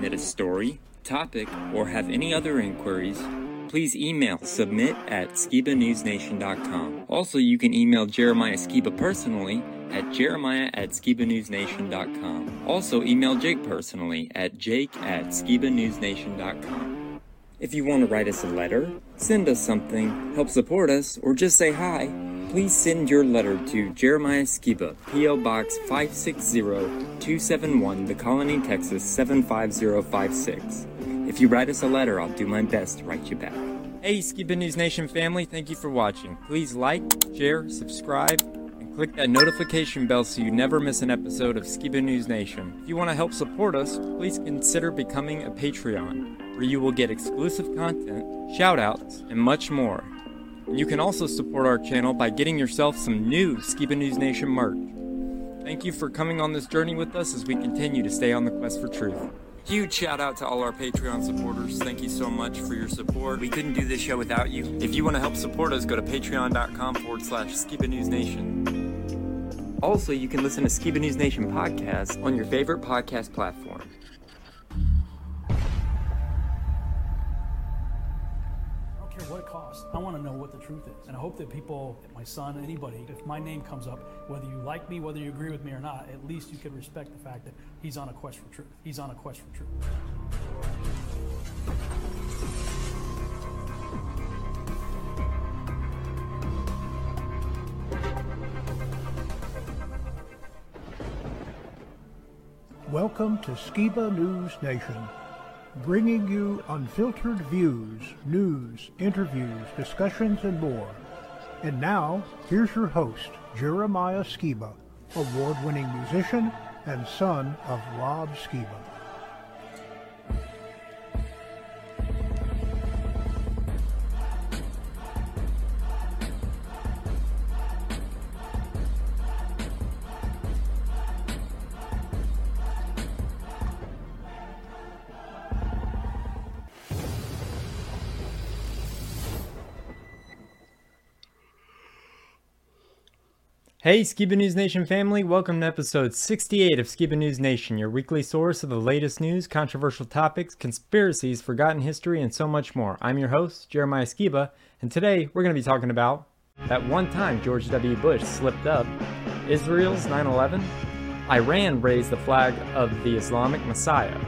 submit a story, topic, or have any other inquiries, please email submit at skibanewsnation.com. Also, you can email Jeremiah Skiba personally at jeremiah at skibanewsnation.com. Also, email Jake personally at jake at skibanewsnation.com. If you want to write us a letter, send us something, help support us, or just say hi, please send your letter to Jeremiah Skiba, P.O. Box 560-271, The Colony, Texas 75056. If you write us a letter, I'll do my best to write you back. Hey, Skiba News Nation family, thank you for watching. Please like, share, subscribe, and click that notification bell so you never miss an episode of Skiba News Nation. If you want to help support us, please consider becoming a Patreon, where you will get exclusive content, shoutouts, and much more. And you can also support our channel by getting yourself some new Skiba News Nation merch. Thank you for coming on this journey with us as we continue to stay on the quest for truth. Huge shout out to all our Patreon supporters. Thank you so much for your support. We couldn't do this show without you. If you want to help support us, go to patreon.com forward slash Skiba News Nation. Also, you can listen to Skiba News Nation podcast on your favorite podcast platform. What it costs. I want to know what the truth is. And I hope that people, my son, anybody, if my name comes up, whether you like me, whether you agree with me or not, at least you can respect the fact that he's on a quest for truth. He's on a quest for truth. Welcome to Skiba News Nation, bringing you unfiltered views, news, interviews, discussions, and more. And now, here's your host, Jeremiah Skiba, award winning musician and son of Rob Skiba. Hey, Skiba News Nation family, welcome to episode 68 of Skiba News Nation, your weekly source of the latest news, controversial topics, conspiracies, forgotten history, and so much more. I'm your host, Jeremiah Skiba, and today we're going to be talking about that one time George W. Bush slipped up, Israel's 9 11, Iran raised the flag of the Islamic Messiah,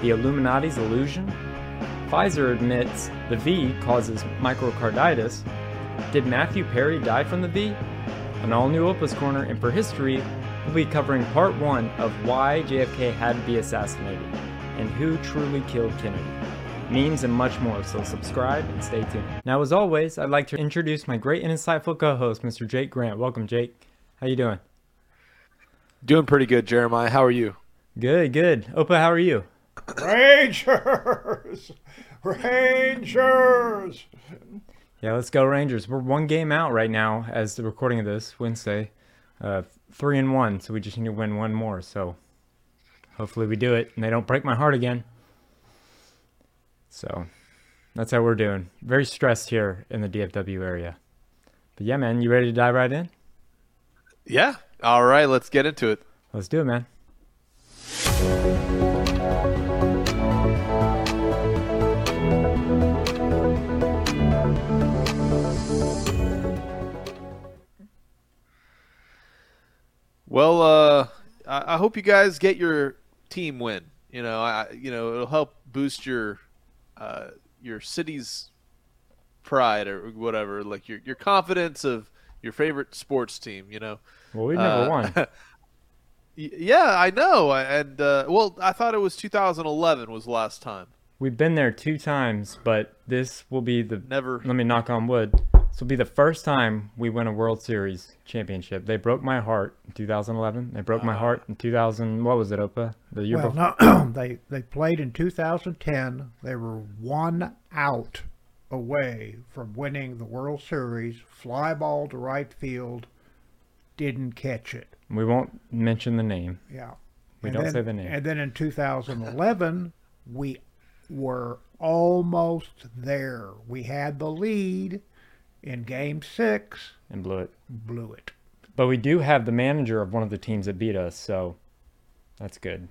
the Illuminati's illusion, Pfizer admits the V causes myocarditis, did Matthew Perry die from the V? An all new Opa's Corner, and for history, we'll be covering part one of why JFK had to be assassinated and who truly killed Kennedy. Memes and much more, so subscribe and stay tuned. Now, as always, I'd like to introduce my great and insightful co-host, Mr. Jake Grant. Welcome, Jake. How you doing? Doing pretty good, Jeremiah. How are you? Good, good. Opa, how are you? Rangers! Rangers! Yeah, let's go Rangers. We're one game out right now as the recording of this Wednesday, uh, three and one. So we just need to win one more. So hopefully we do it and they don't break my heart again. So that's how we're doing. Very stressed here in the DFW area. But yeah, man, you ready to dive right in? Yeah. All right, let's get into it. Let's do it, man. Well, uh, I, I hope you guys get your team win. You know, I you know it'll help boost your uh, your city's pride or whatever, like your your confidence of your favorite sports team. You know. Well, we never Uh, won. Yeah, I know, and uh, well, I thought it was 2011 was the last time. We've been there two times, but this will be the Never. let me knock on wood. This will be the first time we win a World Series championship. They broke my heart in 2011. They broke my heart in 2000. What was it, Opa? The year Well, before. no, they, they played in 2010. They were one out away from winning the World Series. Fly ball to right field. Didn't catch it. We won't mention the name. Yeah. We And don't then- say the name. And then in 2011, we were almost there. We had the lead in game six, and blew it. blew it. But we do have the manager of one of the teams that beat us, so that's good.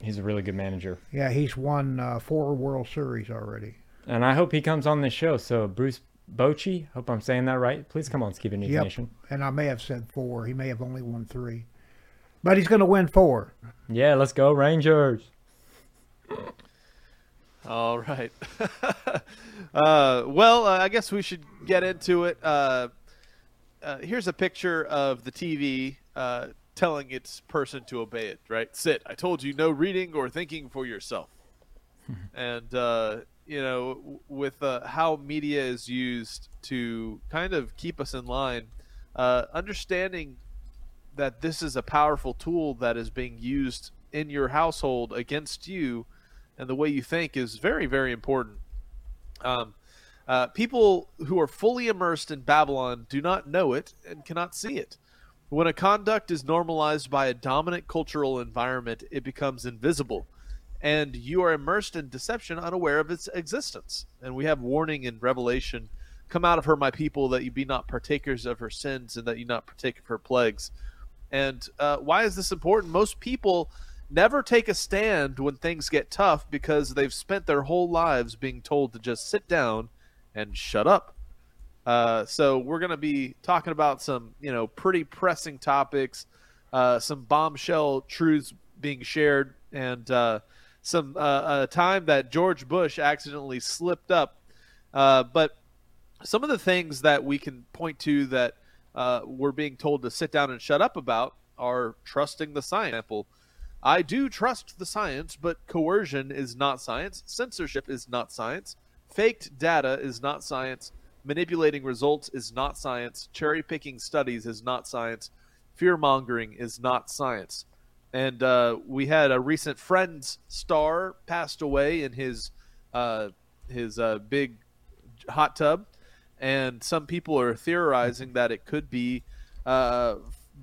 he's a really good manager. Yeah, he's won uh, four World Series already. And I hope he comes on this show. So Bruce Bochy, hope I'm saying that right. Please come on, Skiba News Yep. Nation. And I may have said four. He may have only won three. But he's going to win four. Yeah, let's go Rangers. All right. uh, well, uh, I guess we should get into it. Uh, uh, here's a picture of the TV uh, telling its person to obey it, right? Sit. I told you no reading or thinking for yourself. and, uh, you know, with uh, how media is used to kind of keep us in line, uh, understanding that this is a powerful tool that is being used in your household against you and the way you think is very, very important. Um, uh, people who are fully immersed in Babylon do not know it and cannot see it. When a conduct is normalized by a dominant cultural environment, it becomes invisible, and you are immersed in deception, unaware of its existence. And we have warning in Revelation Come out of her, my people, that you be not partakers of her sins, and that you not partake of her plagues. And uh, why is this important? Most people never take a stand when things get tough because they've spent their whole lives being told to just sit down and shut up. Uh, so we're going to be talking about some, you know, pretty pressing topics, uh, some bombshell truths being shared, and uh, some uh, a time that George Bush accidentally slipped up. Uh, but some of the things that we can point to that uh, we're being told to sit down and shut up about are trusting the science. Example, I do trust the science, but coercion is not science. Censorship is not science. Faked data is not science. Manipulating results is not science. Cherry picking studies is not science. Fear mongering is not science. And uh, we had a recent Friends star passed away in his uh, his uh, big hot tub, and some people are theorizing that it could be uh,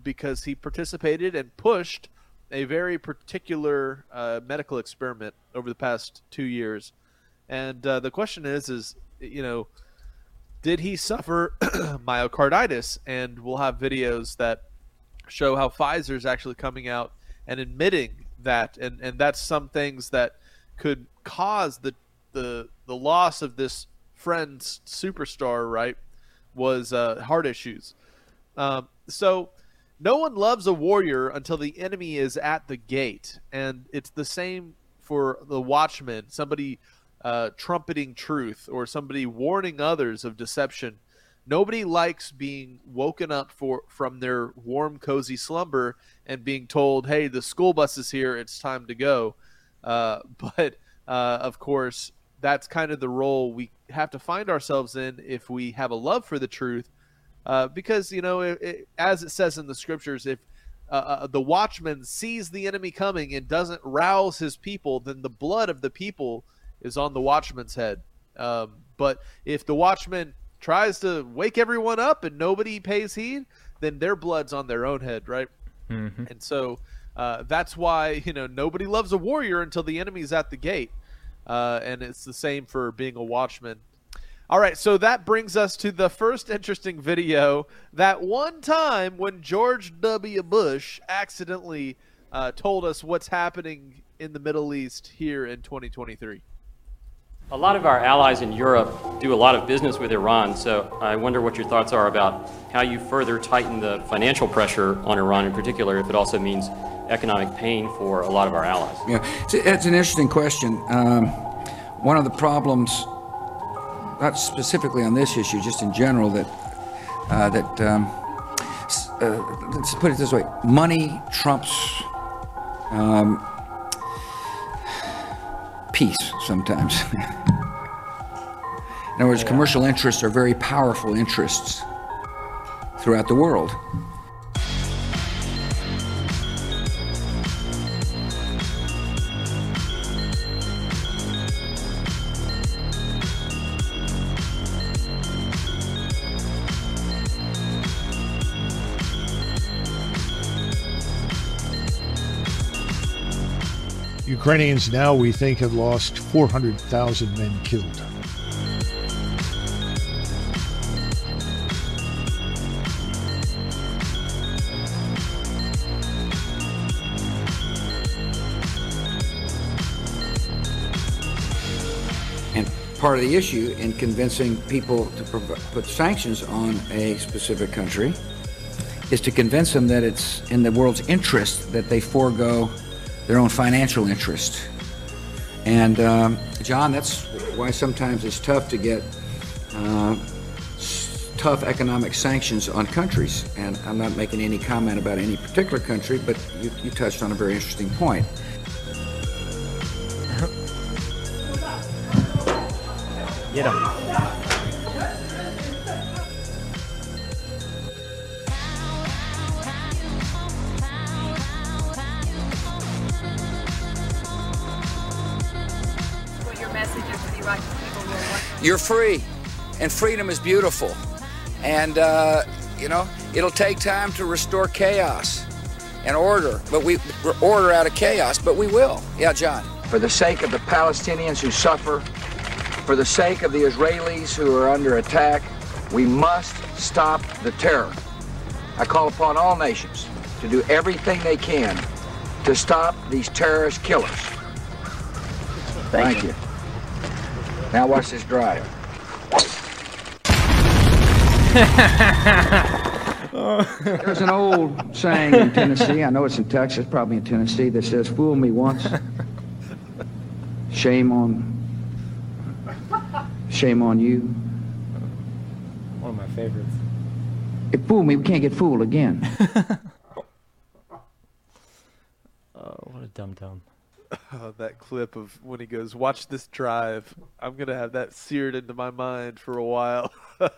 because he participated and pushed a very particular uh, medical experiment over the past two years. And uh, the question is, is you know, did he suffer myocarditis? And we'll have videos that show how Pfizer is actually coming out and admitting that, and and that's some things that could cause the the the loss of this friend's superstar, right? Was uh, heart issues. Um, so no one loves a warrior until the enemy is at the gate, and it's the same for the watchman. Somebody uh, trumpeting truth or somebody warning others of deception. Nobody likes being woken up for from their warm, cozy slumber and being told, "Hey, the school bus is here. It's time to go." Uh, but uh, of course, that's kind of the role we have to find ourselves in if we have a love for the truth, uh, because you know, it, it, as it says in the scriptures, if uh, uh, the watchman sees the enemy coming and doesn't rouse his people, then the blood of the people is on the watchman's head. Um, but if the watchman tries to wake everyone up and nobody pays heed, then their blood's on their own head, right? Mm-hmm. And so uh, that's why you know nobody loves a warrior until the enemy's at the gate, uh, and it's the same for being a watchman. All right, so that brings us to the first interesting video. That one time when George W. Bush accidentally uh, told us what's happening in the Middle East here in 2023. A lot of our allies in Europe do a lot of business with Iran, so I wonder what your thoughts are about how you further tighten the financial pressure on Iran in particular, if it also means economic pain for a lot of our allies. Yeah, it's, it's an interesting question. Um, one of the problems, not specifically on this issue, just in general, that uh, that um, uh, let's put it this way: money trumps um, peace sometimes. In other words, commercial interests are very powerful interests throughout the world. Ukrainians now, we think, have lost 400,000 men killed. part of the issue in convincing people to put sanctions on a specific country is to convince them that it's in the world's interest that they forego their own financial interest. And um, John, that's why sometimes it's tough to get uh, tough economic sanctions on countries. And I'm not making any comment about any particular country, but you, you touched on a very interesting point. Get him. You're free, and freedom is beautiful. And, uh, you know, it'll take time to restore chaos and order, but we order out of chaos, but we will. Yeah, John. For the sake of the Palestinians who suffer, for the sake of the Israelis who are under attack, we must stop the terror. I call upon all nations to do everything they can to stop these terrorist killers. Thank, Thank you. you. Now watch this drive. There's an old saying in Tennessee, I know it's in Texas, probably in Tennessee, that says, fool me once, shame on, shame on you. One of my favorites. It fooled me, we can't get fooled again. oh, what a dum-dum. Uh, that clip of when he goes, "Watch this drive." I'm gonna have that seared into my mind for a while.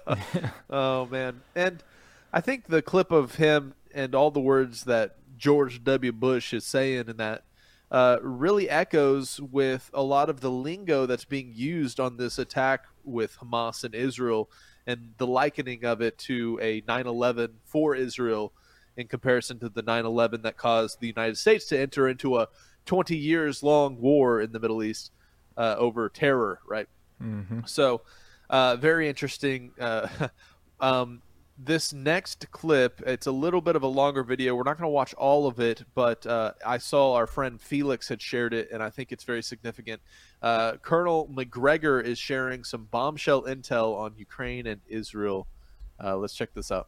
oh man, and I think the clip of him and all the words that George W. Bush is saying in that uh, really echoes with a lot of the lingo that's being used on this attack with Hamas and Israel, and the likening of it to a 9/11 for Israel in comparison to the 9/11 that caused the United States to enter into a 20 years long war in the Middle East uh, over terror, right? Mm-hmm. So, uh, very interesting. Uh, um, this next clip, it's a little bit of a longer video. We're not going to watch all of it, but uh, I saw our friend Felix had shared it, and I think it's very significant. Uh, Colonel Macgregor is sharing some bombshell intel on Ukraine and Israel. Uh, let's check this out.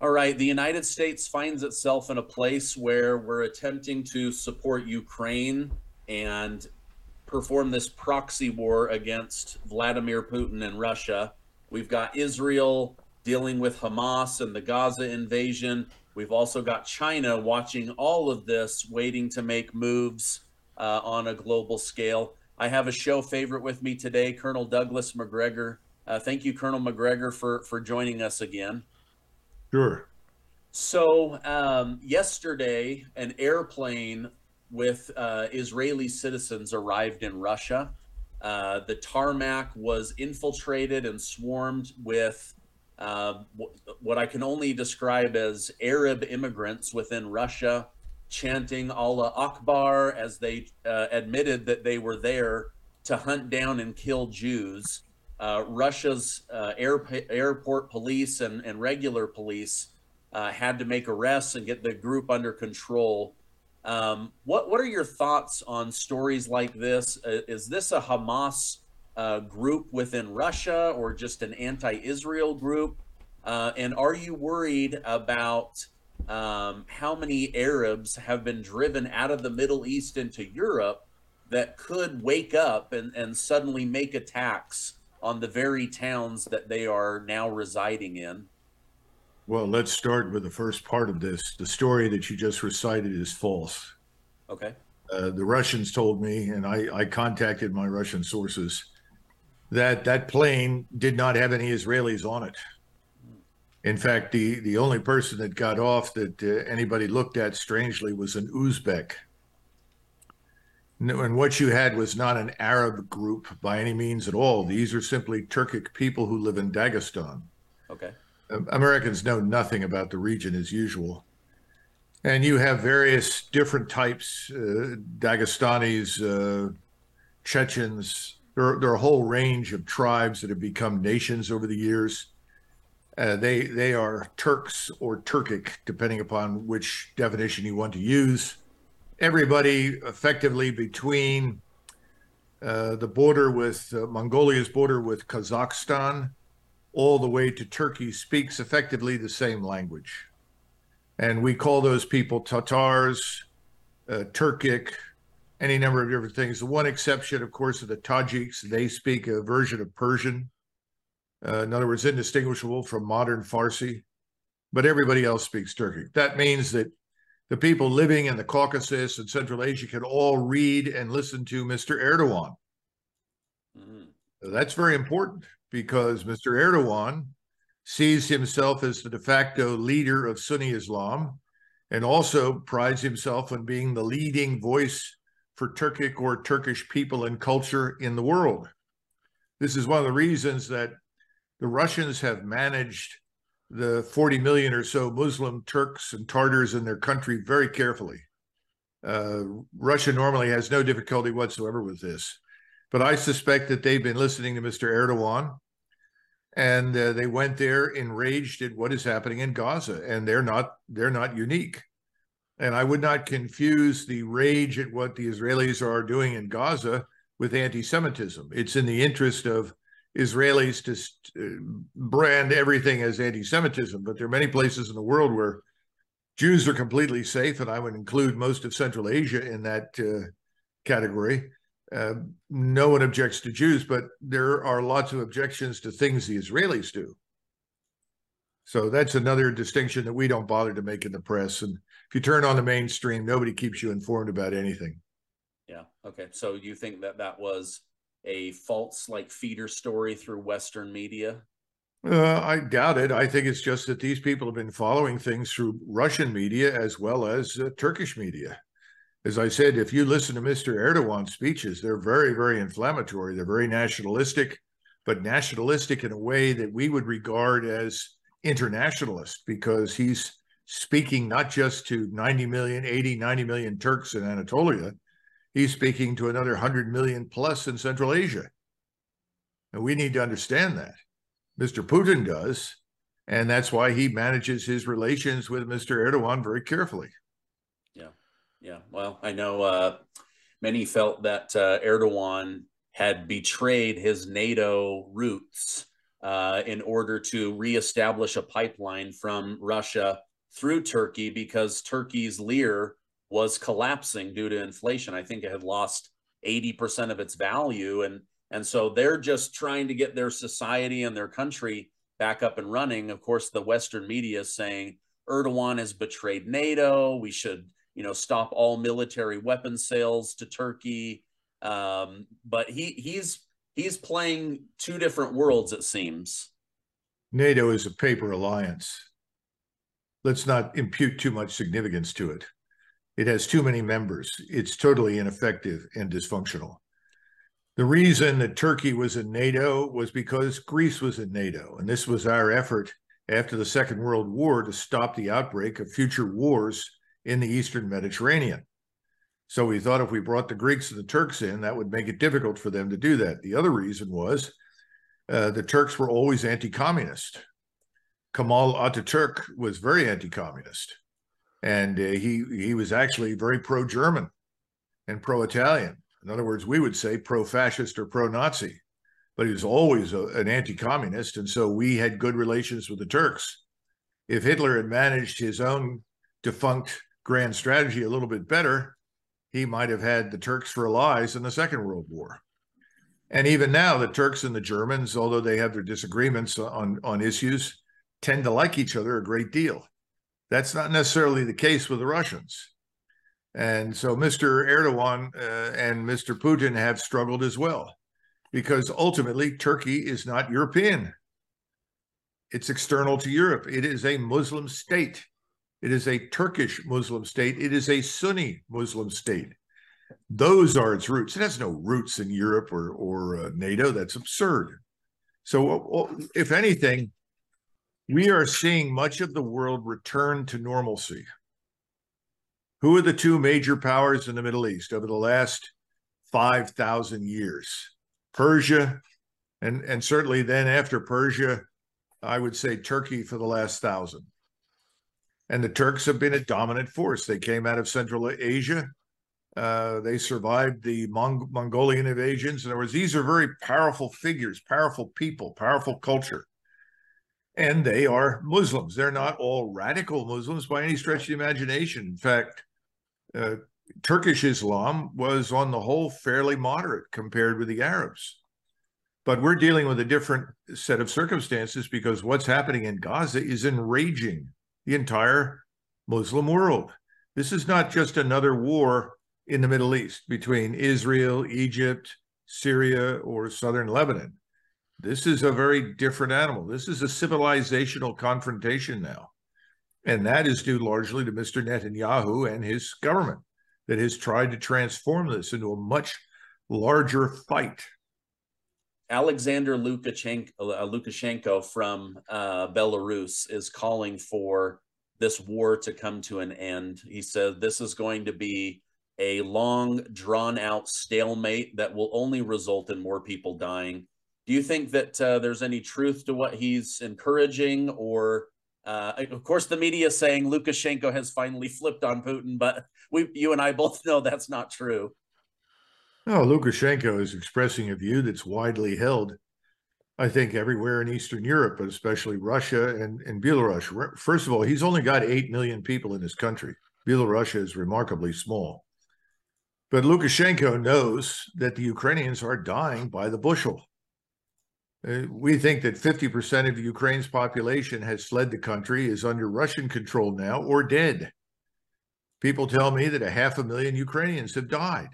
All right, the United States finds itself in a place where we're attempting to support Ukraine and perform this proxy war against Vladimir Putin and Russia. We've got Israel dealing with Hamas and the Gaza invasion. We've also got China watching all of this, waiting to make moves uh, on a global scale. I have a show favorite with me today, Colonel Douglas Macgregor. Uh, thank you, Colonel Macgregor, for for joining us again. Sure. So um, yesterday, an airplane with uh, Israeli citizens arrived in Russia. Uh, the tarmac was infiltrated and swarmed with uh, what I can only describe as Arab immigrants within Russia chanting Allah Akbar as they uh, admitted that they were there to hunt down and kill Jews uh, Russia's uh, air, airport police and, and regular police uh, had to make arrests and get the group under control. Um, what what are your thoughts on stories like this? Uh, is this a Hamas uh, group within Russia or just an anti-Israel group? Uh, and are you worried about um, how many Arabs have been driven out of the Middle East into Europe that could wake up and, and suddenly make attacks on the very towns that they are now residing in? Well, let's start with the first part of this. The story that you just recited is false. Okay. Uh, the Russians told me, and I, I contacted my Russian sources, that that plane did not have any Israelis on it. In fact, the, the only person that got off that uh, anybody looked at strangely was an Uzbek and what you had was not an Arab group by any means at all. These are simply Turkic people who live in Dagestan. Okay. Americans know nothing about the region as usual. And you have various different types uh, Dagestanis, uh, Chechens. There, there, are a whole range of tribes that have become nations over the years. Uh, they, they are Turks or Turkic, depending upon which definition you want to use everybody effectively between uh, the border with uh, Mongolia's border with Kazakhstan, all the way to Turkey, speaks effectively the same language. And we call those people Tatars, uh, Turkic, any number of different things. The one exception, of course, are the Tajiks. They speak a version of Persian. Uh, in other words, indistinguishable from modern Farsi. But everybody else speaks Turkic. That means that the people living in the Caucasus and Central Asia can all read and listen to Mr. Erdogan. Mm-hmm. That's very important because Mr. Erdogan sees himself as the de facto leader of Sunni Islam and also prides himself on being the leading voice for Turkic or Turkish people and culture in the world. This is one of the reasons that the Russians have managed the 40 million or so Muslim Turks and Tartars in their country very carefully. Uh, Russia normally has no difficulty whatsoever with this. But I suspect that they've been listening to Mr. Erdogan and uh, they went there enraged at what is happening in Gaza and they're not they're not unique. And I would not confuse the rage at what the Israelis are doing in Gaza with anti-Semitism. It's in the interest of Israelis to uh, brand everything as anti-Semitism, but there are many places in the world where Jews are completely safe, and I would include most of Central Asia in that uh, category. Uh, no one objects to Jews, but there are lots of objections to things the Israelis do. So that's another distinction that we don't bother to make in the press. And if you turn on the mainstream, nobody keeps you informed about anything. Yeah. Okay. So you think that that was a false like feeder story through Western media? Uh, I doubt it. I think it's just that these people have been following things through Russian media as well as uh, Turkish media. As I said, if you listen to Mr. Erdogan's speeches, they're very, very inflammatory. They're very nationalistic, but nationalistic in a way that we would regard as internationalist because he's speaking not just to 90 million, 80, 90 million Turks in Anatolia, he's speaking to another 100 million plus in Central Asia. And we need to understand that. Mr. Putin does. And that's why he manages his relations with Mr. Erdogan very carefully. Yeah. Yeah. Well, I know uh, many felt that uh, Erdogan had betrayed his NATO roots uh, in order to reestablish a pipeline from Russia through Turkey because Turkey's lira was collapsing due to inflation. I think it had lost 80% of its value. And, and so they're just trying to get their society and their country back up and running. Of course, the Western media is saying Erdogan has betrayed NATO. We should, you know, stop all military weapon sales to Turkey. Um, but he he's he's playing two different worlds, it seems. NATO is a paper alliance. Let's not impute too much significance to it. It has too many members. It's totally ineffective and dysfunctional. The reason that Turkey was in NATO was because Greece was in NATO. And this was our effort after the Second World War to stop the outbreak of future wars in the Eastern Mediterranean. So we thought if we brought the Greeks and the Turks in, that would make it difficult for them to do that. The other reason was uh, the Turks were always anti communist. Kemal Ataturk was very anti communist and uh, he he was actually very pro-German and pro-Italian. In other words, we would say pro-fascist or pro-Nazi, but he was always a, an anti-communist, and so we had good relations with the Turks. If Hitler had managed his own defunct grand strategy a little bit better, he might have had the Turks for allies in the Second World War. And even now, the Turks and the Germans, although they have their disagreements on, on issues, tend to like each other a great deal. That's not necessarily the case with the Russians. And so Mr. Erdogan uh, and Mr. Putin have struggled as well, because ultimately Turkey is not European. It's external to Europe. It is a Muslim state. It is a Turkish Muslim state. It is a Sunni Muslim state. Those are its roots. It has no roots in Europe or, or uh, NATO. That's absurd. So, if anything, we are seeing much of the world return to normalcy. Who are the two major powers in the Middle East over the last 5,000 years? Persia, and, and certainly then after Persia, I would say Turkey for the last thousand. And the Turks have been a dominant force. They came out of Central Asia. Uh, they survived the Mong- Mongolian invasions. In other words, these are very powerful figures, powerful people, powerful culture. And they are Muslims. They're not all radical Muslims by any stretch of the imagination. In fact, uh, Turkish Islam was, on the whole, fairly moderate compared with the Arabs. But we're dealing with a different set of circumstances because what's happening in Gaza is enraging the entire Muslim world. This is not just another war in the Middle East between Israel, Egypt, Syria, or southern Lebanon. This is a very different animal. This is a civilizational confrontation now. And that is due largely to Mr. Netanyahu and his government that has tried to transform this into a much larger fight. Alexander Lukashenko, uh, Lukashenko from uh, Belarus is calling for this war to come to an end. He said this is going to be a long, drawn out stalemate that will only result in more people dying. Do you think that uh, there's any truth to what he's encouraging? Or, uh, of course, the media saying Lukashenko has finally flipped on Putin, but we, you and I both know that's not true. No, Lukashenko is expressing a view that's widely held, I think, everywhere in Eastern Europe, but especially Russia and, and Belarus. First of all, he's only got 8 million people in his country. Belarus is remarkably small. But Lukashenko knows that the Ukrainians are dying by the bushel. Uh, we think that 50% of Ukraine's population has fled the country, is under Russian control now, or dead. People tell me that a half a million Ukrainians have died.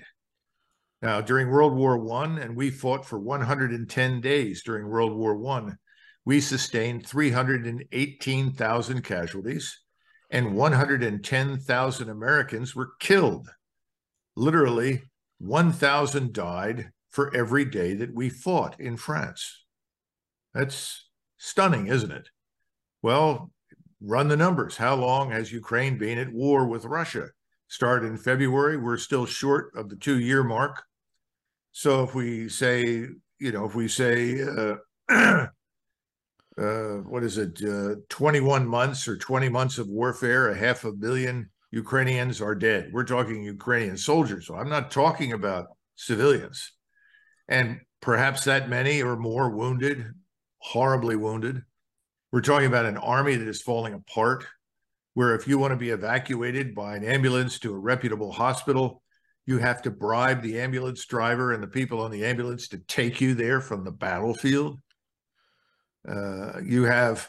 Now, during World War One, and we fought for 110 days during World War One, we sustained 318,000 casualties, and 110,000 Americans were killed. Literally, 1,000 died for every day that we fought in France. That's stunning, isn't it? Well, run the numbers. How long has Ukraine been at war with Russia? Started in February. We're still short of the two year mark. So if we say, you know, if we say, uh, uh, what is it, uh, 21 months or 20 months of warfare, a half a billion Ukrainians are dead. We're talking Ukrainian soldiers. So I'm not talking about civilians. And perhaps that many or more wounded, horribly wounded. We're talking about an army that is falling apart, where if you want to be evacuated by an ambulance to a reputable hospital, you have to bribe the ambulance driver and the people on the ambulance to take you there from the battlefield. Uh, you have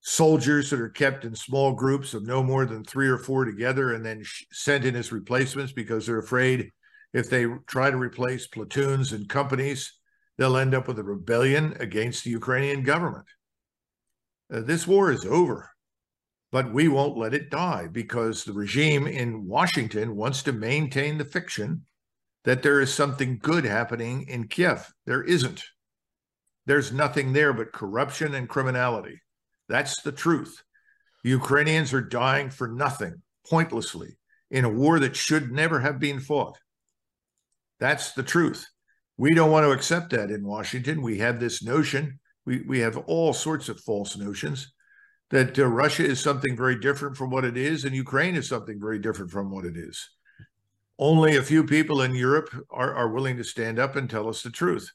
soldiers that are kept in small groups of no more than three or four together and then sent in as replacements because they're afraid if they try to replace platoons and companies, they'll end up with a rebellion against the Ukrainian government. Uh, this war is over, but we won't let it die because the regime in Washington wants to maintain the fiction that there is something good happening in Kiev. There isn't. There's nothing there but corruption and criminality. That's the truth. Ukrainians are dying for nothing, pointlessly, in a war that should never have been fought. That's the truth. We don't want to accept that in Washington. We have this notion, we, we have all sorts of false notions that uh, Russia is something very different from what it is, and Ukraine is something very different from what it is. Only a few people in Europe are, are willing to stand up and tell us the truth.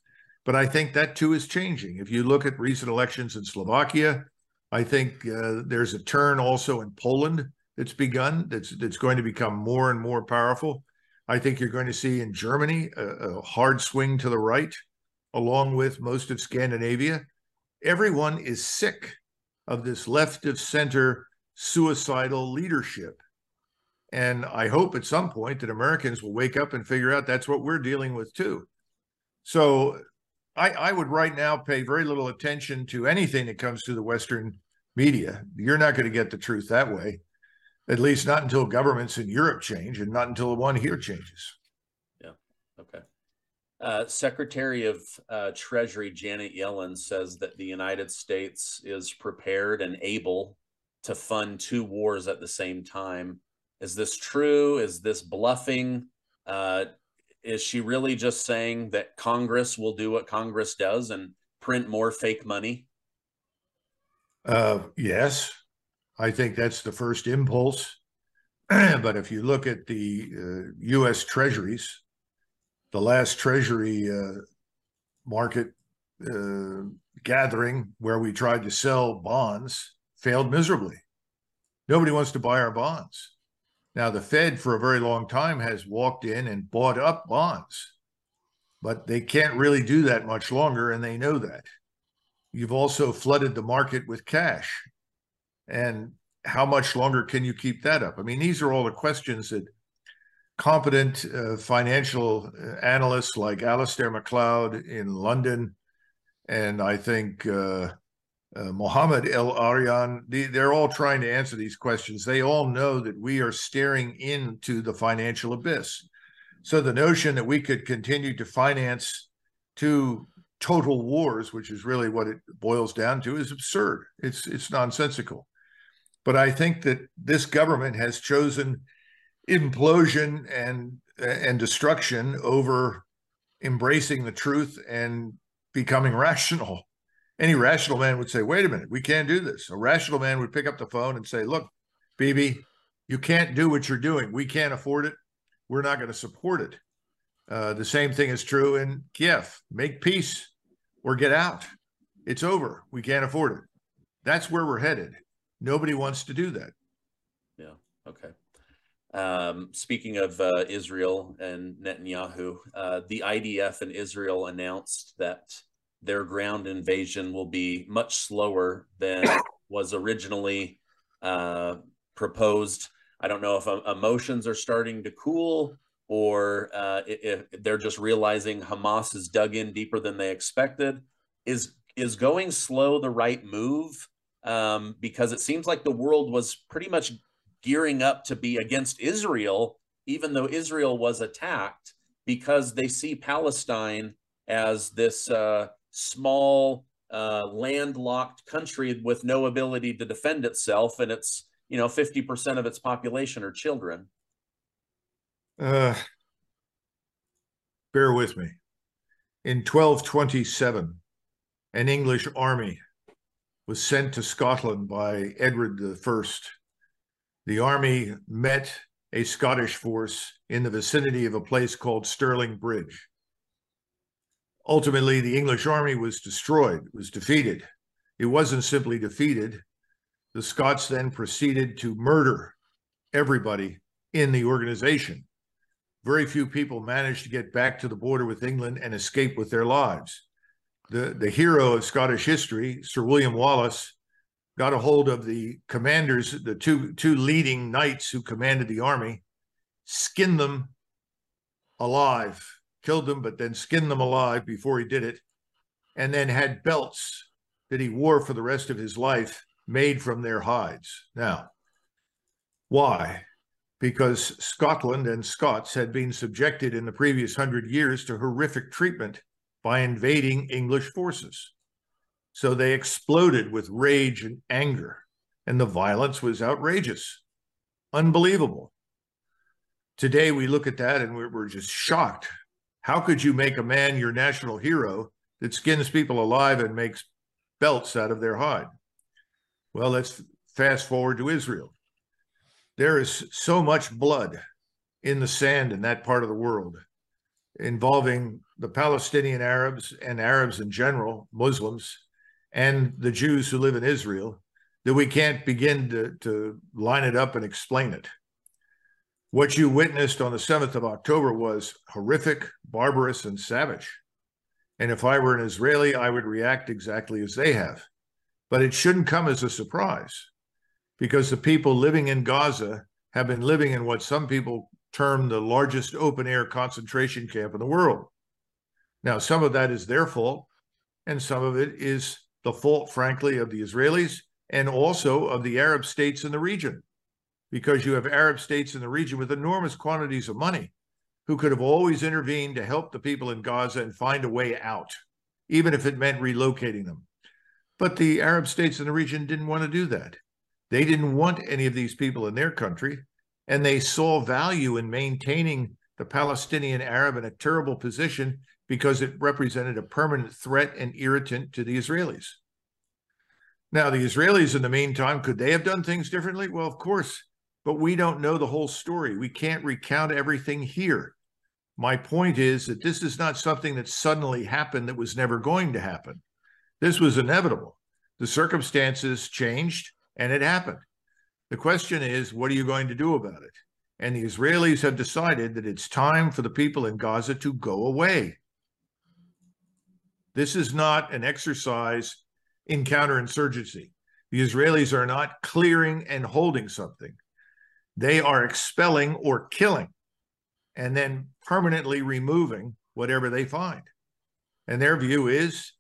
But I think that too is changing. If you look at recent elections in Slovakia, I think uh, there's a turn also in Poland that's begun that's that's going to become more and more powerful. I think you're going to see in Germany a, a hard swing to the right, along with most of Scandinavia. Everyone is sick of this left of center suicidal leadership. And I hope at some point that Americans will wake up and figure out that's what we're dealing with too. So I, I would right now pay very little attention to anything that comes through the Western media. You're not going to get the truth that way, at least not until governments in Europe change and not until the one here changes. Yeah. Okay. Uh, Secretary of uh, Treasury Janet Yellen says that the United States is prepared and able to fund two wars at the same time. Is this true? Is this bluffing? Uh, is she really just saying that Congress will do what Congress does and print more fake money? Uh, yes, I think that's the first impulse. but if you look at the uh, U.S. Treasuries, the last Treasury uh, market uh, gathering where we tried to sell bonds failed miserably. Nobody wants to buy our bonds. Now, the Fed, for a very long time, has walked in and bought up bonds, but they can't really do that much longer, and they know that. You've also flooded the market with cash. And how much longer can you keep that up? I mean, these are all the questions that competent uh, financial uh, analysts like Alasdair Macleod in London, and I think uh, uh, Mohamed El-Erian, the, they're all trying to answer these questions. They all know that we are staring into the financial abyss. So the notion that we could continue to finance two total wars, which is really what it boils down to, is absurd. It's it's nonsensical. But I think that this government has chosen implosion and and destruction over embracing the truth and becoming rational. Any rational man would say, wait a minute, we can't do this. A rational man would pick up the phone and say, look, Bibi, you can't do what you're doing. We can't afford it. We're not going to support it. Uh, the same thing is true in Kiev. Make peace or get out. It's over. We can't afford it. That's where we're headed. Nobody wants to do that. Yeah. Okay. Um, speaking of uh, Israel and Netanyahu, uh, the IDF in Israel announced that their ground invasion will be much slower than was originally uh, proposed. I don't know if uh, emotions are starting to cool or uh, if they're just realizing Hamas is dug in deeper than they expected. Is is going slow the right move? Um, because it seems like the world was pretty much gearing up to be against Israel, even though Israel was attacked, because they see Palestine as this uh, small, uh, landlocked country with no ability to defend itself, and it's you know fifty percent of its population are children. Uh, bear with me. In 1227, an English army was sent to Scotland by Edward I. The army met a Scottish force in the vicinity of a place called Stirling Bridge. Ultimately, the English army was destroyed, was defeated. It wasn't simply defeated. The Scots then proceeded to murder everybody in the organization. Very few people managed to get back to the border with England and escape with their lives. The, the hero of Scottish history, Sir William Wallace, got a hold of the commanders, the two, two leading knights who commanded the army, skinned them alive killed them, but then skinned them alive before he did it, and then had belts that he wore for the rest of his life made from their hides. Now, why? Because Scotland and Scots had been subjected in the previous hundred years to horrific treatment by invading English forces. So they exploded with rage and anger, and the violence was outrageous, unbelievable. Today, we look at that and we're, just shocked how could you make a man your national hero that skins people alive and makes belts out of their hide? Well, let's fast forward to Israel. There is so much blood in the sand in that part of the world involving the Palestinian Arabs and Arabs in general, Muslims, and the Jews who live in Israel that we can't begin to, to line it up and explain it. What you witnessed on the 7th of October was horrific, barbarous, and savage. And if I were an Israeli, I would react exactly as they have. But it shouldn't come as a surprise because the people living in Gaza have been living in what some people term the largest open air concentration camp in the world. Now, some of that is their fault, and some of it is the fault, frankly, of the Israelis and also of the Arab states in the region because you have Arab states in the region with enormous quantities of money who could have always intervened to help the people in Gaza and find a way out, even if it meant relocating them. But the Arab states in the region didn't want to do that. They didn't want any of these people in their country, and they saw value in maintaining the Palestinian Arab in a terrible position because it represented a permanent threat and irritant to the Israelis. Now, the Israelis, in the meantime, could they have done things differently? Well, of course, but we don't know the whole story. We can't recount everything here. My point is that this is not something that suddenly happened that was never going to happen. This was inevitable. The circumstances changed and it happened. The question is, what are you going to do about it? And the Israelis have decided that it's time for the people in Gaza to go away. This is not an exercise in counterinsurgency. The Israelis are not clearing and holding something. They are expelling or killing and then permanently removing whatever they find. And their view is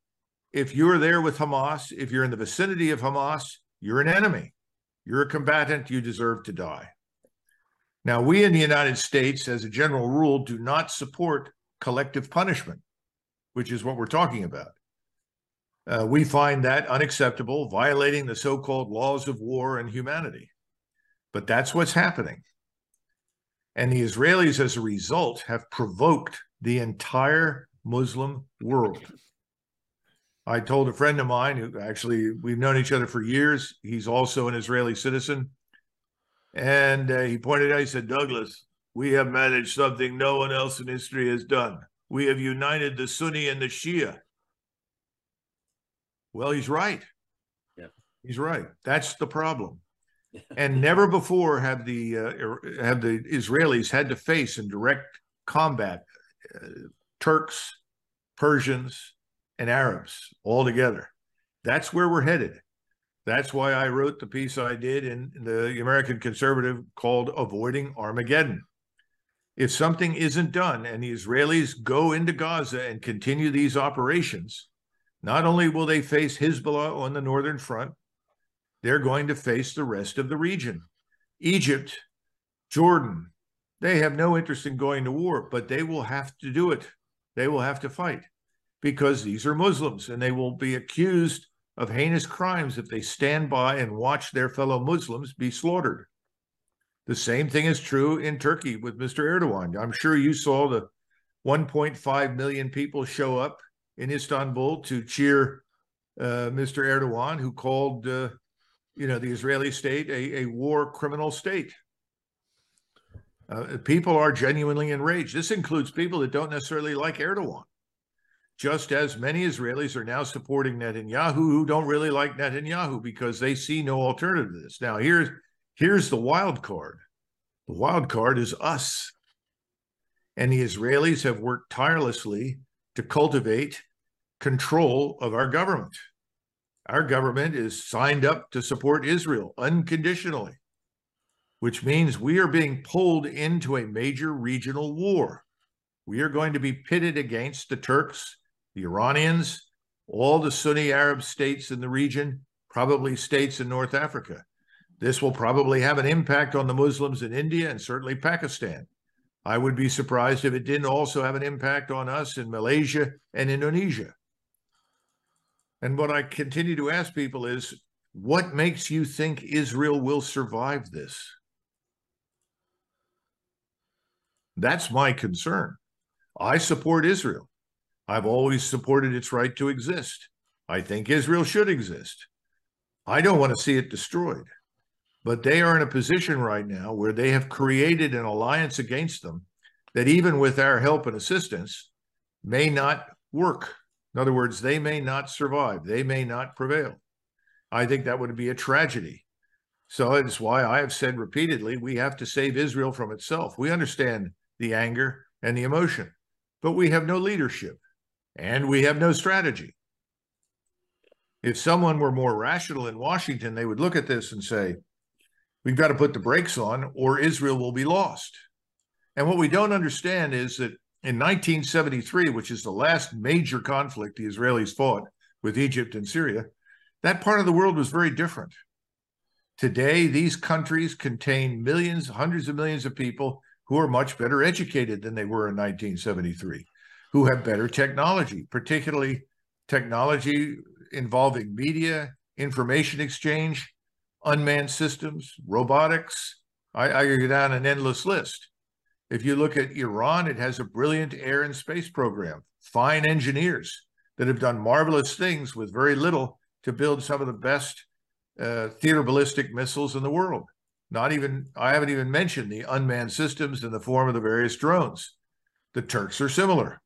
if you're there with Hamas, if you're in the vicinity of Hamas, you're an enemy. You're a combatant. You deserve to die. Now, we in the United States, as a general rule, do not support collective punishment, which is what we're talking about. Uh, we find that unacceptable, violating the so called laws of war and humanity. But that's what's happening. And the Israelis, as a result, have provoked the entire Muslim world. I told a friend of mine who actually we've known each other for years. He's also an Israeli citizen. And uh, he pointed out, he said, Douglas, we have managed something no one else in history has done. We have united the Sunni and the Shia. Well, he's right. Yeah. He's right. That's the problem. and never before have the uh, have the Israelis had to face in direct combat uh, Turks, Persians, and Arabs all together. That's where we're headed. That's why I wrote the piece I did in the American Conservative called Avoiding Armageddon. If something isn't done and the Israelis go into Gaza and continue these operations, not only will they face Hezbollah on the northern front, they're going to face the rest of the region. Egypt, Jordan, they have no interest in going to war, but they will have to do it. They will have to fight because these are Muslims and they will be accused of heinous crimes if they stand by and watch their fellow Muslims be slaughtered. The same thing is true in Turkey with Mr. Erdogan. I'm sure you saw the 1.5 million people show up in Istanbul to cheer uh, Mr. Erdogan, who called, uh, you know, the Israeli state a, a war criminal state. Uh, people are genuinely enraged. This includes people that don't necessarily like Erdogan just as many Israelis are now supporting Netanyahu who don't really like Netanyahu because they see no alternative to this. Now, here's here's the wild card. The wild card is us. And the Israelis have worked tirelessly to cultivate control of our government. Our government is signed up to support Israel unconditionally, which means we are being pulled into a major regional war. We are going to be pitted against the Turks the Iranians, all the Sunni Arab states in the region, probably states in North Africa. This will probably have an impact on the Muslims in India and certainly Pakistan. I would be surprised if it didn't also have an impact on us in Malaysia and Indonesia. And what I continue to ask people is what makes you think Israel will survive this? That's my concern. I support Israel. I've always supported its right to exist. I think Israel should exist. I don't want to see it destroyed. But they are in a position right now where they have created an alliance against them that, even with our help and assistance, may not work. In other words, they may not survive, they may not prevail. I think that would be a tragedy. So it's why I have said repeatedly we have to save Israel from itself. We understand the anger and the emotion, but we have no leadership and we have no strategy. If someone were more rational in Washington, they would look at this and say, we've got to put the brakes on or Israel will be lost. And what we don't understand is that in 1973, which is the last major conflict the Israelis fought with Egypt and Syria, that part of the world was very different. Today, these countries contain millions, hundreds of millions of people who are much better educated than they were in 1973 who have better technology, particularly technology involving media, information exchange, unmanned systems, robotics. I, I go down an endless list. If you look at Iran, it has a brilliant air and space program, fine engineers that have done marvelous things with very little to build some of the best uh, theater ballistic missiles in the world. Not even, I haven't even mentioned the unmanned systems in the form of the various drones. The Turks are similar,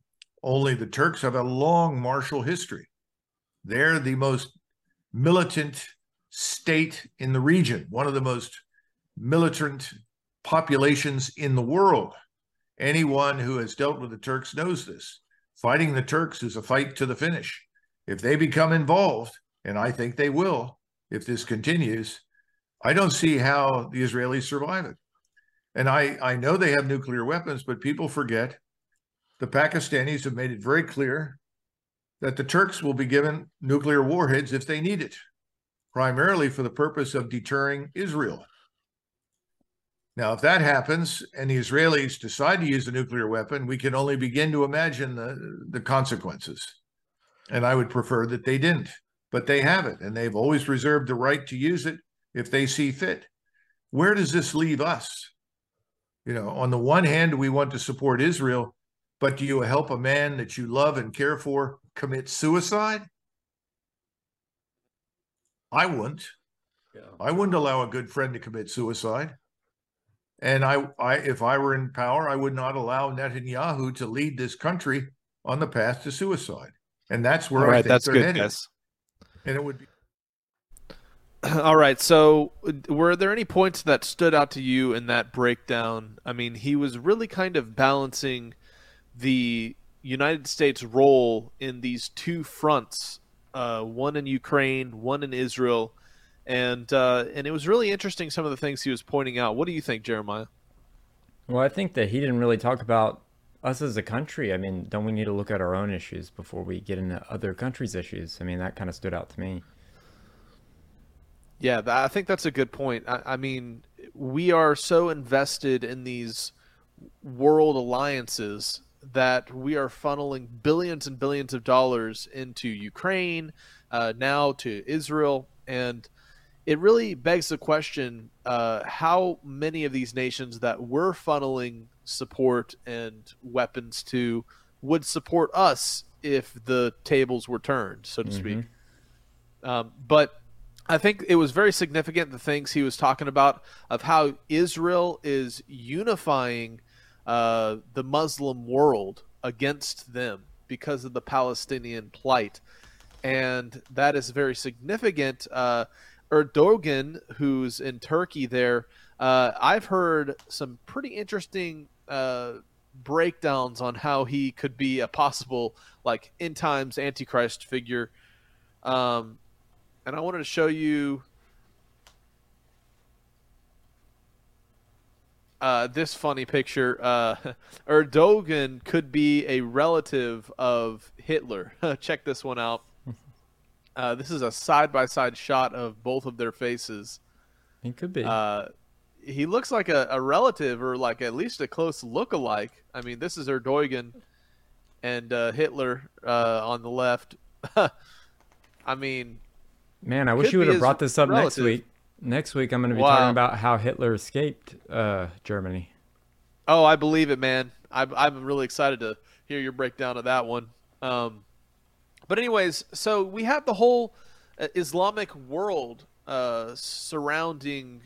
only the Turks have a long martial history. They're the most militant state in the region, one of the most militant populations in the world. Anyone who has dealt with the Turks knows this. Fighting the Turks is a fight to the finish. If they become involved, and I think they will if this continues, I don't see how the Israelis survive it. And I, I know they have nuclear weapons, but people forget the Pakistanis have made it very clear that the Turks will be given nuclear warheads if they need it, primarily for the purpose of deterring Israel. Now, if that happens and the Israelis decide to use a nuclear weapon, we can only begin to imagine the, the consequences. And I would prefer that they didn't, but they have it, and they've always reserved the right to use it if they see fit. Where does this leave us? You know, on the one hand, we want to support Israel, but do you help a man that you love and care for commit suicide? I wouldn't. Yeah. I wouldn't allow a good friend to commit suicide. And I, I, if I were in power, I would not allow Netanyahu to lead this country on the path to suicide. And that's where All right, I think that's they're good, headed. Yes. And it would be All right. So, were there any points that stood out to you in that breakdown? I mean, he was really kind of balancing the United States' role in these two fronts, uh, one in Ukraine, one in Israel, and uh, and it was really interesting some of the things he was pointing out. What do you think, Jeremiah? Well, I think that he didn't really talk about us as a country. I mean, don't we need to look at our own issues before we get into other countries' issues? I mean, that kind of stood out to me. Yeah, I think that's a good point. I, I mean, we are so invested in these world alliances that we are funneling billions and billions of dollars into Ukraine, uh, now to Israel, and it really begs the question: uh, how many of these nations that we're funneling support and weapons to would support us if the tables were turned, so to mm-hmm. speak? Um, but I think it was very significant the things he was talking about of how Israel is unifying uh, the Muslim world against them because of the Palestinian plight, and that is very significant. Uh, Erdogan, who's in Turkey, there, uh, I've heard some pretty interesting uh, breakdowns on how he could be a possible like end times antichrist figure. Um, and I wanted to show you uh, this funny picture. Uh, Erdogan could be a relative of Hitler. Check this one out. Uh, this is a side by side shot of both of their faces. He could be. Uh, he looks like a, a, relative or like at least a close look alike. I mean, this is Erdogan and uh, Hitler uh, on the left. I mean, Man, I wish you would have brought this up relative. next week. Next week, I'm going to be wow. talking about how Hitler escaped uh, Germany. Oh, I believe it, man. I'm, I'm really excited to hear your breakdown of that one. Um, but, anyways, so we have the whole uh, Islamic world uh, surrounding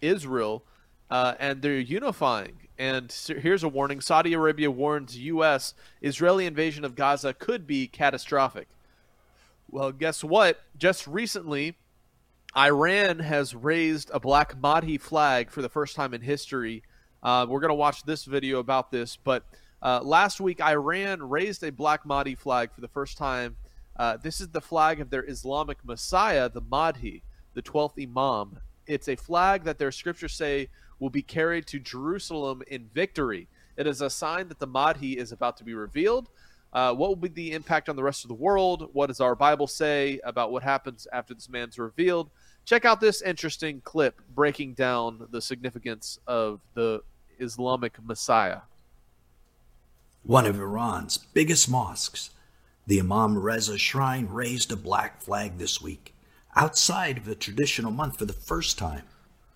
Israel, uh, and they're unifying. And here's a warning Saudi Arabia warns U.S. Israeli invasion of Gaza could be catastrophic. Well, guess what? Just recently, Iran has raised a black Mahdi flag for the first time in history. Uh, we're going to watch this video about this, but uh, last week, Iran raised a black Mahdi flag for the first time. Uh, this is the flag of their Islamic Messiah, the Mahdi, the 12th Imam. It's a flag that their scriptures say will be carried to Jerusalem in victory. It is a sign that the Mahdi is about to be revealed. Uh, what will be the impact on the rest of the world? What does our Bible say about what happens after this man's revealed? Check out this interesting clip breaking down the significance of the Islamic Messiah. One of Iran's biggest mosques, the Imam Reza Shrine, raised a black flag this week outside of the traditional month for the first time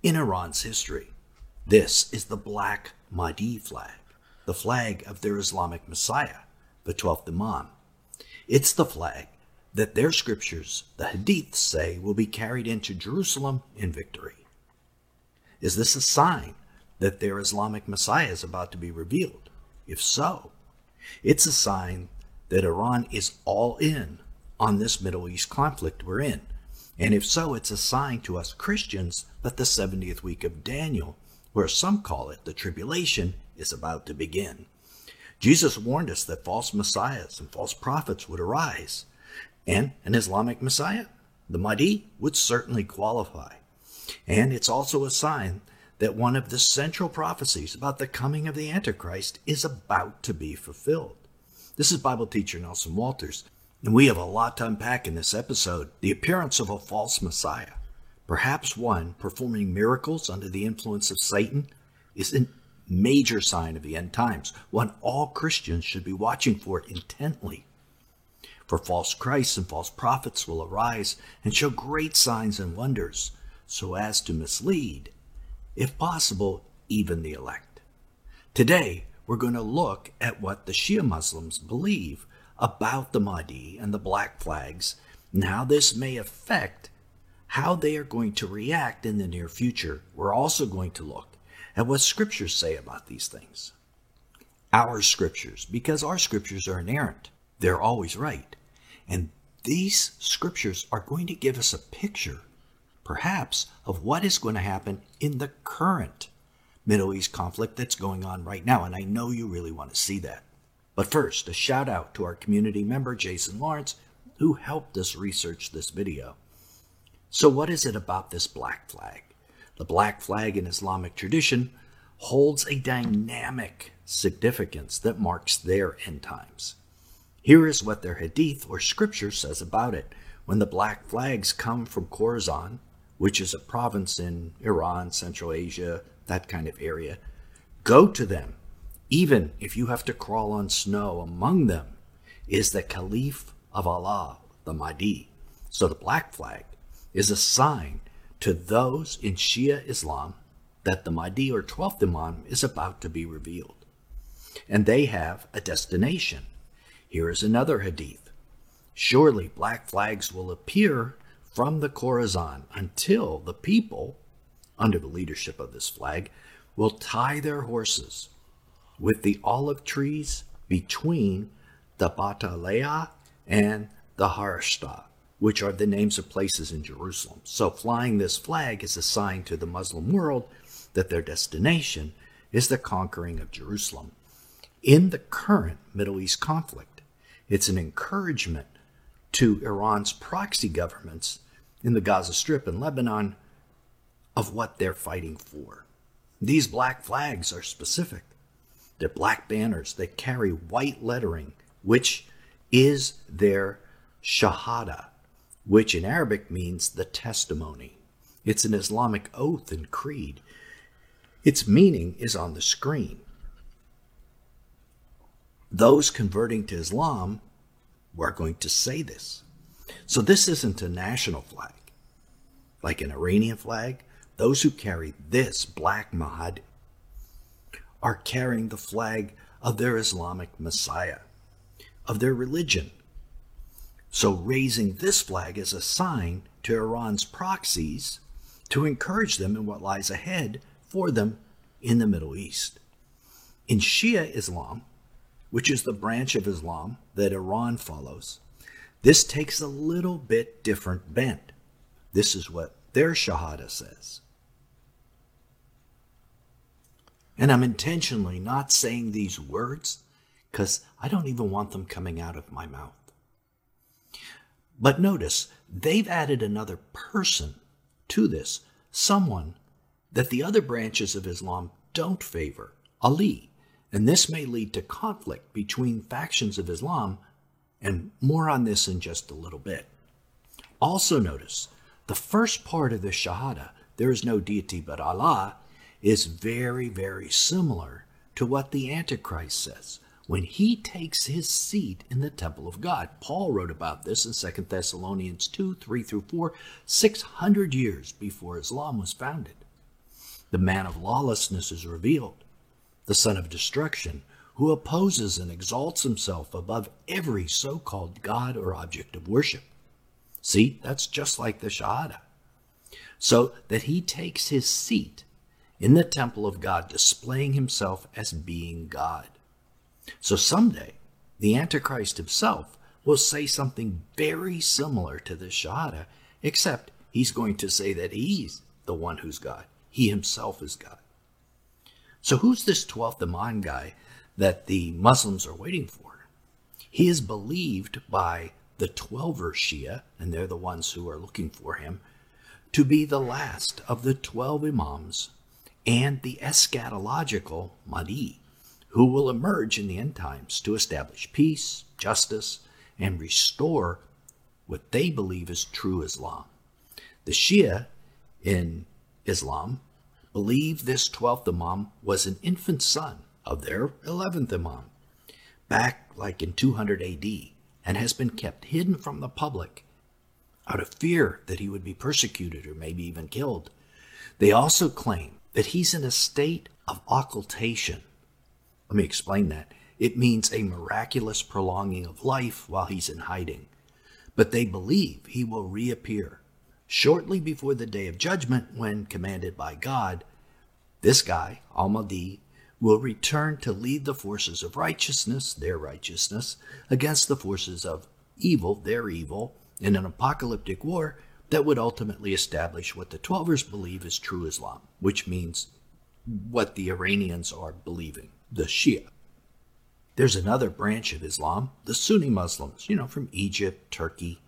in Iran's history. This is the Black Mahdi flag, the flag of their Islamic Messiah the 12th Imam. It's the flag that their scriptures, the Hadiths, say will be carried into Jerusalem in victory. Is this a sign that their Islamic Messiah is about to be revealed? If so, it's a sign that Iran is all in on this Middle East conflict we're in. And if so, it's a sign to us Christians that the 70th week of Daniel, where some call it the tribulation, is about to begin. Jesus warned us that false messiahs and false prophets would arise, and an Islamic messiah, the Mahdi, would certainly qualify. And it's also a sign that one of the central prophecies about the coming of the Antichrist is about to be fulfilled. This is Bible teacher Nelson Walters, and we have a lot to unpack in this episode. The appearance of a false Messiah, perhaps one performing miracles under the influence of Satan, is a major sign of the end times, one all Christians should be watching for intently. For false Christs and false prophets will arise and show great signs and wonders, so as to mislead, if possible, even the elect. Today, we're going to look at what the Shia Muslims believe about the Mahdi and the black flags and how this may affect how they are going to react in the near future. We're also going to look at what scriptures say about these things. Our scriptures, because our scriptures are inerrant, they're always right. And these scriptures are going to give us a picture, perhaps, of what is going to happen in the current Middle East conflict that's going on right now. And I know you really want to see that. But first, a shout out to our community member, Jason Lawrence, who helped us research this video. So, what is it about this black flag? The black flag in Islamic tradition holds a dynamic significance that marks their end times. Here is what their hadith or scripture says about it. When the black flags come from Khorasan, which is a province in Iran, Central Asia, that kind of area, go to them even if you have to crawl on snow among them, is the Caliph of Allah, the Mahdi. So the black flag is a sign to those in Shia Islam that the Mahdi or 12th Imam is about to be revealed. And they have a destination. Here is another hadith. Surely black flags will appear from the Khorasan until the people, under the leadership of this flag, will tie their horses with the olive trees between the Batalea and the Harashta, which are the names of places in Jerusalem. So flying this flag is a sign to the Muslim world that their destination is the conquering of Jerusalem. In the current Middle East conflict, it's an encouragement to Iran's proxy governments in the Gaza Strip and Lebanon of what they're fighting for. These black flags are specific. They're black banners that carry white lettering, which is their shahada, which in Arabic means the testimony. It's an Islamic oath and creed. Its meaning is on the screen. Those converting to Islam were going to say this. So this isn't a national flag, like an Iranian flag. Those who carry this black Mahdi are carrying the flag of their Islamic Messiah, of their religion. So, raising this flag is a sign to Iran's proxies to encourage them in what lies ahead for them in the Middle East. In Shia Islam, which is the branch of Islam that Iran follows, this takes a little bit different bent. This is what their Shahada says. And I'm intentionally not saying these words because I don't even want them coming out of my mouth. But notice, they've added another person to this, someone that the other branches of Islam don't favor, Ali. And this may lead to conflict between factions of Islam, and more on this in just a little bit. Also, notice the first part of the Shahada, there is no deity but Allah, is very, very similar to what the Antichrist says when he takes his seat in the temple of God. Paul wrote about this in 2 Thessalonians 2 3 through 4, 600 years before Islam was founded. The man of lawlessness is revealed, the son of destruction, who opposes and exalts himself above every so called God or object of worship. See, that's just like the Shahada. So that he takes his seat in the temple of God, displaying himself as being God. So someday, the Antichrist himself will say something very similar to the Shahada, except he's going to say that he's the one who's God. He himself is God. So who's this 12th Imam guy that the Muslims are waiting for? He is believed by the Twelver Shia, and they're the ones who are looking for him, to be the last of the 12 Imams and the eschatological Mahdi, who will emerge in the end times to establish peace, justice, and restore what they believe is true Islam. The Shia in Islam believe this 12th Imam was an infant son of their 11th Imam back like in 200 AD and has been kept hidden from the public out of fear that he would be persecuted or maybe even killed. They also claim that he's in a state of occultation. Let me explain that. It means a miraculous prolonging of life while he's in hiding. But they believe he will reappear shortly before the day of judgment when, commanded by God, this guy, Al Mahdi, will return to lead the forces of righteousness, their righteousness, against the forces of evil, their evil, in an apocalyptic war that would ultimately establish what the Twelvers believe is true Islam, which means what the Iranians are believing, the Shia. There's another branch of Islam, the Sunni Muslims, you know, from Egypt, Turkey.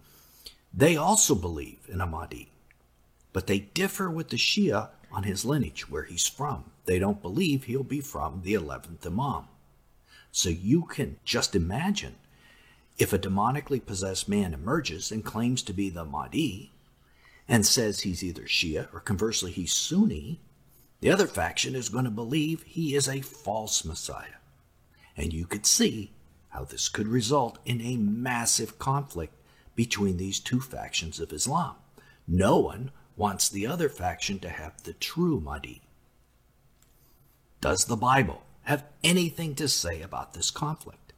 They also believe in a Mahdi, but they differ with the Shia on his lineage, where he's from. They don't believe he'll be from the 11th Imam. So you can just imagine if a demonically possessed man emerges and claims to be the Mahdi and says he's either Shia or conversely he's Sunni, the other faction is going to believe he is a false Messiah and you could see how this could result in a massive conflict between these two factions of Islam. No one wants the other faction to have the true Mahdi. Does the Bible have anything to say about this conflict?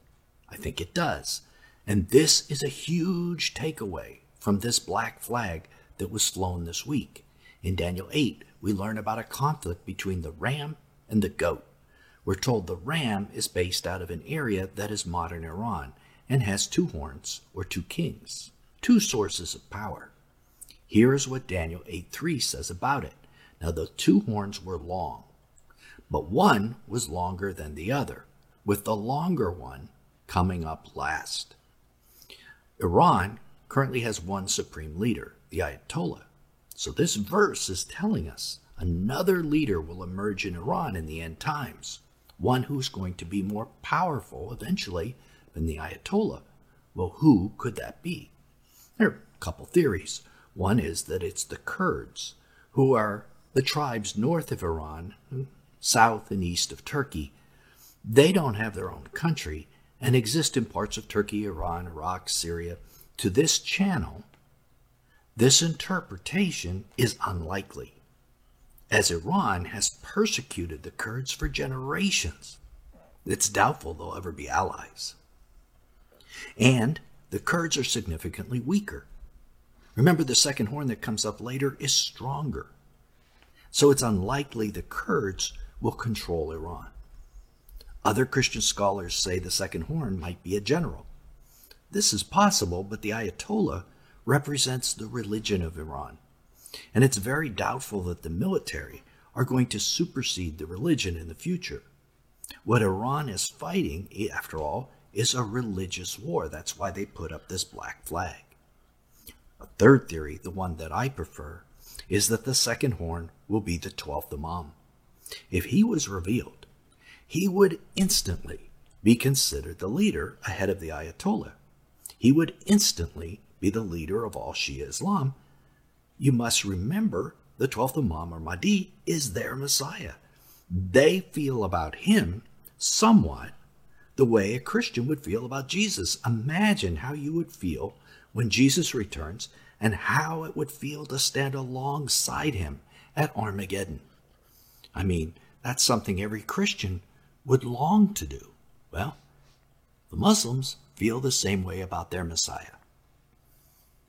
I think it does. And this is a huge takeaway from this black flag that was flown this week. In Daniel 8, we learn about a conflict between the ram and the goat. We're told the ram is based out of an area that is modern Iran and has two horns or two kings, two sources of power. Here is what Daniel 8:3 says about it. Now the two horns were long, but one was longer than the other, with the longer one coming up last. Iran currently has one supreme leader, the Ayatollah. So this verse is telling us another leader will emerge in Iran in the end times one who's going to be more powerful eventually than the Ayatollah. Well, who could that be? There are a couple theories. One is that it's the Kurds, who are the tribes north of Iran, south and east of Turkey. They don't have their own country and exist in parts of Turkey, Iran, Iraq, Syria. To this channel, this interpretation is unlikely as Iran has persecuted the Kurds for generations. It's doubtful they'll ever be allies. And the Kurds are significantly weaker. Remember, the second horn that comes up later is stronger. So it's unlikely the Kurds will control Iran. Other Christian scholars say the second horn might be a general. This is possible, but the Ayatollah represents the religion of Iran and it's very doubtful that the military are going to supersede the religion in the future. What Iran is fighting, eh, after all, is a religious war. That's why they put up this black flag. A third theory, the one that I prefer, is that the second horn will be the 12th Imam. If he was revealed, he would instantly be considered the leader ahead of the Ayatollah. He would instantly be the leader of all Shia Islam you must remember the 12th Imam or Mahdi is their Messiah. They feel about him somewhat the way a Christian would feel about Jesus. Imagine how you would feel when Jesus returns and how it would feel to stand alongside him at Armageddon. I mean, that's something every Christian would long to do. Well, the Muslims feel the same way about their Messiah.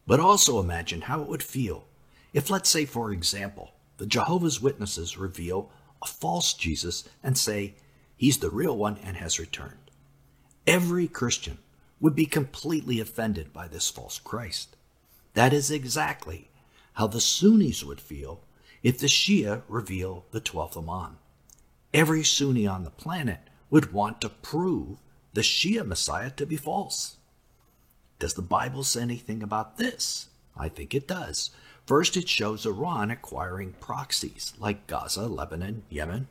But also imagine how it would feel if, let's say, for example, the Jehovah's Witnesses reveal a false Jesus and say he's the real one and has returned. Every Christian would be completely offended by this false Christ. That is exactly how the Sunnis would feel if the Shia reveal the 12th Imam. Every Sunni on the planet would want to prove the Shia Messiah to be false. Does the Bible say anything about this? I think it does. First, it shows Iran acquiring proxies like Gaza, Lebanon, Yemen.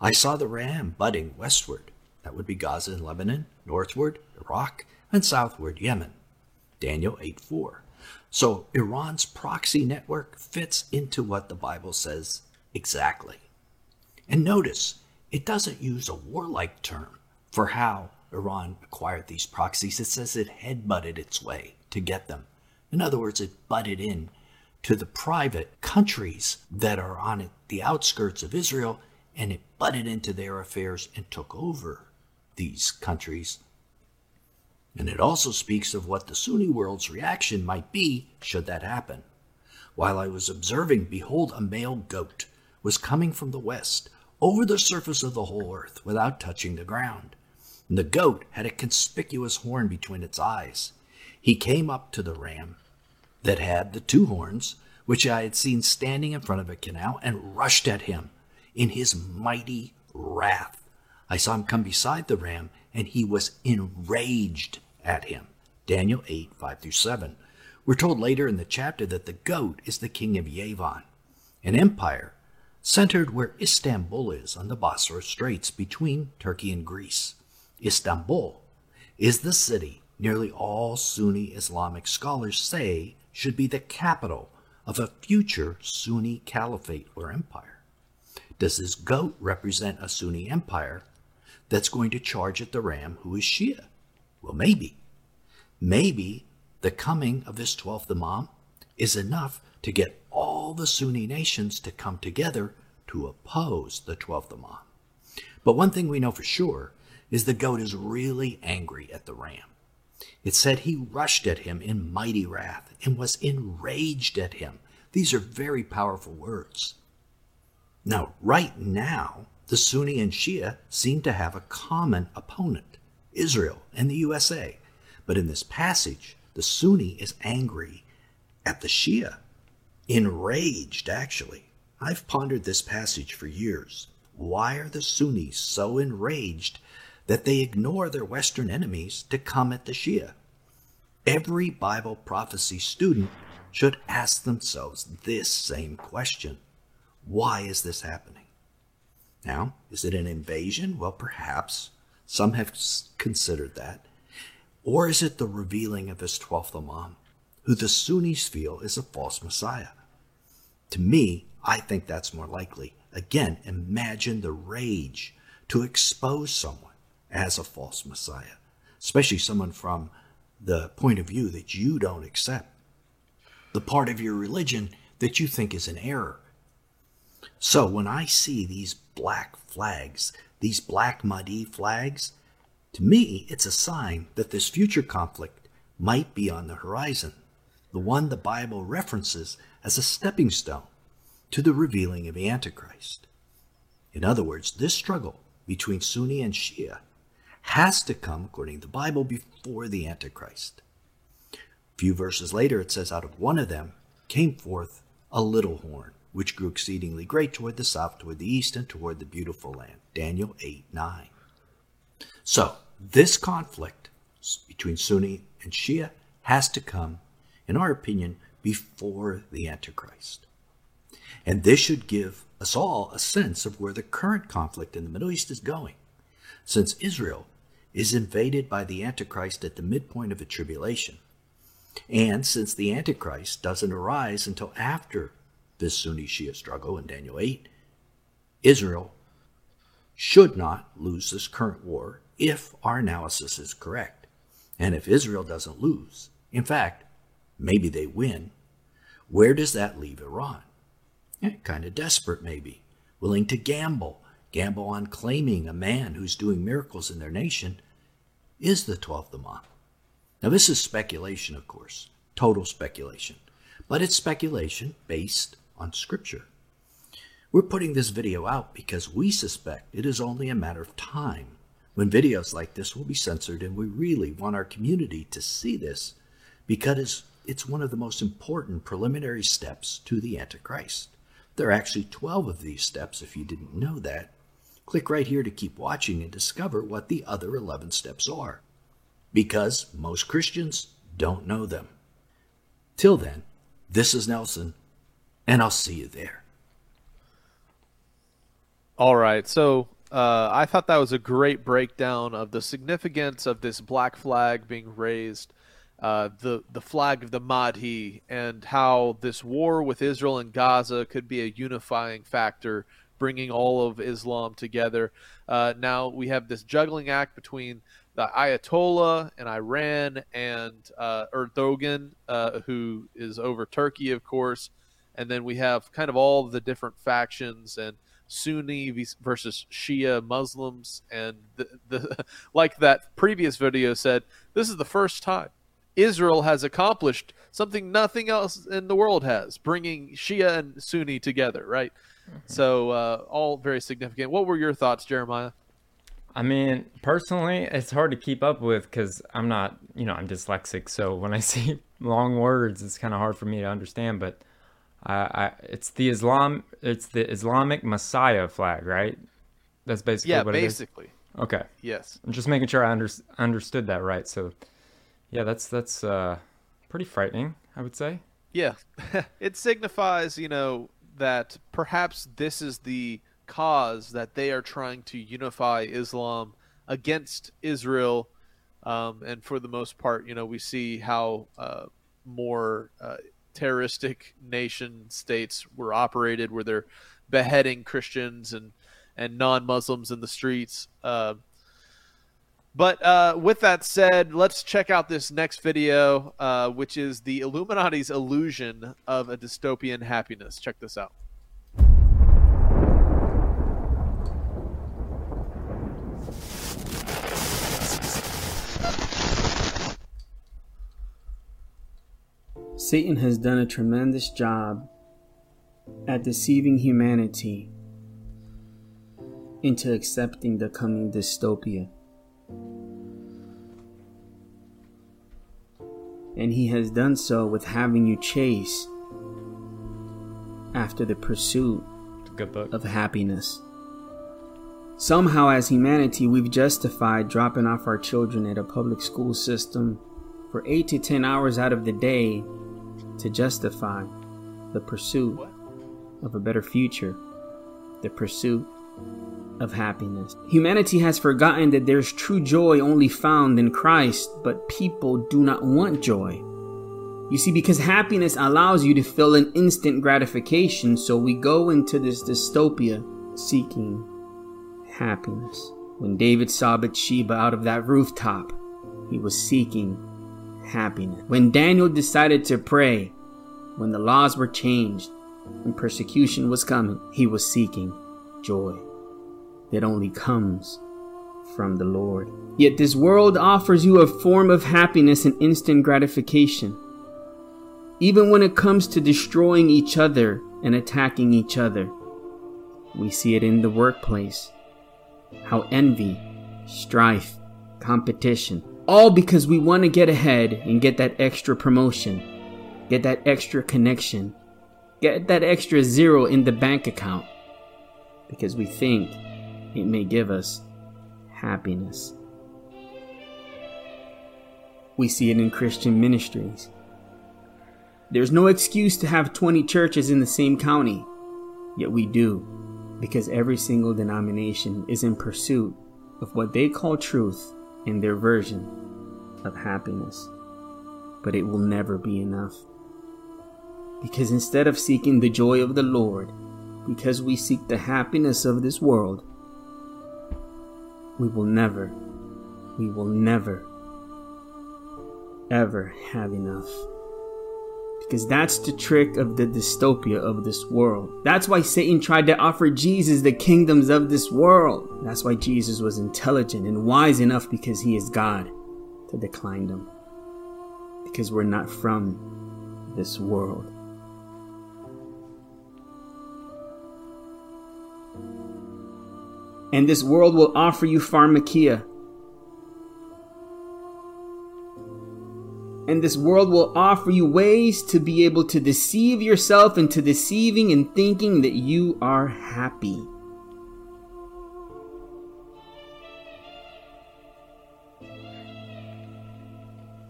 I saw the ram budding westward. That would be Gaza and Lebanon, northward, Iraq, and southward, Yemen. Daniel 8 4. So Iran's proxy network fits into what the Bible says exactly. And notice, it doesn't use a warlike term for how Iran acquired these proxies. It says it headbutted its way to get them. In other words, it butted in to the private countries that are on the outskirts of Israel and it butted into their affairs and took over these countries. And it also speaks of what the Sunni world's reaction might be should that happen. While I was observing, behold, a male goat was coming from the west over the surface of the whole earth without touching the ground. And the goat had a conspicuous horn between its eyes. He came up to the ram that had the two horns, which I had seen standing in front of a canal, and rushed at him in his mighty wrath. I saw him come beside the ram, and he was enraged at him. Daniel 8, 5 through 7. We're told later in the chapter that the goat is the king of Yavan, an empire centered where Istanbul is on the Bosphorus Straits between Turkey and Greece. Istanbul is the city nearly all Sunni Islamic scholars say should be the capital of a future Sunni caliphate or empire. Does this goat represent a Sunni empire that's going to charge at the ram who is Shia? Well, maybe. Maybe the coming of this 12th Imam is enough to get all the Sunni nations to come together to oppose the 12th Imam. But one thing we know for sure is the goat is really angry at the ram. It said he rushed at him in mighty wrath and was enraged at him. These are very powerful words. Now, right now, the Sunni and Shia seem to have a common opponent Israel and the USA. But in this passage, the Sunni is angry at the Shia, enraged, actually. I've pondered this passage for years. Why are the Sunnis so enraged that they ignore their Western enemies to come at the Shia? Every Bible prophecy student should ask themselves this same question Why is this happening? Now, is it an invasion? Well, perhaps. Some have considered that. Or is it the revealing of his 12th Imam, who the Sunnis feel is a false Messiah? To me, I think that's more likely. Again, imagine the rage to expose someone as a false Messiah, especially someone from the point of view that you don't accept, the part of your religion that you think is an error. So when I see these black flags, these black Mahdi flags, to me, it's a sign that this future conflict might be on the horizon, the one the Bible references as a stepping stone to the revealing of the Antichrist. In other words, this struggle between Sunni and Shia has to come, according to the Bible, before the Antichrist. A few verses later, it says, Out of one of them came forth a little horn, which grew exceedingly great toward the south, toward the east, and toward the beautiful land. Daniel 8 9. So, this conflict between Sunni and Shia has to come, in our opinion, before the Antichrist. And this should give us all a sense of where the current conflict in the Middle East is going. Since Israel is invaded by the Antichrist at the midpoint of a tribulation, and since the Antichrist doesn't arise until after this Sunni Shia struggle in Daniel 8, Israel should not lose this current war if our analysis is correct. And if Israel doesn't lose, in fact, maybe they win, where does that leave Iran? Yeah, kind of desperate, maybe, willing to gamble, gamble on claiming a man who's doing miracles in their nation is the 12th Imam. Now, this is speculation, of course, total speculation, but it's speculation based on Scripture. We're putting this video out because we suspect it is only a matter of time when videos like this will be censored, and we really want our community to see this because it's one of the most important preliminary steps to the Antichrist. There are actually 12 of these steps if you didn't know that. Click right here to keep watching and discover what the other 11 steps are. Because most Christians don't know them. Till then, this is Nelson, and I'll see you there. All right. So uh, I thought that was a great breakdown of the significance of this black flag being raised, uh, the the flag of the Mahdi, and how this war with Israel and Gaza could be a unifying factor, bringing all of Islam together. Uh, now we have this juggling act between the Ayatollah and Iran and uh, Erdogan, uh, who is over Turkey, of course, and then we have kind of all the different factions and Sunni versus Shia Muslims, and the, the like that previous video said, this is the first time Israel has accomplished something nothing else in the world has, bringing Shia and Sunni together, right? Mm-hmm. So uh, all very significant. What were your thoughts, Jeremiah? I mean, personally, it's hard to keep up with because I'm not, you know, I'm dyslexic. So when I see long words, it's kind of hard for me to understand. But I, I, it's the Islam, it's the Islamic Messiah flag, right? That's basically yeah, what basically. it is. Okay. Yes. I'm just making sure I under, understood that right. So, yeah, that's that's uh, pretty frightening, I would say. Yeah, it signifies, you know, that perhaps this is the cause that they are trying to unify Islam against Israel, um, and for the most part, you know, we see how uh, more uh, terroristic nation states were operated, where they're beheading Christians and and non-Muslims in the streets. Uh, but uh, with that said, let's check out this next video, uh, which is the Illuminati's illusion of a dystopian happiness. Check this out. Satan has done a tremendous job at deceiving humanity into accepting the coming dystopia. And he has done so with having you chase after the pursuit of happiness. Somehow, as humanity, we've justified dropping off our children at a public school system for 8 to 10 hours out of the day to justify the pursuit of a better future, the pursuit of happiness. Humanity has forgotten that there's true joy only found in Christ, but people do not want joy. You see, because happiness allows you to feel an instant gratification, so we go into this dystopia seeking happiness. When David saw Bathsheba out of that rooftop, he was seeking happiness. When Daniel decided to pray, when the laws were changed and persecution was coming, he was seeking joy that only comes from the Lord. Yet this world offers you a form of happiness and instant gratification. Even when it comes to destroying each other and attacking each other, we see it in the workplace. How envy, strife, competition, all because we want to get ahead and get that extra promotion, get that extra connection, get that extra zero in the bank account because we think it may give us happiness. We see it in Christian ministries. There's no excuse to have 20 churches in the same county, yet we do, because every single denomination is in pursuit of what they call truth in their version of happiness. But it will never be enough. Because instead of seeking the joy of the Lord, because we seek the happiness of this world, we will never, we will never, ever have enough. Because that's the trick of the dystopia of this world. That's why Satan tried to offer Jesus the kingdoms of this world. That's why Jesus was intelligent and wise enough because he is God to decline them. Because we're not from this world. And this world will offer you pharmakeia. And this world will offer you ways to be able to deceive yourself into deceiving and thinking that you are happy.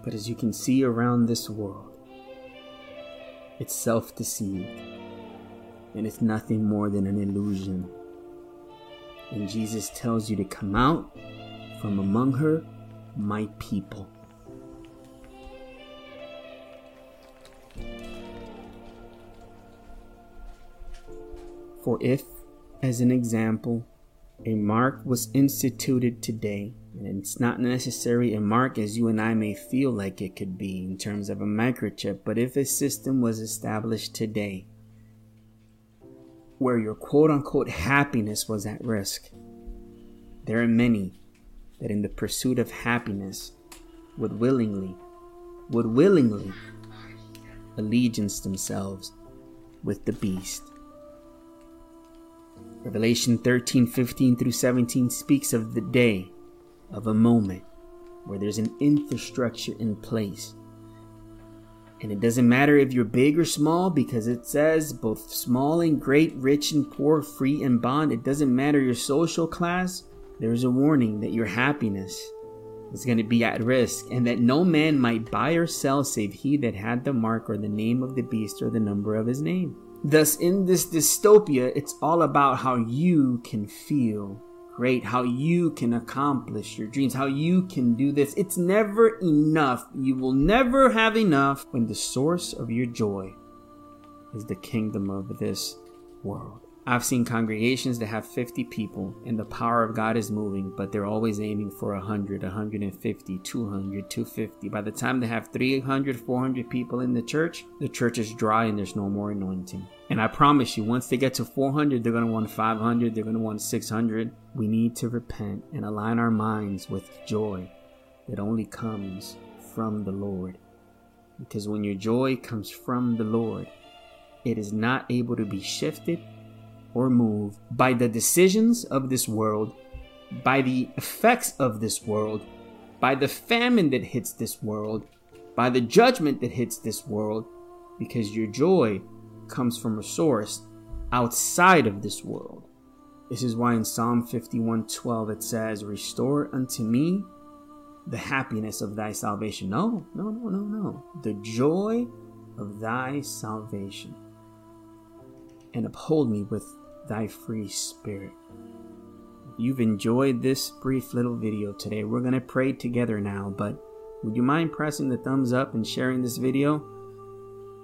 But as you can see around this world, it's self deceived and it's nothing more than an illusion. And Jesus tells you to come out from among her, my people. For if, as an example, a mark was instituted today, and it's not necessary a mark as you and I may feel like it could be in terms of a microchip, but if a system was established today where your quote unquote happiness was at risk, there are many that in the pursuit of happiness would willingly, would willingly allegiance themselves with the beast. Revelation 13 15 through 17 speaks of the day, of a moment where there's an infrastructure in place. And it doesn't matter if you're big or small because it says both small and great, rich and poor, free and bond. It doesn't matter your social class. There's a warning that your happiness is going to be at risk and that no man might buy or sell save he that had the mark or the name of the beast or the number of his name. Thus, in this dystopia, it's all about how you can feel great, how you can accomplish your dreams, how you can do this. It's never enough. You will never have enough when the source of your joy is the kingdom of this world. I've seen congregations that have 50 people and the power of God is moving, but they're always aiming for 100, 150, 200, 250. By the time they have 300, 400 people in the church, the church is dry and there's no more anointing. And I promise you, once they get to 400, they're going to want 500, they're going to want 600. We need to repent and align our minds with joy that only comes from the Lord. Because when your joy comes from the Lord, it is not able to be shifted or move by the decisions of this world, by the effects of this world, by the famine that hits this world, by the judgment that hits this world, because your joy comes from a source outside of this world. This is why in Psalm 51:12 it says, "Restore unto me the happiness of thy salvation." No, no, no, no, no. The joy of thy salvation. And uphold me with thy free spirit. You've enjoyed this brief little video today, we're going to pray together now, but would you mind pressing the thumbs up and sharing this video?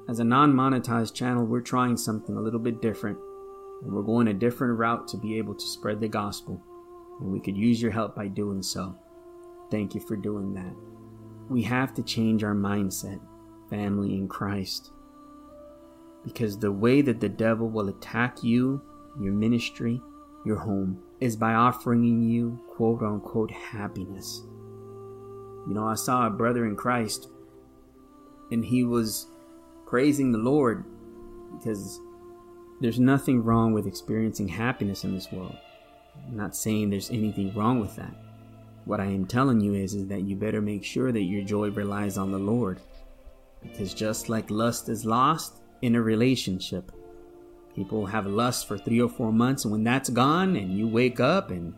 As a non monetized channel, we're trying something a little bit different, and we're going a different route to be able to spread the gospel, and we could use your help by doing so. Thank you for doing that. We have to change our mindset, family in Christ. Because the way that the devil will attack you your ministry, your home, is by offering you quote unquote happiness. You know, I saw a brother in Christ and he was praising the Lord because there's nothing wrong with experiencing happiness in this world. I'm not saying there's anything wrong with that. What I am telling you is, is that you better make sure that your joy relies on the Lord. Because just like lust is lost in a relationship, People have lust for three or four months, and when that's gone, and you wake up, and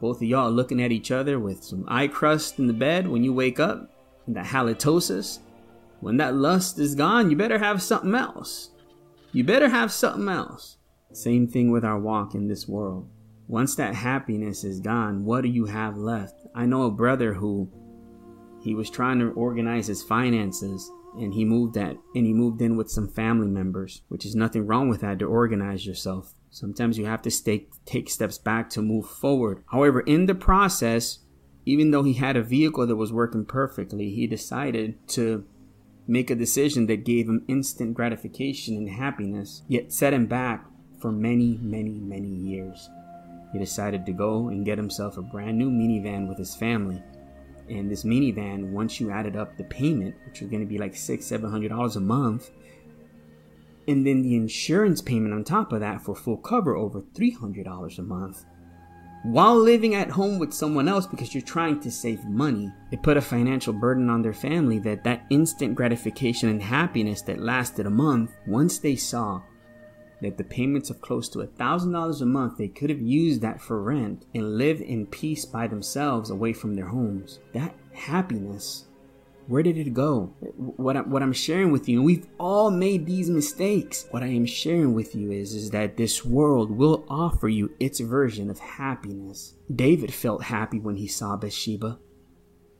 both of y'all looking at each other with some eye crust in the bed when you wake up, and that halitosis, when that lust is gone, you better have something else. You better have something else. Same thing with our walk in this world. Once that happiness is gone, what do you have left? I know a brother who he was trying to organize his finances and he moved that and he moved in with some family members, which is nothing wrong with that to organize yourself. Sometimes you have to stay, take steps back to move forward. However, in the process, even though he had a vehicle that was working perfectly, he decided to make a decision that gave him instant gratification and happiness, yet set him back for many, many, many years. He decided to go and get himself a brand new minivan with his family and this minivan, once you added up the payment, which was going to be like six, seven hundred dollars a month, and then the insurance payment on top of that for full cover over three hundred dollars a month, while living at home with someone else because you're trying to save money. It put a financial burden on their family that that instant gratification and happiness that lasted a month, once they saw that the payments of close to a thousand dollars a month they could have used that for rent and live in peace by themselves away from their homes. That happiness where did it go? What, I, what I'm sharing with you, and we've all made these mistakes. What I am sharing with you is, is that this world will offer you its version of happiness. David felt happy when he saw Bathsheba.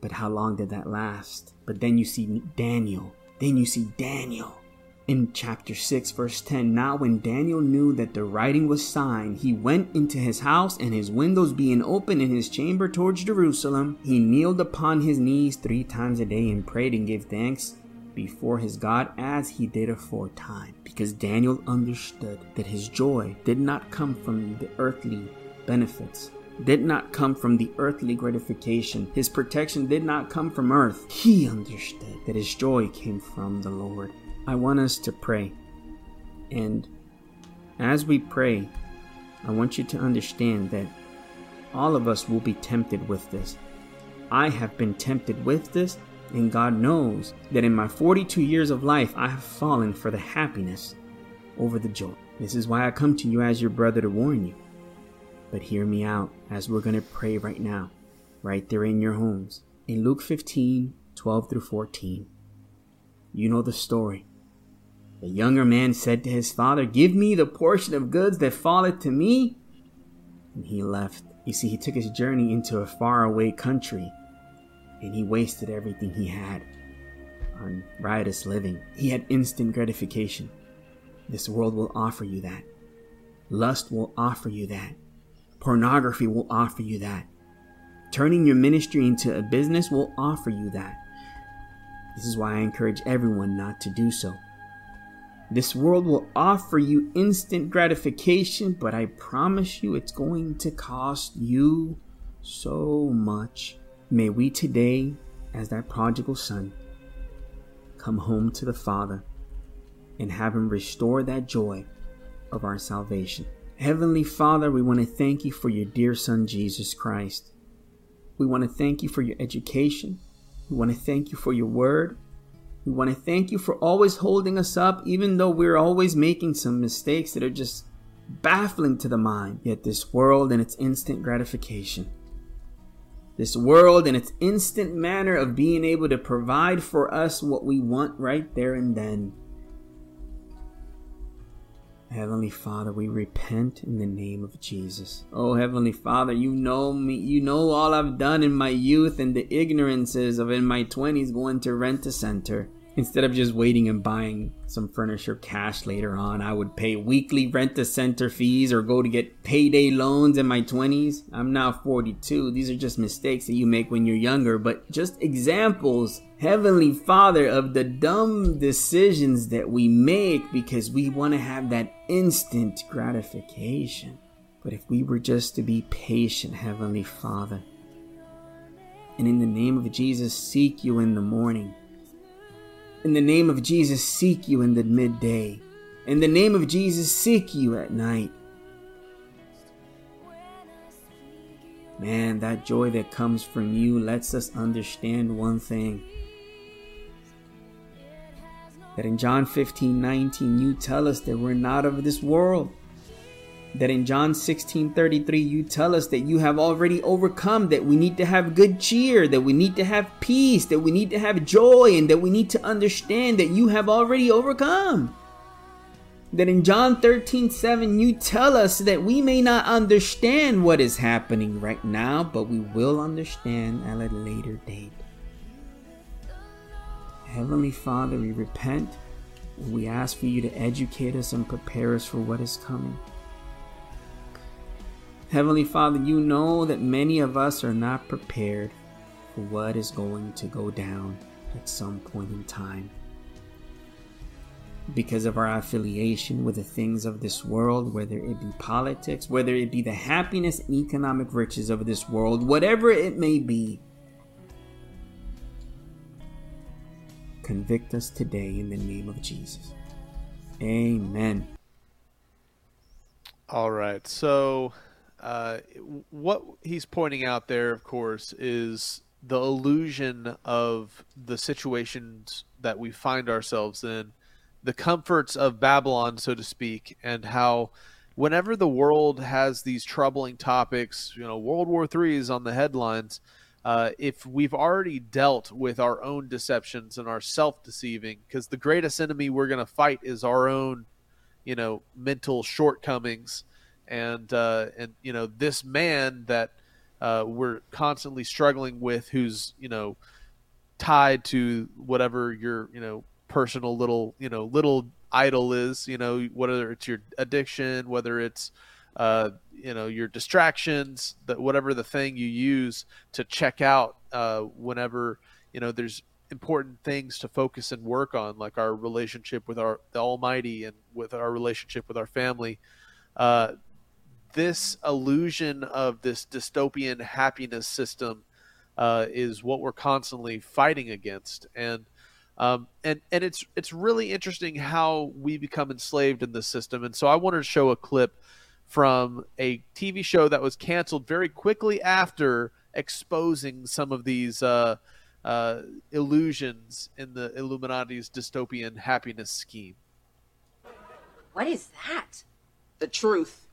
But how long did that last? But then you see Daniel. Then you see Daniel in chapter 6, verse 10, now when Daniel knew that the writing was signed, he went into his house, and his windows being open in his chamber towards Jerusalem, he kneeled upon his knees three times a day and prayed and gave thanks before his God as he did aforetime. Because Daniel understood that his joy did not come from the earthly benefits, did not come from the earthly gratification. His protection did not come from earth. He understood that his joy came from the Lord. I want us to pray. And as we pray, I want you to understand that all of us will be tempted with this. I have been tempted with this, and God knows that in my 42 years of life, I have fallen for the happiness over the joy. This is why I come to you as your brother to warn you. But hear me out as we're going to pray right now, right there in your homes. In Luke 15 12 through 14, you know the story. The younger man said to his father, Give me the portion of goods that falleth to me. And he left. You see, he took his journey into a faraway country and he wasted everything he had on riotous living. He had instant gratification. This world will offer you that. Lust will offer you that. Pornography will offer you that. Turning your ministry into a business will offer you that. This is why I encourage everyone not to do so. This world will offer you instant gratification, but I promise you it's going to cost you so much. May we today, as that prodigal son, come home to the Father and have Him restore that joy of our salvation. Heavenly Father, we want to thank you for your dear Son, Jesus Christ. We want to thank you for your education. We want to thank you for your word. We want to thank you for always holding us up, even though we're always making some mistakes that are just baffling to the mind. Yet, this world and its instant gratification, this world and its instant manner of being able to provide for us what we want right there and then. Heavenly Father, we repent in the name of Jesus. Oh, Heavenly Father, you know me. You know all I've done in my youth and the ignorances of in my 20s going to rent a center. Instead of just waiting and buying some furniture cash later on, I would pay weekly rent a center fees or go to get payday loans in my 20s. I'm now 42. These are just mistakes that you make when you're younger, but just examples, Heavenly Father, of the dumb decisions that we make because we want to have that instant gratification. But if we were just to be patient, Heavenly Father, and in the name of Jesus, seek you in the morning in the name of Jesus, seek you in the midday. In the name of Jesus, seek you at night. Man, that joy that comes from you lets us understand one thing. That in John 15 19, you tell us that we're not of this world that in John 16 33, you tell us that you have already overcome, that we need to have good cheer, that we need to have peace, that we need to have joy, and that we need to understand that you have already overcome. That in John 13 7, you tell us that we may not understand what is happening right now, but we will understand at a later date. Heavenly Father, we repent. We ask for you to educate us and prepare us for what is coming. Heavenly Father, you know that many of us are not prepared for what is going to go down at some point in time. Because of our affiliation with the things of this world, whether it be politics, whether it be the happiness and economic riches of this world, whatever it may be, convict us today in the name of Jesus. Amen. All right. So uh, what he's pointing out there, of course, is the illusion of the situations that we find ourselves in, the comforts of Babylon, so to speak, and how whenever the world has these troubling topics, you know, World War III is on the headlines. Uh, if we've already dealt with our own deceptions and our self-deceiving, because the greatest enemy we're going to fight is our own, you know, mental shortcomings, and uh, and you know this man that uh, we're constantly struggling with, who's you know tied to whatever your you know personal little you know little idol is, you know, whether it's your addiction, whether it's uh, you know your distractions, that whatever the thing you use to check out uh, whenever you know there's important things to focus and work on, like our relationship with our the Almighty and with our relationship with our family. Uh, this illusion of this dystopian happiness system uh, is what we're constantly fighting against, and um, and and it's it's really interesting how we become enslaved in this system. And so I wanted to show a clip from a TV show that was canceled very quickly after exposing some of these uh, uh, illusions in the Illuminati's dystopian happiness scheme. What is that? The truth.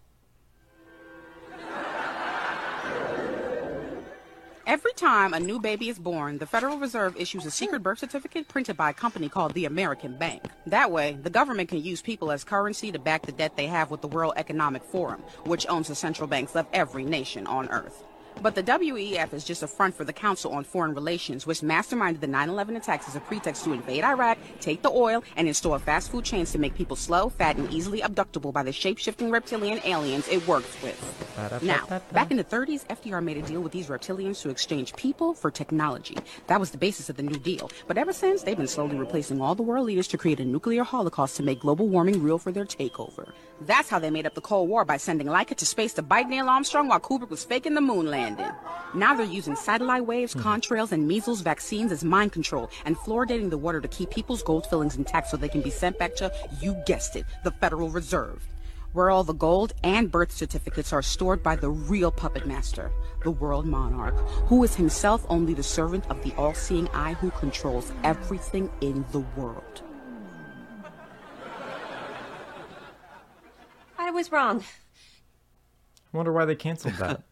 Every time a new baby is born, the Federal Reserve issues a secret birth certificate printed by a company called the American Bank. That way, the government can use people as currency to back the debt they have with the World Economic Forum, which owns the central banks of every nation on Earth. But the WEF is just a front for the Council on Foreign Relations, which masterminded the 9 11 attacks as a pretext to invade Iraq, take the oil, and install fast food chains to make people slow, fat, and easily abductable by the shape shifting reptilian aliens it works with. Now, back in the 30s, FDR made a deal with these reptilians to exchange people for technology. That was the basis of the New Deal. But ever since, they've been slowly replacing all the world leaders to create a nuclear holocaust to make global warming real for their takeover. That's how they made up the Cold War by sending Laika to space to bite Neil Armstrong while Kubrick was faking the moon landing. Now they're using satellite waves, hmm. contrails, and measles vaccines as mind control and fluoridating the water to keep people's gold fillings intact so they can be sent back to, you guessed it, the Federal Reserve. Where all the gold and birth certificates are stored by the real puppet master, the world monarch, who is himself only the servant of the all seeing eye who controls everything in the world. I was wrong. I wonder why they canceled that.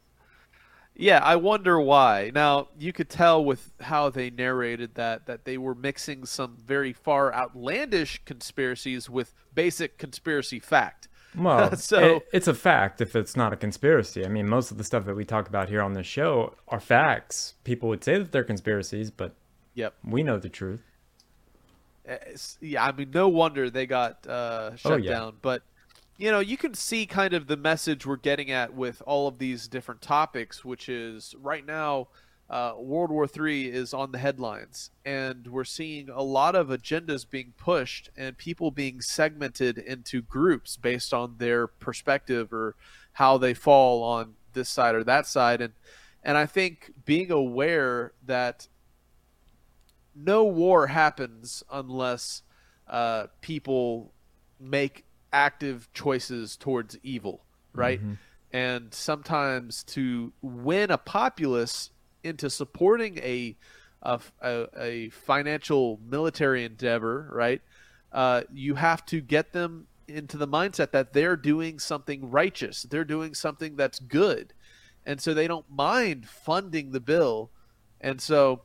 yeah, I wonder why. Now, you could tell with how they narrated that that they were mixing some very far outlandish conspiracies with basic conspiracy fact. Well, so it, it's a fact if it's not a conspiracy. I mean, most of the stuff that we talk about here on this show are facts. People would say that they're conspiracies, but yep, we know the truth. It's, yeah, I mean, no wonder they got uh, shut oh, yeah. down. But you know, you can see kind of the message we're getting at with all of these different topics, which is right now, uh, World War III is on the headlines, and we're seeing a lot of agendas being pushed and people being segmented into groups based on their perspective or how they fall on this side or that side. And and I think being aware that no war happens unless uh, people make active choices towards evil, right? Mm-hmm. And sometimes to win a populace into supporting a a, a financial military endeavor, right? Uh, you have to get them into the mindset that they're doing something righteous, they're doing something that's good, and so they don't mind funding the bill. And so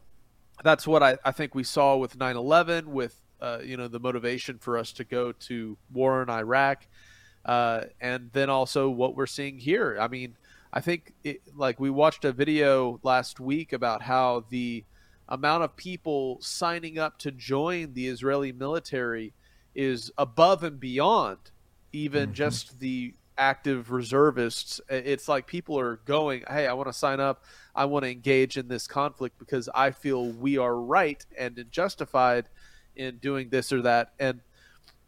that's what I, I think we saw with 9/11, with uh, you know the motivation for us to go to war in Iraq, uh, and then also what we're seeing here. I mean, I think it, like we watched a video last week about how the amount of people signing up to join the Israeli military is above and beyond even mm-hmm. just the active reservists. It's like people are going, "Hey, I want to sign up. I want to engage in this conflict because I feel we are right and justified in doing this or that." And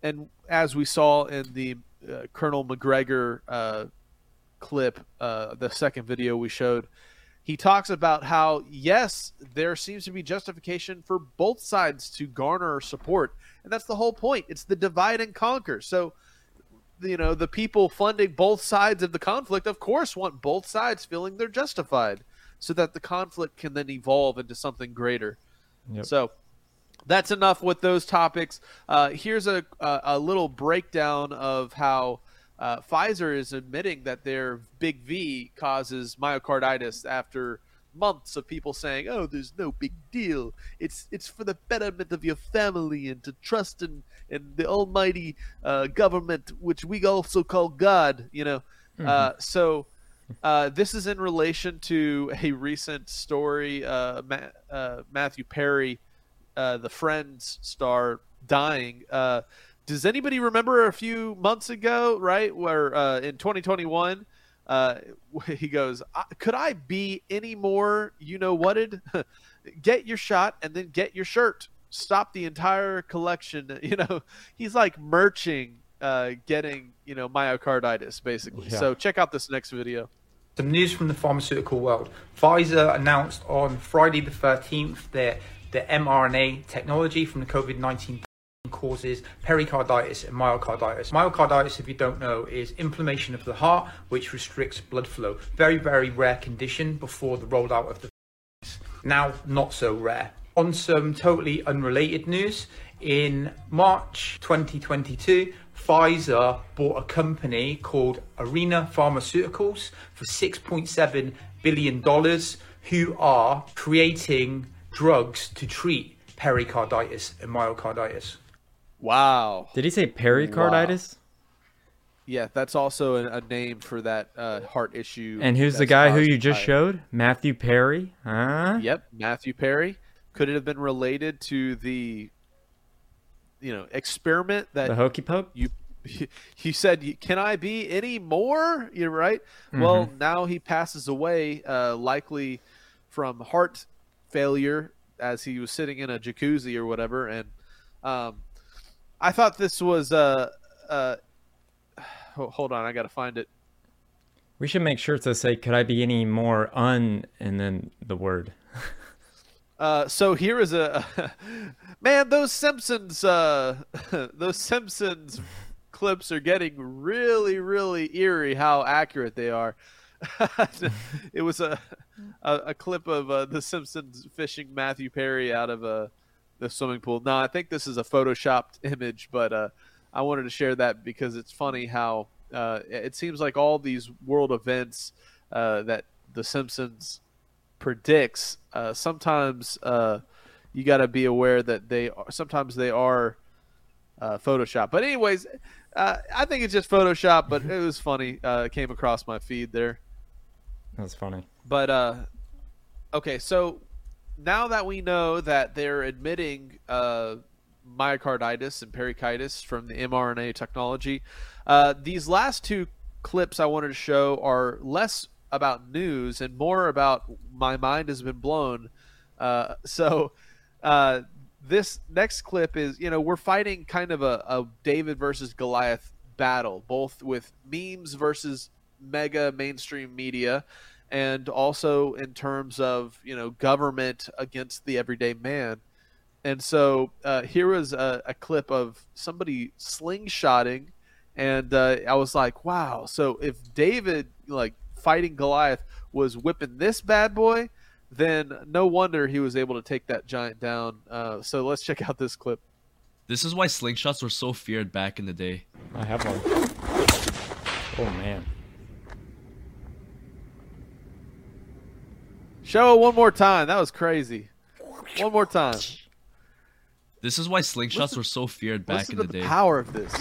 and as we saw in the uh, Colonel Macgregor uh, clip, uh, the second video we showed, he talks about how yes, there seems to be justification for both sides to garner support, and that's the whole point. It's the divide and conquer. So you know the people funding both sides of the conflict, of course, want both sides feeling they're justified, so that the conflict can then evolve into something greater. Yep. So that's enough with those topics. Uh, here's a, a, a little breakdown of how uh, Pfizer is admitting that their big V causes myocarditis after months of people saying, "Oh, there's no big deal. It's it's for the betterment of your family and to trust in in the Almighty uh, government, which we also call God." You know, uh, so. Uh, this is in relation to a recent story. Uh, Ma- uh, Matthew Perry, uh, the Friends star, dying. Uh, does anybody remember a few months ago, right, where uh, in 2021, uh, he goes, "I- "Could I be any more, you know whated? get your shot and then get your shirt. Stop the entire collection." You know, he's like merching, uh, getting you know myocarditis basically. Yeah. So check out this next video. Some news from the pharmaceutical world. Pfizer announced on Friday the 13th that the mRNA technology from the COVID 19 causes pericarditis and myocarditis. Myocarditis, if you don't know, is inflammation of the heart, which restricts blood flow. Very, very rare condition before the rollout of the vaccines. now not so rare. On some totally unrelated news, in March 2022, Pfizer bought a company called Arena Pharmaceuticals for $6.7 billion, who are creating drugs to treat pericarditis and myocarditis. Wow. Did he say pericarditis? Yeah, that's also a, a name for that uh, heart issue. And who's the guy who you just by- showed? Matthew Perry? Huh? Yep, Matthew Perry. Could it have been related to the, you know, experiment that The hokey poke? You, you said, "Can I be any more?" You're right. Well, Mhm. now he passes away, uh, likely from heart failure, as he was sitting in a jacuzzi or whatever. And um, I thought this was uh, uh, ho- hold on, I got to find it. We should make sure to say, could I be any more un and then the word. Uh, so here is a man. Those Simpsons, uh, those Simpsons clips are getting really, really eerie. How accurate they are. it was a a, a clip of uh, the Simpsons fishing Matthew Perry out of uh, the swimming pool. No, I think this is a photoshopped image, but uh, I wanted to share that because it's funny how uh, it seems like all these world events uh, that the Simpsons predicts, uh, sometimes you got to be aware that they are, sometimes they are uh, Photoshop. But anyways, uh, I think it's just Photoshop, but it was funny. Uh, it came across my feed there. That's funny. But uh, okay, so now that we know that they're admitting uh, myocarditis and pericarditis from the mRNA technology, uh, these last two clips I wanted to show are less about news and more about my mind has been blown. Uh, so uh, this next clip is, you know, we're fighting kind of a, a David versus Goliath battle, both with memes versus mega mainstream media and also in terms of you know government against the everyday man and so uh, here was a, a clip of somebody slingshotting and uh, i was like wow so if david like fighting goliath was whipping this bad boy then no wonder he was able to take that giant down uh, so let's check out this clip This is why slingshots were so feared back in the day. I have one. Oh man. Show it one more time that was crazy one more time This is why slingshots were so feared back Listen in to the the day. power of this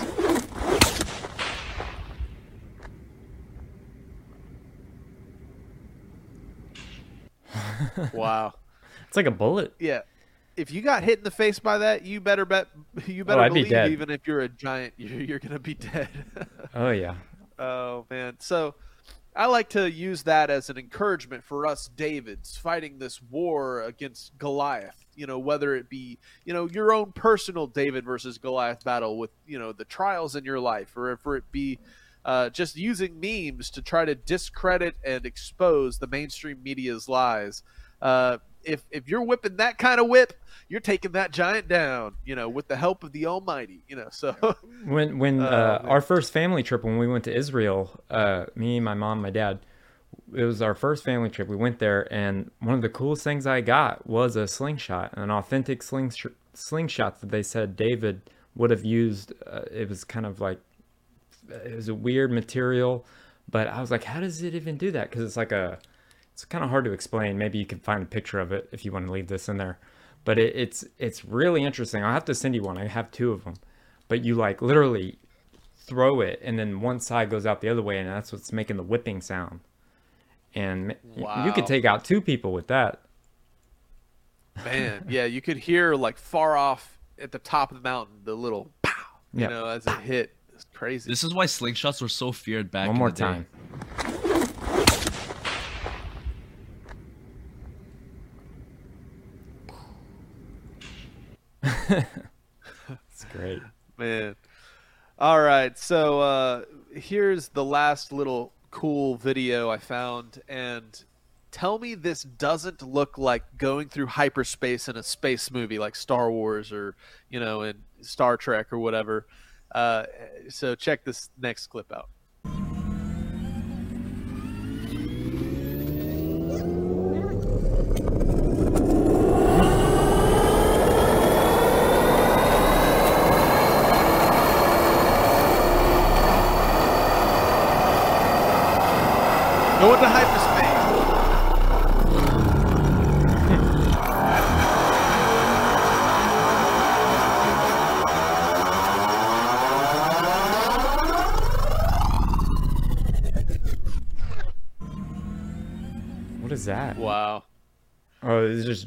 wow It's like a bullet. Yeah. If you got hit in the face by that, you better bet you better Oh, I'd be believe dead. even if you're a giant, you're, you're gonna be dead. Oh yeah. oh man. So I like to use that as an encouragement for us Davids fighting this war against Goliath. You know, whether it be, you know, your own personal David versus Goliath battle with, you know, the trials in your life, or if it be uh, just using memes to try to discredit and expose the mainstream media's lies. Uh, if if you're whipping that kind of whip, you're taking that giant down, you know, with the help of the Almighty, you know. So when when Oh, uh, our first family trip when we went to Israel, uh, me, my mom, my dad, it was our first family trip. We went there, and one of the coolest things I got was a slingshot, an authentic sling slingshot that they said David would have used. Uh, it was kind of like it was a weird material, but I was like, how does it even do that? Because it's like a it's kind of hard to explain. Maybe you can find a picture of it if you want to leave this in there. But it, it's it's really interesting. I'll have to send you one. I have two of them. But you like literally throw it, and then one side goes out the other way, and that's what's making the whipping sound. And you could take out two people with that. man, yeah, you could hear like far off at the top of the mountain the little pow, you Yeah. know, as it hit. It's crazy. This is why slingshots were so feared back One in more the day. It's great. Man. All right. So uh, here's the last little cool video I found. And tell me this doesn't look like going through hyperspace in a space movie like Star Wars or, you know, in Star Trek or whatever. Uh, so check this next clip out.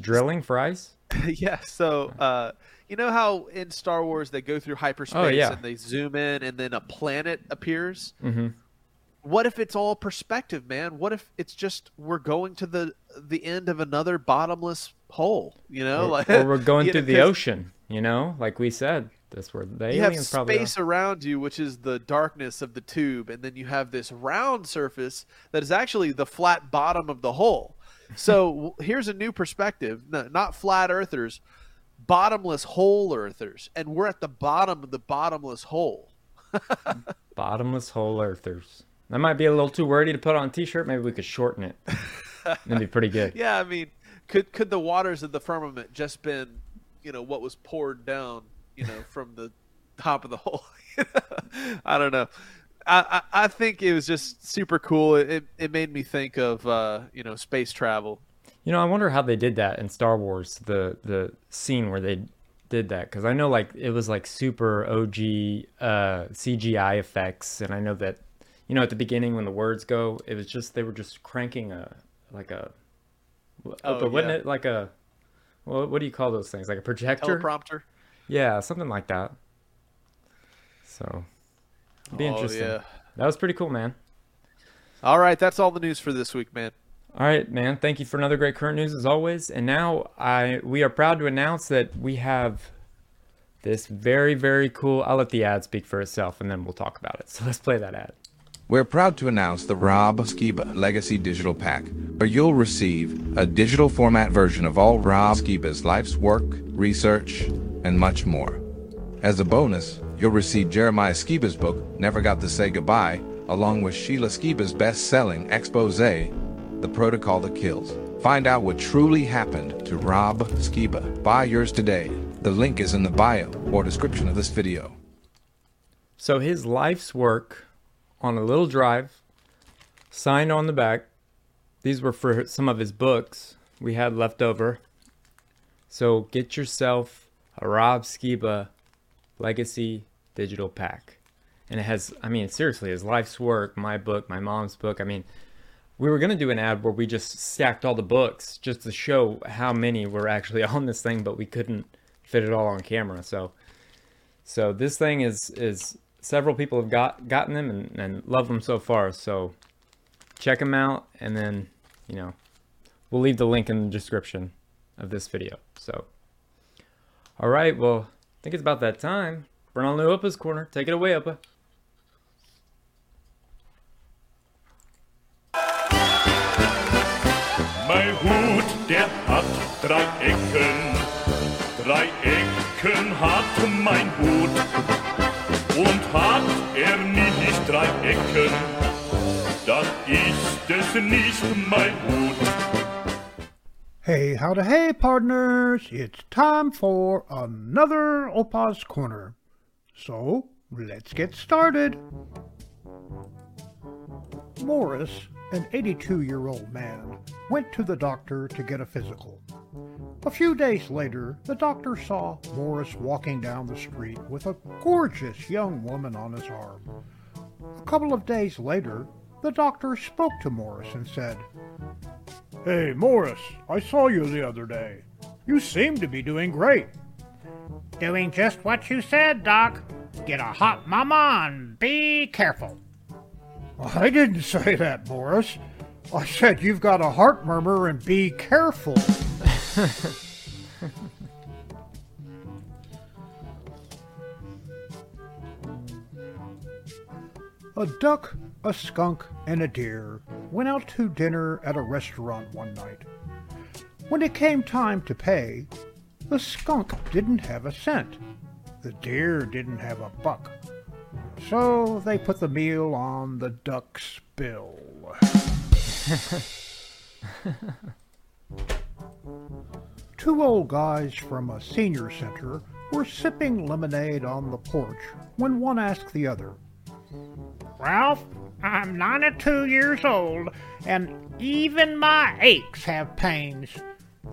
Drilling for ice? yeah. So, uh, you know how in Star Wars they go through hyperspace Oh, yeah. and they zoom in and then a planet appears? Mm-hmm. What if it's all perspective, man? What if it's just we're going to the the end of another bottomless hole? You know, Or, like or we're going through know, the ocean, you know, like we said. That's where the You have aliens probably are. space around you, which is the darkness of the tube, and then you have this round surface that is actually the flat bottom of the hole. So here's a new perspective: no, not flat earthers, bottomless hole earthers, and we're at the bottom of the bottomless hole. Bottomless hole earthers. That might be a little too wordy to put on a t-shirt. Maybe we could shorten it. That'd be pretty good. Yeah, I mean, could could the waters of the firmament just been, you know, what was poured down, you know, from the top of the hole? I don't know. I, I, think it was just super cool. It it made me think of uh, you know space travel. You know, I wonder how they did that in Star Wars, the the scene where they did that, because I know like it was like super OG uh, CGI effects, and I know that you know at the beginning when the words go, it was just they were just cranking a like a, Oh, but wasn't yeah. it like a what what do you call those things? Like a projector? Teleprompter. Yeah, something like that. So, it'd be Oh, yeah. That was pretty cool, man. All right, that's all the news for this week, man. All right, man. Thank you for another great current news as always. And now I we are proud to announce that we have this very very cool. I'll let the ad speak for itself, and then we'll talk about it. So let's play that ad. We're proud to announce the Rob Skiba Legacy Digital Pack, where you'll receive a digital format version of all Rob Skiba's life's work, research, and much more. As a bonus, you'll receive Jeremiah Skiba's book, Never Got to Say Goodbye, along with Sheila Skiba's best-selling expose, The Protocol That Kills. Find out what truly happened to Rob Skiba. Buy yours today. The link is in the bio or description of this video. So his life's work on a little drive, signed on the back. These were for some of his books we had left over. So get yourself a Rob Skiba Legacy Digital Pack. And it has, I mean, seriously, his life's work, my book, my mom's book. I mean, we were going to do an ad where we just stacked all the books just to show how many were actually on this thing, but we couldn't fit it all on camera. So, so this thing is is several people have got gotten them and, and love them so far. So check them out, and then you know we'll leave the link in the description of this video. So, all right, well, I think it's about that time. Bernal Opa's corner. Take it away, Opa. My hood, der er hat drei Ecken. Drei Ecken hat mein Hut. Und hat er nicht drei Ecken, dann ist es nicht mein Hut. Hey, howdy, hey, partners! It's time for another Opa's Corner. So, let's get started. Morris, an 82 year old man, went to the doctor to get a physical. A few days later, the doctor saw Morris walking down the street with a gorgeous young woman on his arm. A couple of days later, the doctor spoke to Morris and said, Hey, Morris, I saw you the other day. You seem to be doing great. Doing just what you said, Doc. Get a hot mama and be careful. I didn't say that, Boris. I said you've got a heart murmur and be careful. a duck, a skunk, and a deer went out to dinner at a restaurant one night. When it came time to pay, the skunk didn't have a cent. The deer didn't have a buck. So they put the meal on the duck's bill. Two old guys from a senior center were sipping lemonade on the porch when one asked the other, Ralph, I'm 92 years old, and even my aches have pains.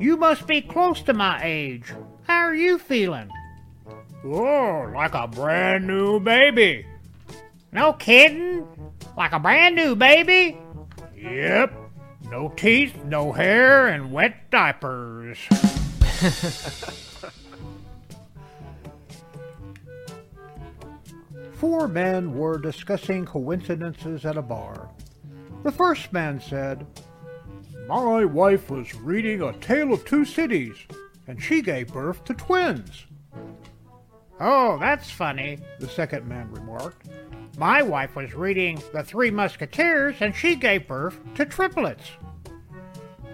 You must be close to my age. How are you feeling? Oh, like a brand new baby. No kidding? Like a brand new baby? Yep. No teeth, no hair, and wet diapers. Four men were discussing coincidences at a bar. The first man said, My wife was reading A Tale of Two Cities, and she gave birth to twins. Oh, that's funny, the second man remarked. My wife was reading The Three Musketeers, and she gave birth to triplets.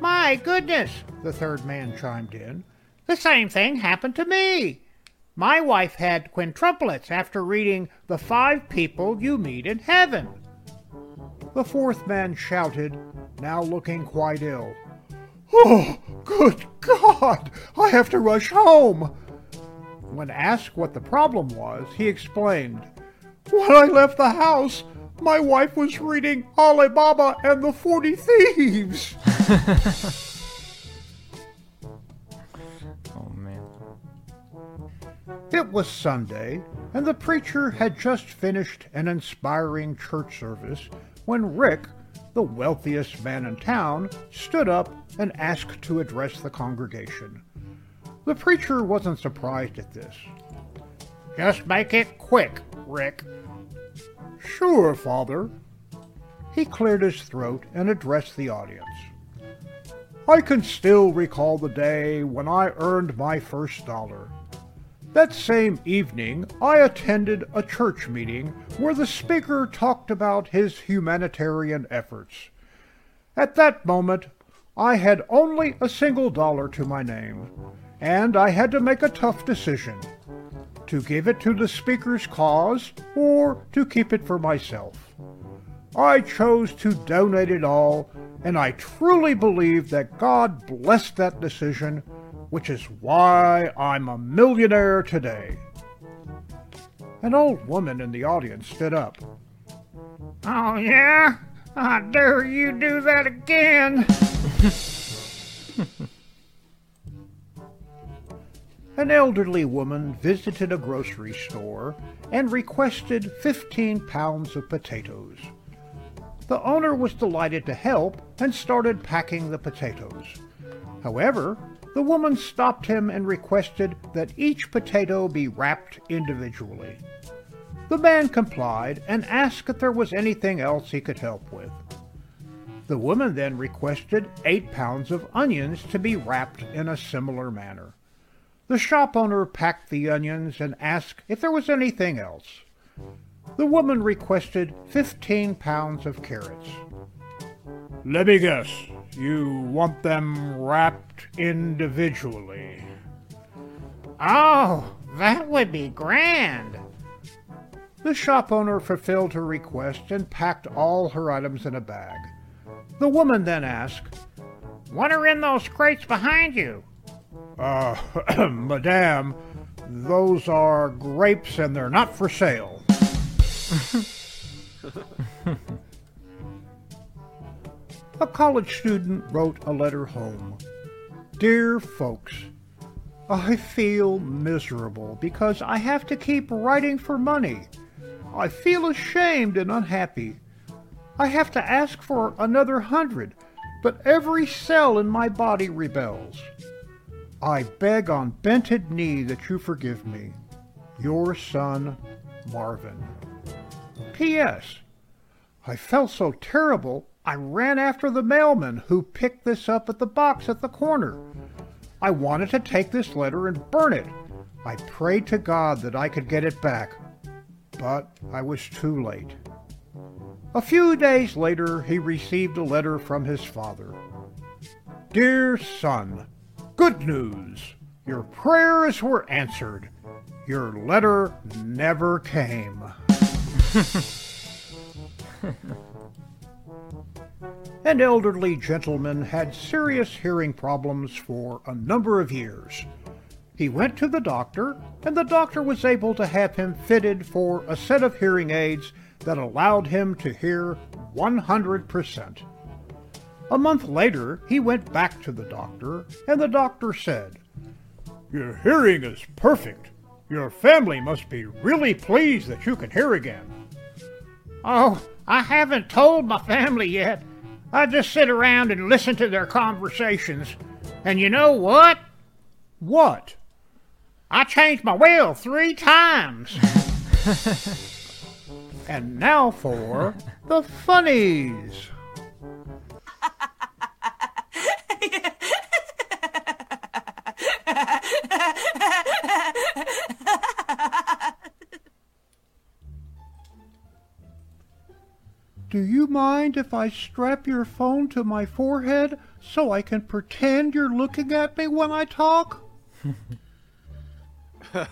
My goodness, the third man chimed in. The same thing happened to me. My wife had quintuplets after reading The Five People You Meet in Heaven. The fourth man shouted, now looking quite ill. Oh, good God! I have to rush home! When asked what the problem was, he explained, When I left the house, my wife was reading Ali Baba and the Forty Thieves. oh, man. It was Sunday, and the preacher had just finished an inspiring church service when Rick, the wealthiest man in town, stood up and asked to address the congregation. The preacher wasn't surprised at this. Just make it quick, Rick. Sure, Father. He cleared his throat and addressed the audience. I can still recall the day when I earned my first dollar. That same evening, I attended a church meeting where the speaker talked about his humanitarian efforts. At that moment, I had only a single dollar to my name, and I had to make a tough decision to give it to the speaker's cause or to keep it for myself. I chose to donate it all, and I truly believe that God blessed that decision, which is why I'm a millionaire today. An old woman in the audience stood up. Oh, yeah? I dare you do that again. An elderly woman visited a grocery store and requested 15 pounds of potatoes. The owner was delighted to help and started packing the potatoes. However, the woman stopped him and requested that each potato be wrapped individually. The man complied and asked if there was anything else he could help with. The woman then requested eight pounds of onions to be wrapped in a similar manner. The shop owner packed the onions and asked if there was anything else. The woman requested 15 pounds of carrots. Let me guess. You want them wrapped individually. Oh, that would be grand. The shop owner fulfilled her request and packed all her items in a bag. The woman then asked, What are in those crates behind you? Uh, madame, those are grapes and they're not for sale. a college student wrote a letter home. Dear folks, I feel miserable because I have to keep writing for money. I feel ashamed and unhappy. I have to ask for another hundred, but every cell in my body rebels. I beg on bended knee that you forgive me. Your son, Marvin. P.S. I felt so terrible, I ran after the mailman who picked this up at the box at the corner. I wanted to take this letter and burn it. I prayed to God that I could get it back, but I was too late. A few days later, he received a letter from his father. Dear son, good news. Your prayers were answered. Your letter never came. An elderly gentleman had serious hearing problems for a number of years. He went to the doctor, and the doctor was able to have him fitted for a set of hearing aids that allowed him to hear 100%. A month later, he went back to the doctor, and the doctor said, Your hearing is perfect. Your family must be really pleased that you can hear again. Oh, I haven't told my family yet. I just sit around and listen to their conversations. And you know what? What? I changed my will three times. and now for the funnies. Do you mind if I strap your phone to my forehead so I can pretend you're looking at me when I talk?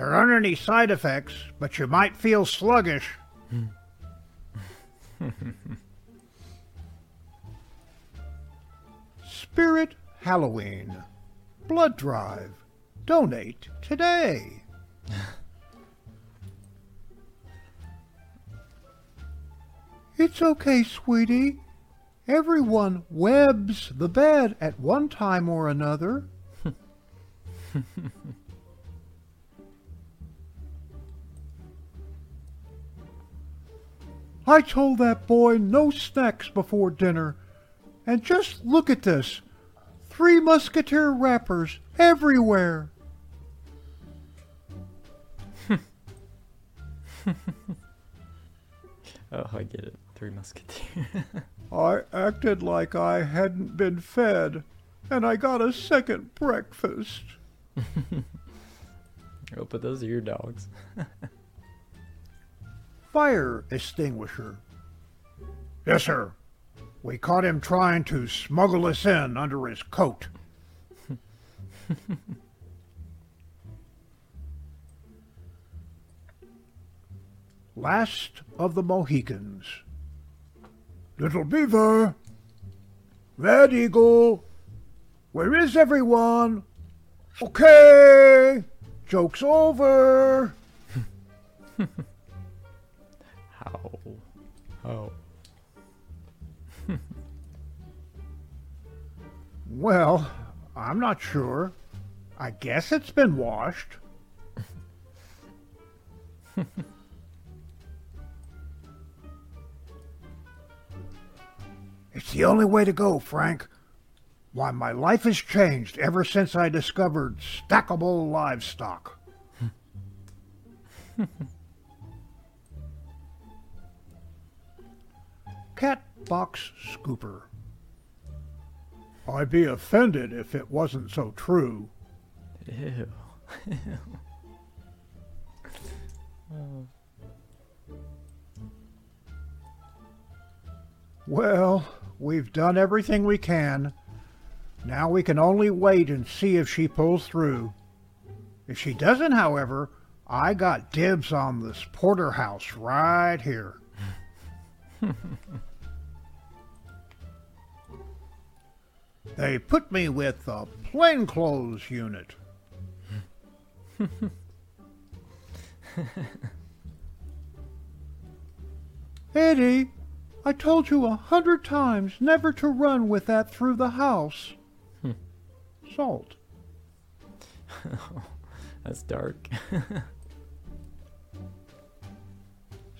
There aren't any side effects, but you might feel sluggish. Spirit Halloween. Blood Drive. Donate today. it's okay, sweetie. Everyone webs the bed at one time or another. I told that boy no snacks before dinner. And just look at this. Three Musketeer wrappers everywhere. oh, I get it. Three Musketeers. I acted like I hadn't been fed, and I got a second breakfast. oh, but those are your dogs. Fire extinguisher. Yes, sir. We caught him trying to smuggle us in under his coat. Last of the Mohicans. Little Beaver. Red Eagle. Where is everyone? Okay. Joke's over. How? How? Well, I'm not sure. I guess it's been washed. it's the only way to go, Frank. Why, my life has changed ever since I discovered stackable livestock. Cat Box Scooper. I'd be offended if it wasn't so true. Ew. Well, we've done everything we can. Now we can only wait and see if she pulls through. If she doesn't, however, I got dibs on this porterhouse right here. they put me with the plainclothes unit. Eddie, I told you a hundred times never to run with that through the house. Salt. That's dark.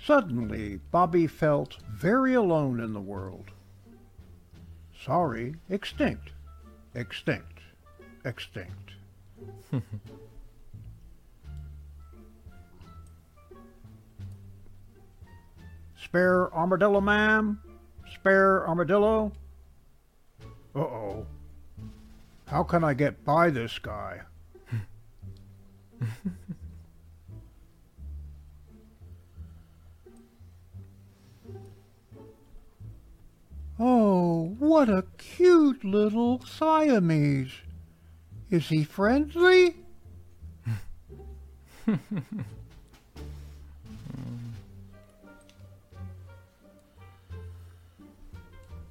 Suddenly, Bobby felt very alone in the world. Sorry, extinct. Extinct. Extinct. Spare armadillo, ma'am? Spare armadillo? Uh oh. How can I get by this guy? oh, what a cute little Siamese. Is he friendly?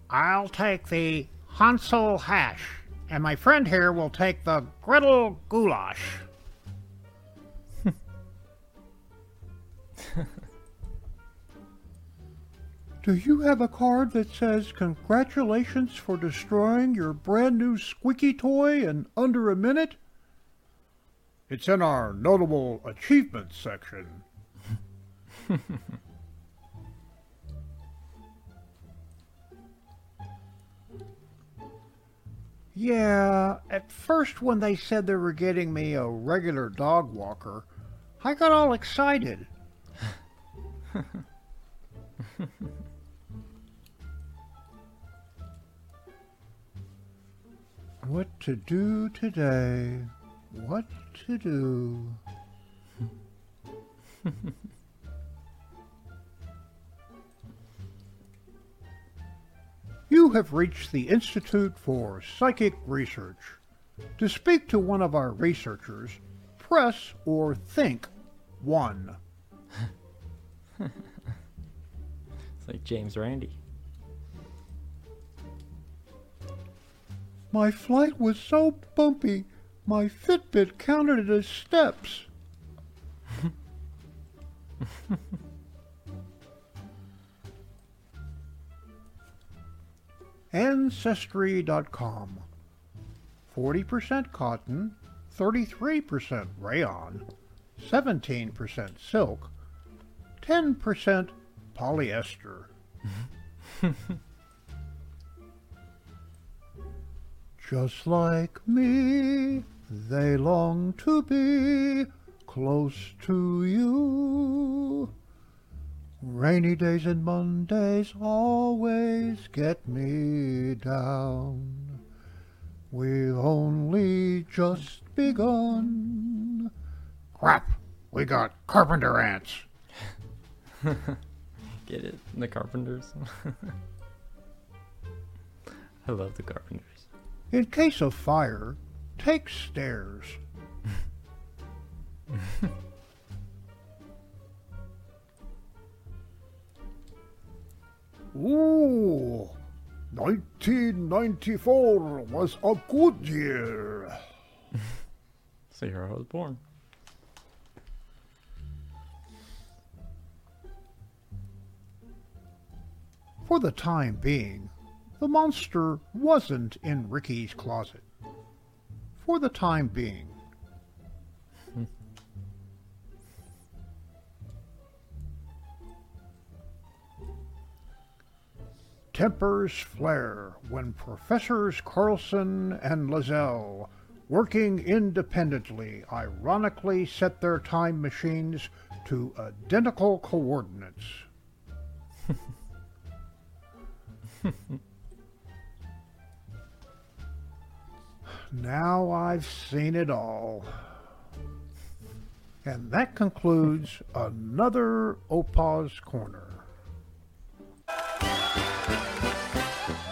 I'll take the Hansel hash, and my friend here will take the Gretel goulash. Do you have a card that says congratulations for destroying your brand new squeaky toy in under a minute? It's in our notable achievements section. Yeah, at first when they said they were getting me a regular dog walker, I got all excited. what to do today? What to do? You have reached the Institute for Psychic Research. To speak to one of our researchers, press or think 1. it's like James Randi. My flight was so bumpy, my Fitbit counted it as steps. Ancestry.com 40% cotton, 33% rayon, 17% silk, 10% polyester. Just like me, they long to be close to you. Rainy days and Mondays always get me down. We've only just begun. Crap, we got carpenter ants. Get it? The Carpenters. I love the Carpenters. In case of fire, take stairs. Ooh, 1994 was a good year. So here I was born. For the time being, the monster wasn't in Ricky's closet. For the time being. Tempers flare when Professors Carlson and Lazelle, working independently, ironically set their time machines to identical coordinates. now I've seen it all. And that concludes another Opa's Corner.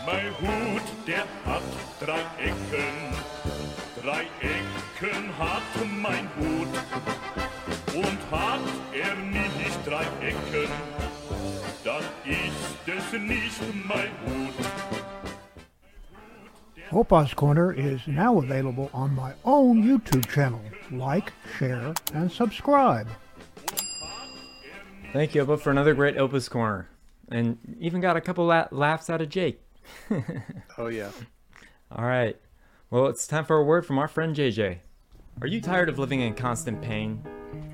Mein Hut, der hat drei Ecken, drei Ecken hat mein Hut. Und hat er nicht drei Ecken, dann ist es nicht mein Hut. Opa's Corner is now available on my own YouTube channel. Like, share, and subscribe. Thank you, Opa, for another great Opa's Corner. And even got a couple la- laughs out of Jake. oh, yeah. All right. Well, it's time for a word from our friend JJ. Are you tired of living in constant pain?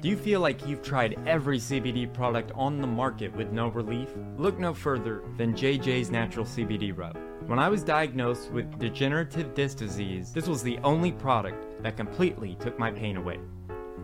Do you feel like you've tried every CBD product on the market with no relief? Look no further than JJ's Natural CBD Rub. When I was diagnosed with degenerative disc disease, this was the only product that completely took my pain away.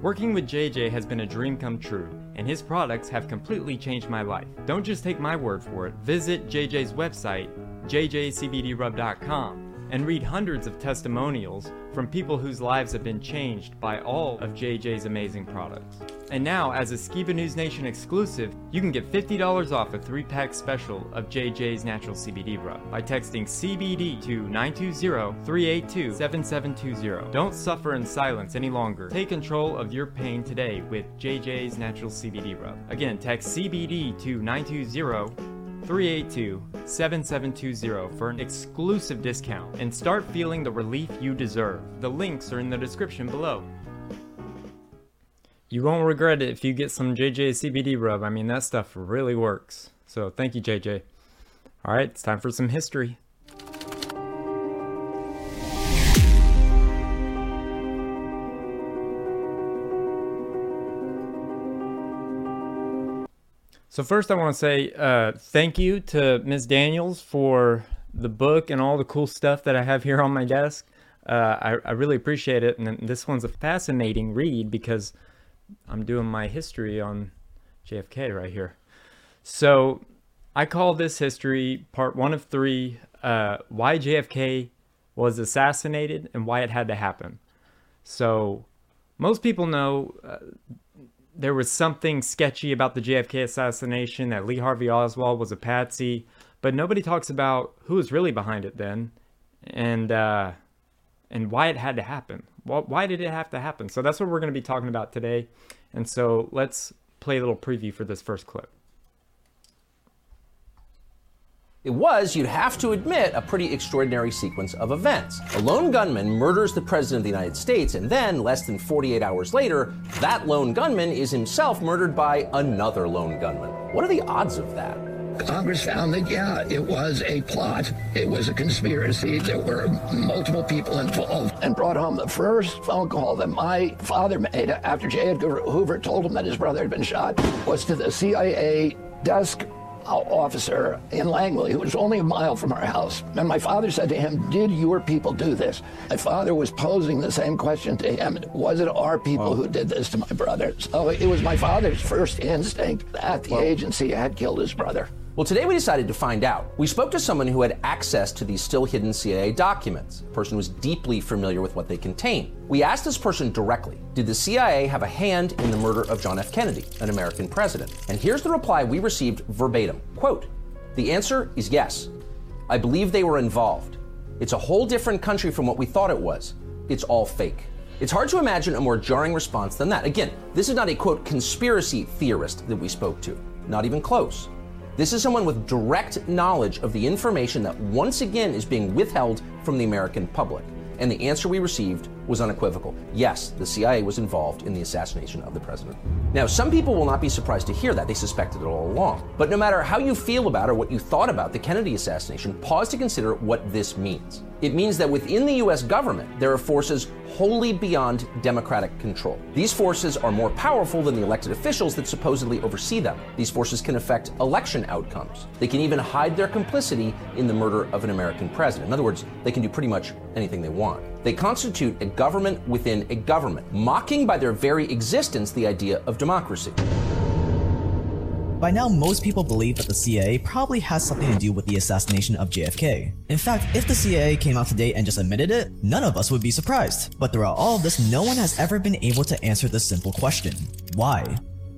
Working with JJ has been a dream come true, and his products have completely changed my life. Don't just take my word for it. Visit JJ's website, jjcbdrub.com, and read hundreds of testimonials from people whose lives have been changed by all of JJ's amazing products. And now, as a Skiba News Nation exclusive, you can get $50 off a 3-pack special of JJ's Natural CBD Rub by texting CBD to 920-382-7720. Don't suffer in silence any longer. Take control of your pain today with JJ's Natural CBD Rub. Again, text CBD to 920 382 7720 for an exclusive discount and start feeling the relief you deserve. The links are in the description below. You won't regret it if you get some JJ CBD rub. I mean, that stuff really works. So thank you, JJ. All right, it's time for some history. So first, I want to say uh, thank you to Ms. Daniels for the book and all the cool stuff that I have here on my desk. Uh, I, I, really appreciate it, and this one's a fascinating read because I'm doing my history on JFK right here. So I call this history part one of three: uh, why JFK was assassinated and why it had to happen. So most people know uh, there was something sketchy about the JFK assassination, that Lee Harvey Oswald was a patsy, but nobody talks about who was really behind it then, and uh, and why it had to happen. Why did it have to happen? So that's what we're going to be talking about today, and so let's play a little preview for this first clip. It was, you'd have to admit, a pretty extraordinary sequence of events. A lone gunman murders the President of the United States, and then, less than 48 hours later, that lone gunman is himself murdered by another lone gunman. What are the odds of that? Congress found that, yeah, it was a plot. It was a conspiracy. There were multiple people involved and brought home the first phone call that my father made after J. Edgar Hoover told him that his brother had been shot was to the CIA desk officer in Langley, who was only a mile from our house. And my father said to him, Did your people do this? My father was posing the same question to him Was it our people who did this to my brother? So it was my father's first instinct that the agency had killed his brother. Well, today we decided to find out. We spoke to someone who had access to these still hidden CIA documents, a person who was deeply familiar with what they contain. We asked this person directly Did the CIA have a hand in the murder of John F. Kennedy, an American president? And here's the reply we received verbatim Quote, The answer is yes. I believe they were involved. It's a whole different country from what we thought it was. It's all fake. It's hard to imagine a more jarring response than that. Again, this is not a quote conspiracy theorist that we spoke to, not even close. This is someone with direct knowledge of the information that once again is being withheld from the American public. And the answer we received was unequivocal. Yes, the CIA was involved in the assassination of the president. Now, some people will not be surprised to hear that. They suspected it all along. But no matter how you feel about or what you thought about the Kennedy assassination, pause to consider what this means. It means that within the US government, there are forces wholly beyond democratic control. These forces are more powerful than the elected officials that supposedly oversee them. These forces can affect election outcomes. They can even hide their complicity in the murder of an American president. In other words, they can do pretty much anything they want. They constitute a government within a government, mocking by their very existence the idea of democracy. By now, most people believe that the CIA probably has something to do with the assassination of JFK. In fact, if the CIA came out today and just admitted it, none of us would be surprised. But throughout all of this, no one has ever been able to answer this simple question. Why?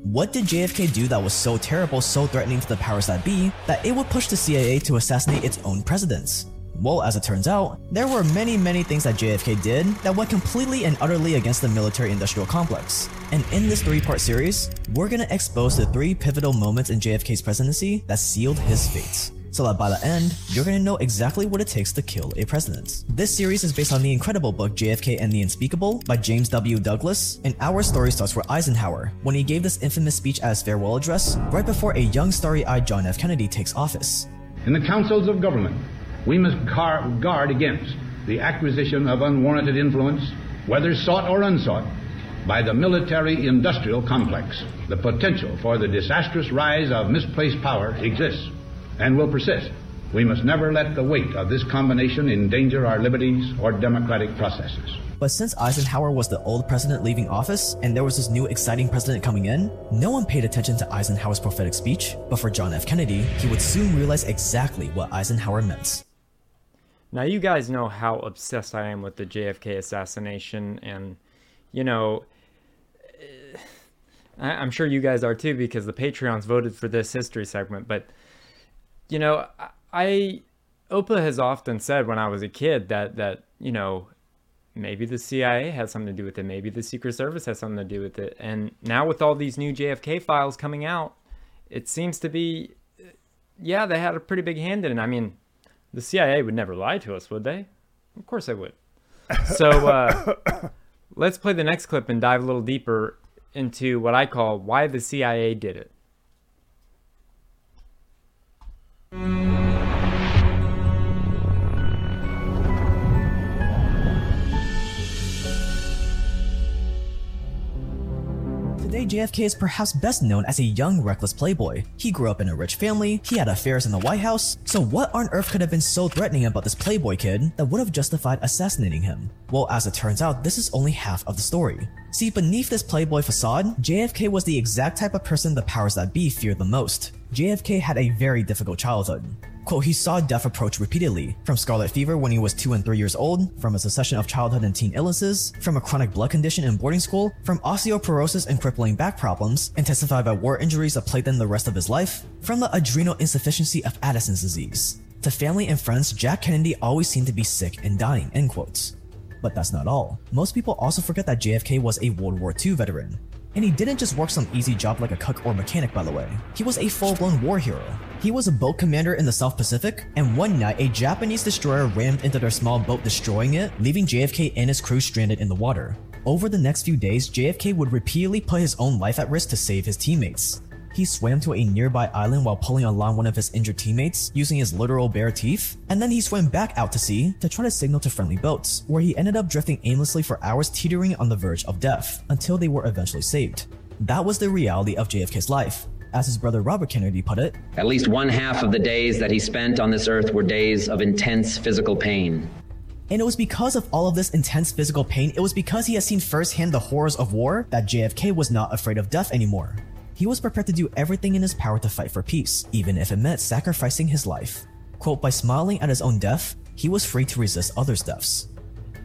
What did JFK do that was so terrible, so threatening to the powers that be, that it would push the CIA to assassinate its own presidents? Well, as it turns out, there were many, many things that JFK did that went completely and utterly against the military industrial complex. And in this three part series, we're gonna expose the three pivotal moments in JFK's presidency that sealed his fate. So that by the end, you're gonna know exactly what it takes to kill a president. This series is based on the incredible book JFK and the Unspeakable by James W. Douglas, and our story starts with Eisenhower when he gave this infamous speech at his farewell address right before a young starry eyed John F. Kennedy takes office. In the councils of government, we must guard against the acquisition of unwarranted influence, whether sought or unsought, by the military industrial complex. The potential for the disastrous rise of misplaced power exists and will persist. We must never let the weight of this combination endanger our liberties or democratic processes. But since Eisenhower was the old president leaving office and there was this new exciting president coming in, no one paid attention to Eisenhower's prophetic speech. But for John F. Kennedy, he would soon realize exactly what Eisenhower meant. Now, you guys know how obsessed I am with the JFK assassination, and, you know, eh, I'm sure you guys are too because the Patreons voted for this history segment. But, you know, I, Opa has often said when I was a kid that, that, you know, maybe the CIA has something to do with it, maybe the Secret Service has something to do with it. And now with all these new JFK files coming out, it seems to be, eh, yeah, they had a pretty big hand in it. I mean, the CIA would never lie to us, would they? Of course they would. So uh, let's play the next clip and dive a little deeper into what I call why the CIA did it. JFK is perhaps best known as a young, reckless playboy. He grew up in a rich family, he had affairs in the White House, so what on earth could have been so threatening about this playboy kid that would have justified assassinating him? Well, as it turns out, this is only half of the story. See, beneath this playboy facade, JFK was the exact type of person the powers that be feared the most. JFK had a very difficult childhood. Quote, he saw death approach repeatedly, from scarlet fever when he was 2 and 3 years old, from a succession of childhood and teen illnesses, from a chronic blood condition in boarding school, from osteoporosis and crippling back problems, intensified by war injuries that plagued him the rest of his life, from the adrenal insufficiency of Addison's disease. To family and friends, Jack Kennedy always seemed to be sick and dying, end quotes. But that's not all. Most people also forget that JFK was a World War II veteran. And he didn't just work some easy job like a cook or mechanic, by the way. He was a full-blown war hero. He was a boat commander in the South Pacific, and one night a Japanese destroyer rammed into their small boat destroying it, leaving JFK and his crew stranded in the water. Over the next few days, JFK would repeatedly put his own life at risk to save his teammates. He swam to a nearby island while pulling along one of his injured teammates using his literal bare teeth, and then he swam back out to sea to try to signal to friendly boats, where he ended up drifting aimlessly for hours teetering on the verge of death until they were eventually saved. That was the reality of JFK's life. As his brother Robert Kennedy put it, At least one half of the days that he spent on this earth were days of intense physical pain. And it was because of all of this intense physical pain, it was because he had seen firsthand the horrors of war that JFK was not afraid of death anymore. He was prepared to do everything in his power to fight for peace, even if it meant sacrificing his life. Quote, by smiling at his own death, he was free to resist others' deaths.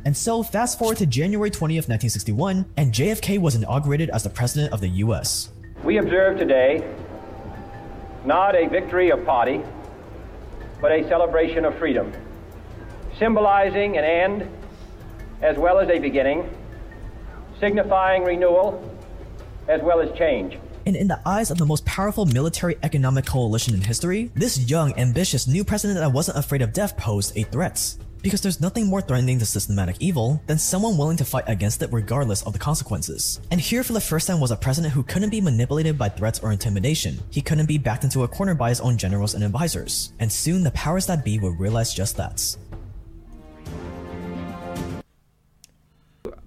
And so, fast forward to January 20th, 1961, and JFK was inaugurated as the President of the US. We observe today not a victory of party, but a celebration of freedom, symbolizing an end as well as a beginning, signifying renewal as well as change. And in the eyes of the most powerful military economic coalition in history, this young, ambitious new president that wasn't afraid of death posed a threat. Because there's nothing more threatening to systematic evil than someone willing to fight against it regardless of the consequences. And here for the first time was a president who couldn't be manipulated by threats or intimidation. He couldn't be backed into a corner by his own generals and advisors. And soon the powers that be would realize just that.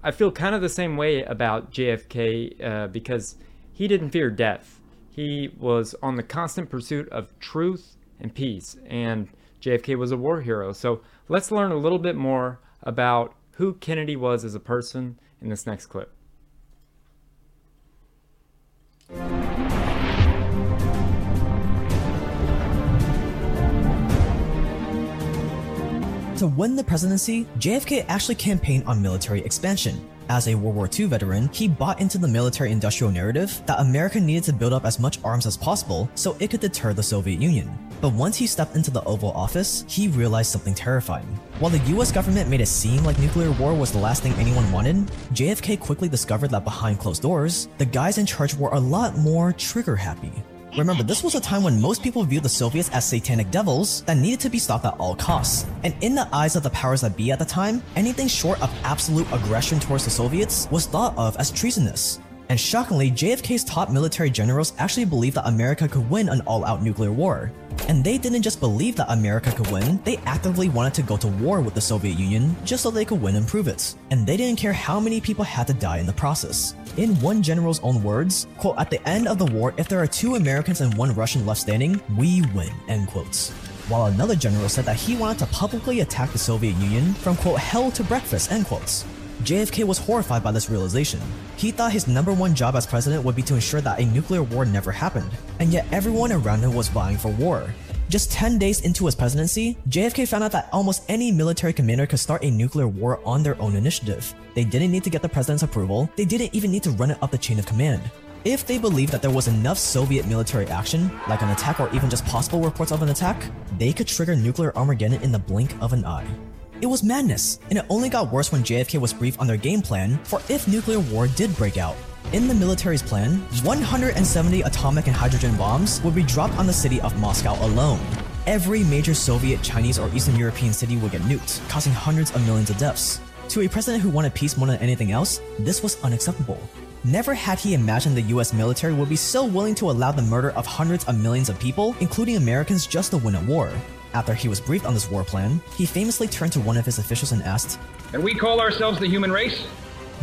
I feel kind of the same way about JFK uh, because he didn't fear death. He was on the constant pursuit of truth and peace, and JFK was a war hero. So Let's learn a little bit more about who Kennedy was as a person in this next clip. To win the presidency, JFK actually campaigned on military expansion. As a World War II veteran, he bought into the military industrial narrative that America needed to build up as much arms as possible so it could deter the Soviet Union. But once he stepped into the Oval Office, he realized something terrifying. While the US government made it seem like nuclear war was the last thing anyone wanted, JFK quickly discovered that behind closed doors, the guys in charge were a lot more trigger happy. Remember, this was a time when most people viewed the Soviets as satanic devils that needed to be stopped at all costs. And in the eyes of the powers that be at the time, anything short of absolute aggression towards the Soviets was thought of as treasonous. And shockingly, JFK's top military generals actually believed that America could win an all-out nuclear war. And they didn't just believe that America could win, they actively wanted to go to war with the Soviet Union just so they could win and prove it. And they didn't care how many people had to die in the process. In one general's own words, quote, at the end of the war, if there are two Americans and one Russian left standing, we win, end quotes. While another general said that he wanted to publicly attack the Soviet Union from quote, hell to breakfast, end quotes. JFK was horrified by this realization. He thought his number one job as president would be to ensure that a nuclear war never happened, and yet everyone around him was vying for war. Just 10 days into his presidency, JFK found out that almost any military commander could start a nuclear war on their own initiative. They didn't need to get the president's approval, they didn't even need to run it up the chain of command. If they believed that there was enough Soviet military action, like an attack or even just possible reports of an attack, they could trigger nuclear Armageddon in the blink of an eye. It was madness, and it only got worse when JFK was briefed on their game plan for if nuclear war did break out. In the military's plan, 170 atomic and hydrogen bombs would be dropped on the city of Moscow alone. Every major Soviet, Chinese, or Eastern European city would get nuked, causing hundreds of millions of deaths. To a president who wanted peace more than anything else, this was unacceptable. Never had he imagined the US military would be so willing to allow the murder of hundreds of millions of people, including Americans, just to win a war. After he was briefed on this war plan, he famously turned to one of his officials and asked, And we call ourselves the human race?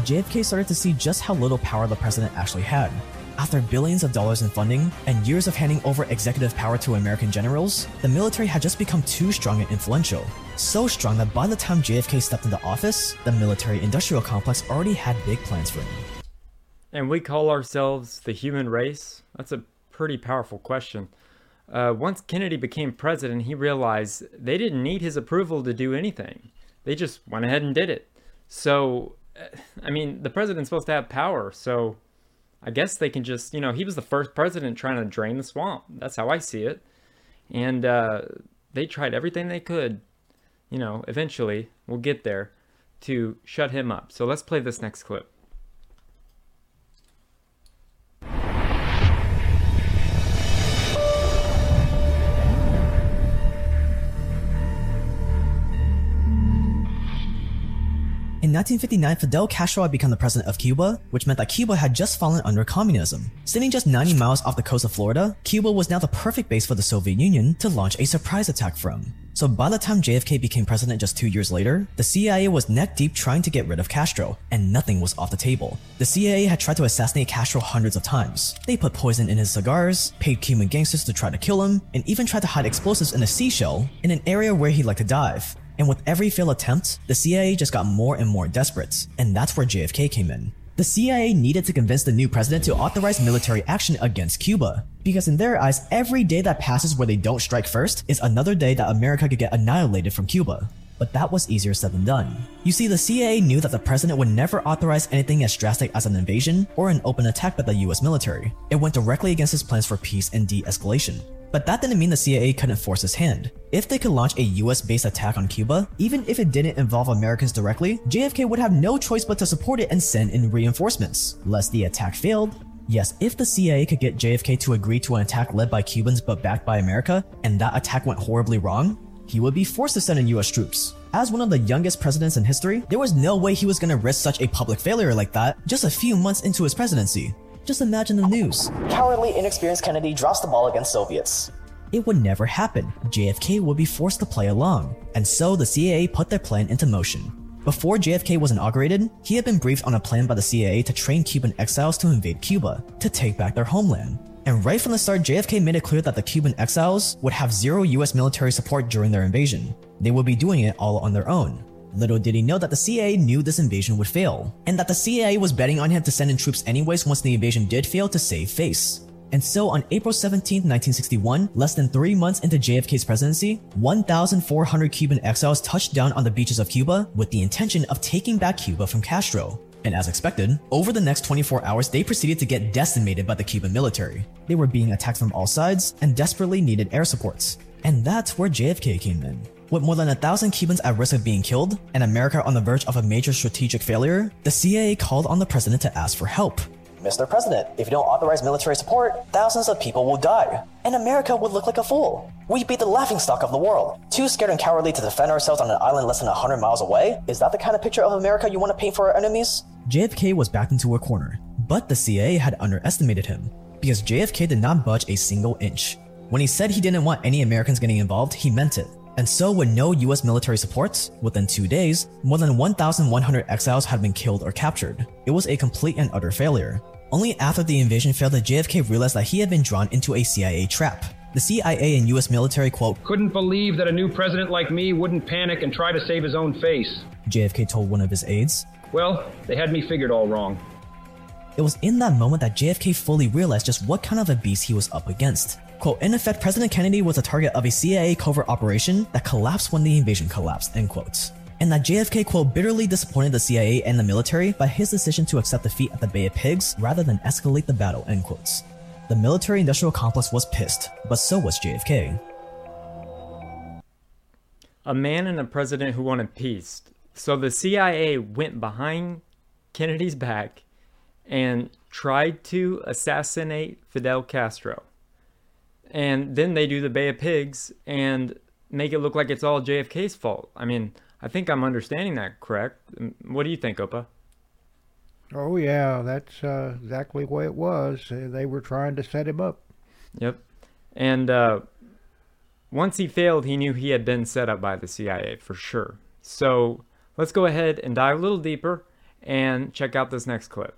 JFK started to see just how little power the president actually had. After billions of dollars in funding and years of handing over executive power to American generals, the military had just become too strong and influential. So strong that by the time JFK stepped into office, the military industrial complex already had big plans for him. And we call ourselves the human race? That's a pretty powerful question. Uh, once Kennedy became president, he realized they didn't need his approval to do anything. They just went ahead and did it. So, uh, I mean, the president's supposed to have power, so I guess they can just, you know, he was the first president trying to drain the swamp. That's how I see it. And uh, they tried everything they could, you know, eventually, we'll get there, to shut him up. So let's play this next clip. In 1959, Fidel Castro had become the president of Cuba, which meant that Cuba had just fallen under communism. Sitting just 90 miles off the coast of Florida, Cuba was now the perfect base for the Soviet Union to launch a surprise attack from. So by the time JFK became president just two years later, the CIA was neck deep trying to get rid of Castro, and nothing was off the table. The CIA had tried to assassinate Castro hundreds of times. They put poison in his cigars, paid Cuban gangsters to try to kill him, and even tried to hide explosives in a seashell in an area where he liked to dive. And with every failed attempt, the CIA just got more and more desperate, and that's where JFK came in. The CIA needed to convince the new president to authorize military action against Cuba, because in their eyes, every day that passes where they don't strike first is another day that America could get annihilated from Cuba. But that was easier said than done. You see, the CIA knew that the president would never authorize anything as drastic as an invasion or an open attack by the US military. It went directly against his plans for peace and de-escalation. But that didn't mean the CIA couldn't force his hand. If they could launch a US based attack on Cuba, even if it didn't involve Americans directly, JFK would have no choice but to support it and send in reinforcements. Lest the attack failed, Yes, if the CIA could get JFK to agree to an attack led by Cubans but backed by America, and that attack went horribly wrong, he would be forced to send in US troops. As one of the youngest presidents in history, there was no way he was gonna risk such a public failure like that just a few months into his presidency. Just imagine the news. Cowardly, inexperienced Kennedy drops the ball against Soviets. It would never happen. JFK would be forced to play along, and so the CIA put their plan into motion. Before JFK was inaugurated, he had been briefed on a plan by the CIA to train Cuban exiles to invade Cuba, to take back their homeland. And right from the start, JFK made it clear that the Cuban exiles would have zero US military support during their invasion. They would be doing it all on their own. Little did he know that the CIA knew this invasion would fail, and that the CIA was betting on him to send in troops anyways once the invasion did fail to save face. And so on April 17, 1961, less than three months into JFK's presidency, 1,400 Cuban exiles touched down on the beaches of Cuba with the intention of taking back Cuba from Castro. And as expected, over the next 24 hours, they proceeded to get decimated by the Cuban military. They were being attacked from all sides and desperately needed air supports. And that's where JFK came in. With more than a thousand Cubans at risk of being killed, and America on the verge of a major strategic failure, the CIA called on the president to ask for help. Mr. President, if you don't authorize military support, thousands of people will die, and America would look like a fool. We'd be the laughingstock of the world. Too scared and cowardly to defend ourselves on an island less than 100 miles away? Is that the kind of picture of America you want to paint for our enemies? JFK was backed into a corner, but the CIA had underestimated him, because JFK did not budge a single inch. When he said he didn't want any Americans getting involved, he meant it. And so, with no US military support, within two days, more than 1,100 exiles had been killed or captured. It was a complete and utter failure. Only after the invasion failed did JFK realize that he had been drawn into a CIA trap. The CIA and US military quote, Couldn't believe that a new president like me wouldn't panic and try to save his own face. JFK told one of his aides. Well, they had me figured all wrong. It was in that moment that JFK fully realized just what kind of a beast he was up against. Quote, in effect, President Kennedy was the target of a CIA covert operation that collapsed when the invasion collapsed, end quotes. And that JFK, quote, bitterly disappointed the CIA and the military by his decision to accept defeat at the Bay of Pigs rather than escalate the battle, end quotes. The military industrial complex was pissed, but so was JFK. A man and a president who wanted peace. So the CIA went behind Kennedy's back and tried to assassinate Fidel Castro and then they do the Bay of Pigs and make it look like it's all JFK's fault. I mean, I think I'm understanding that correct. What do you think, Opa? Oh yeah, that's uh, exactly the way it was. Uh, they were trying to set him up. Yep, and uh, once he failed, he knew he had been set up by the CIA for sure. So let's go ahead and dive a little deeper and check out this next clip.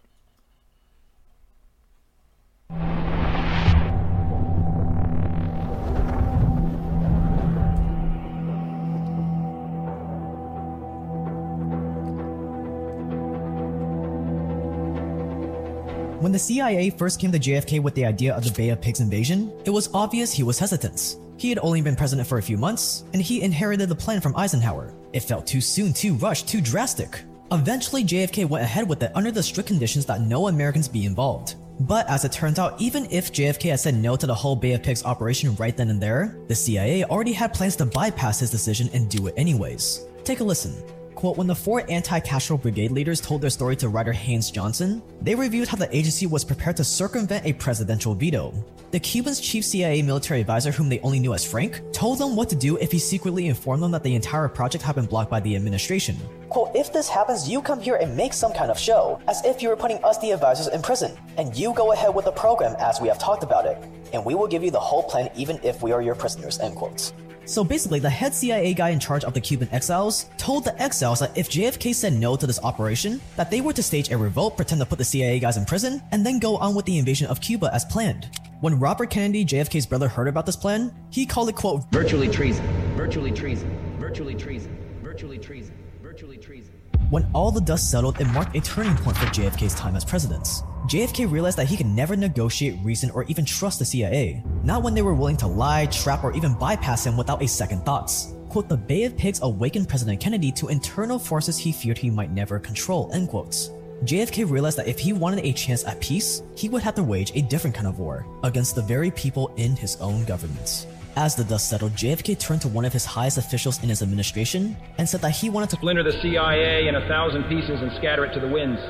When the CIA first came to JFK with the idea of the Bay of Pigs invasion, it was obvious he was hesitant. He had only been president for a few months, and he inherited the plan from Eisenhower. It felt too soon, too rushed, too drastic. Eventually, JFK went ahead with it under the strict conditions that no Americans be involved. But as it turns out, even if JFK had said no to the whole Bay of Pigs operation right then and there, the CIA already had plans to bypass his decision and do it anyways. Take a listen. Quote, when the four anti-Castro brigade leaders told their story to writer Haynes Johnson, they reviewed how the agency was prepared to circumvent a presidential veto. The Cubans' chief CIA military advisor, whom they only knew as Frank, told them what to do if he secretly informed them that the entire project had been blocked by the administration. Quote, if this happens, you come here and make some kind of show, as if you were putting us the advisors in prison, and you go ahead with the program as we have talked about it, and we will give you the whole plan even if we are your prisoners, end quotes. So basically, the head CIA guy in charge of the Cuban exiles told the exiles that if JFK said no to this operation, that they were to stage a revolt, pretend to put the CIA guys in prison, and then go on with the invasion of Cuba as planned. When Robert Kennedy, JFK's brother, heard about this plan, he called it, quote, virtually treason, virtually treason, virtually treason, virtually treason, virtually treason. When all the dust settled, it marked a turning point for JFK's time as president. JFK realized that he could never negotiate, reason, or even trust the CIA. Not when they were willing to lie, trap, or even bypass him without a second thoughts. Quote, the Bay of Pigs awakened President Kennedy to internal forces he feared he might never control, end quotes. JFK realized that if he wanted a chance at peace, he would have to wage a different kind of war against the very people in his own government. As the dust settled, JFK turned to one of his highest officials in his administration and said that he wanted to splinter the CIA in a thousand pieces and scatter it to the winds.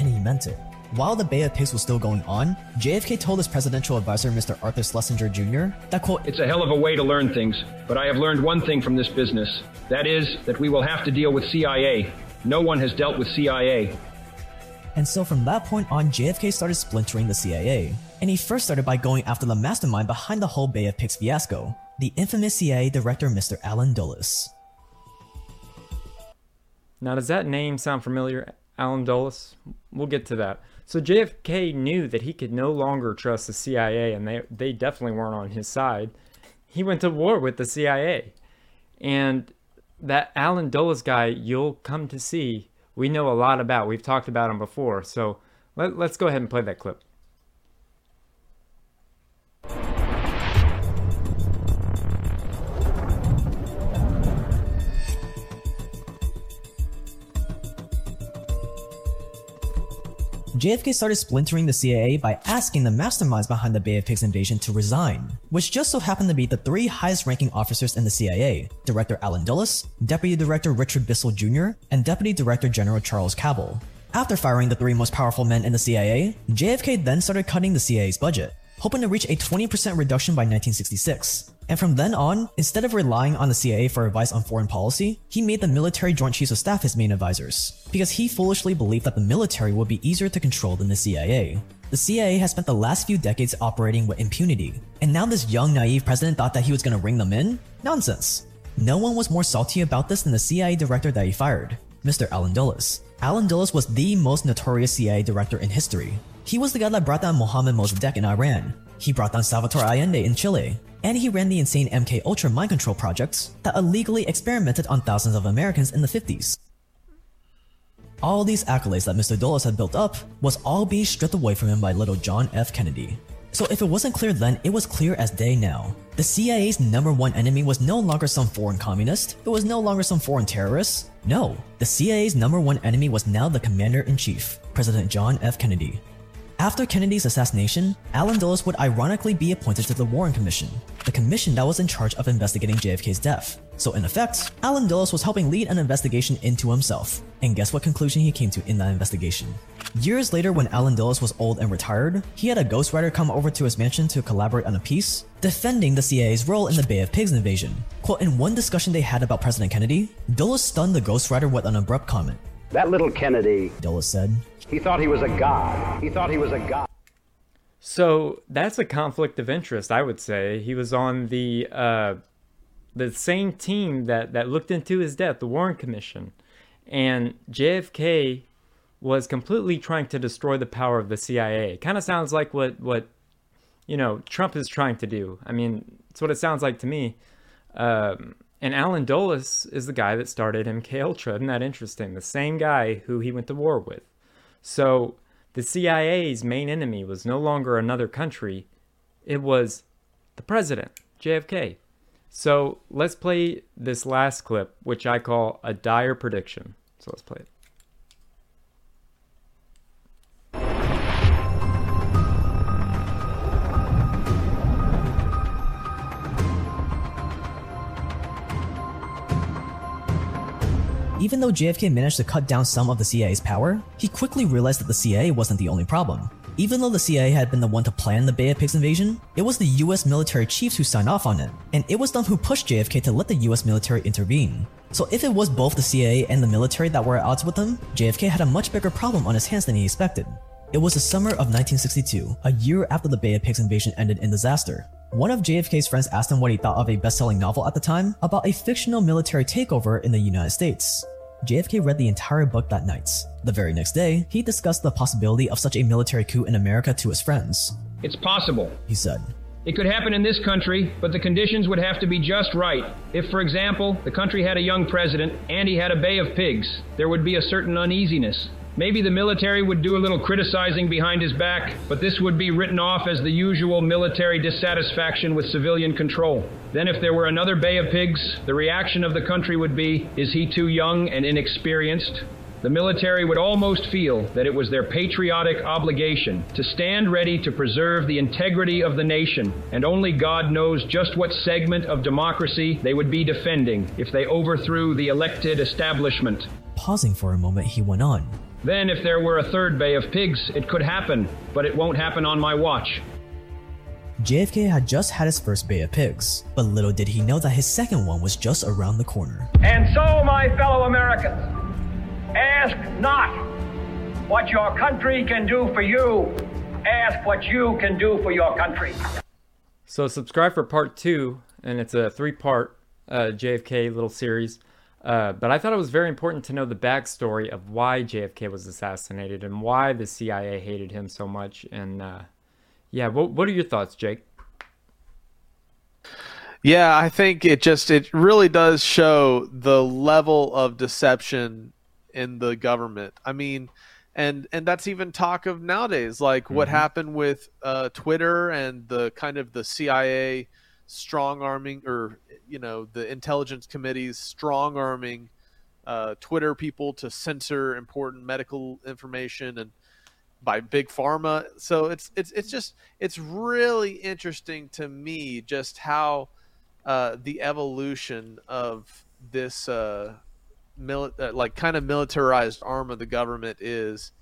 And he meant it. While the Bay of Pigs was still going on, JFK told his presidential advisor, Mr. Arthur Schlesinger Jr., that quote, It's a hell of a way to learn things, but I have learned one thing from this business. That is, that we will have to deal with CIA. No one has dealt with CIA. And so from that point on, JFK started splintering the CIA. And he first started by going after the mastermind behind the whole Bay of Pigs fiasco, the infamous CIA director Mr. Allen Dulles. Now, does that name sound familiar, Allen Dulles? We'll get to that. So JFK knew that he could no longer trust the CIA, and they, they definitely weren't on his side. He went to war with the CIA. And that Allen Dulles guy, you'll come to see, we know a lot about. We've talked about him before. So Let, let's go ahead and play that clip. JFK started splintering the CIA by asking the masterminds behind the Bay of Pigs invasion to resign, which just so happened to be the three highest ranking officers in the CIA Director Allen Dulles, Deputy Director Richard Bissell Jr., and Deputy Director General Charles Cabell. After firing the three most powerful men in the CIA, JFK then started cutting the CIA's budget, hoping to reach a 20% reduction by 1966. And from then on, instead of relying on the CIA for advice on foreign policy, he made the military Joint Chiefs of Staff his main advisors, because he foolishly believed that the military would be easier to control than the CIA. The CIA has spent the last few decades operating with impunity, and now this young, naive president thought that he was gonna ring them in? Nonsense. No one was more salty about this than the CIA director that he fired, Mr. Allen Dulles. Allen Dulles was the most notorious CIA director in history. He was the guy that brought down Mohammad Mossadegh in Iran. He brought down Salvador Allende in Chile. And he ran the insane MK Ultra mind control projects that illegally experimented on thousands of Americans in the 50s. All these accolades that Mr. Dulles had built up was all being stripped away from him by little John F. Kennedy. So if it wasn't clear then, it was clear as day now. The CIA's number one enemy was no longer some foreign communist, it was no longer some foreign terrorist. No, the CIA's number one enemy was now the commander-in-chief, President John F. Kennedy. After Kennedy's assassination, Allen Dulles would ironically be appointed to the Warren Commission, the commission that was in charge of investigating JFK's death. So in effect, Allen Dulles was helping lead an investigation into himself. And guess what conclusion he came to in that investigation? Years later when Allen Dulles was old and retired, he had a ghostwriter come over to his mansion to collaborate on a piece, defending the CIA's role in the Bay of Pigs invasion. Quote, in one discussion they had about President Kennedy, Dulles stunned the ghostwriter with an abrupt comment. That little Kennedy, Dulles said, he thought he was a god. He thought he was a god. So that's a conflict of interest, I would say. He was on the uh, the same team that that looked into his death, the Warren Commission, and JFK was completely trying to destroy the power of the CIA. Kind of sounds like what what you know Trump is trying to do. I mean, it's what it sounds like to me. Um, and Allen Dulles is the guy that started MK Ultra. Isn't that interesting? The same guy who he went to war with. So the CIA's main enemy was no longer another country, it was the president, JFK. So let's play this last clip, which I call a dire prediction. So let's play it. Even though JFK managed to cut down some of the CIA's power, he quickly realized that the CIA wasn't the only problem. Even though the CIA had been the one to plan the Bay of Pigs invasion, it was the US military chiefs who signed off on it, and it was them who pushed JFK to let the US military intervene. So if it was both the CIA and the military that were at odds with him, JFK had a much bigger problem on his hands than he expected. It was the summer of 1962, a year after the Bay of Pigs invasion ended in disaster. One of JFK's friends asked him what he thought of a best-selling novel at the time about a fictional military takeover in the United States. JFK read the entire book that night. The very next day, he discussed the possibility of such a military coup in America to his friends. It's possible. He said, It could happen in this country, but the conditions would have to be just right. If, for example, the country had a young president and he had a bay of pigs, there would be a certain uneasiness. Maybe the military would do a little criticizing behind his back, but this would be written off as the usual military dissatisfaction with civilian control. Then, if there were another Bay of Pigs, the reaction of the country would be Is he too young and inexperienced? The military would almost feel that it was their patriotic obligation to stand ready to preserve the integrity of the nation, and only God knows just what segment of democracy they would be defending if they overthrew the elected establishment. Pausing for a moment, he went on. Then, if there were a third Bay of Pigs, it could happen, but it won't happen on my watch. JFK had just had his first Bay of Pigs, but little did he know that his second one was just around the corner. And so, my fellow Americans, ask not what your country can do for you, ask what you can do for your country. So, subscribe for part two, and it's a three part uh, JFK little series. Uh, but I thought it was very important to know the backstory of why JFK was assassinated and why the CIA hated him so much. And uh, yeah, what what are your thoughts, Jake? Yeah, I think it just it really does show the level of deception in the government. I mean, and and that's even talk of nowadays, like what Mhm. happened with uh, Twitter and the kind of the CIA strong arming, or you know, the intelligence committees strong arming uh, Twitter people to censor important medical information and by big pharma. So it's it's it's just it's really interesting to me just how uh, the evolution of this uh, mili- uh, like kind of militarized arm of the government is,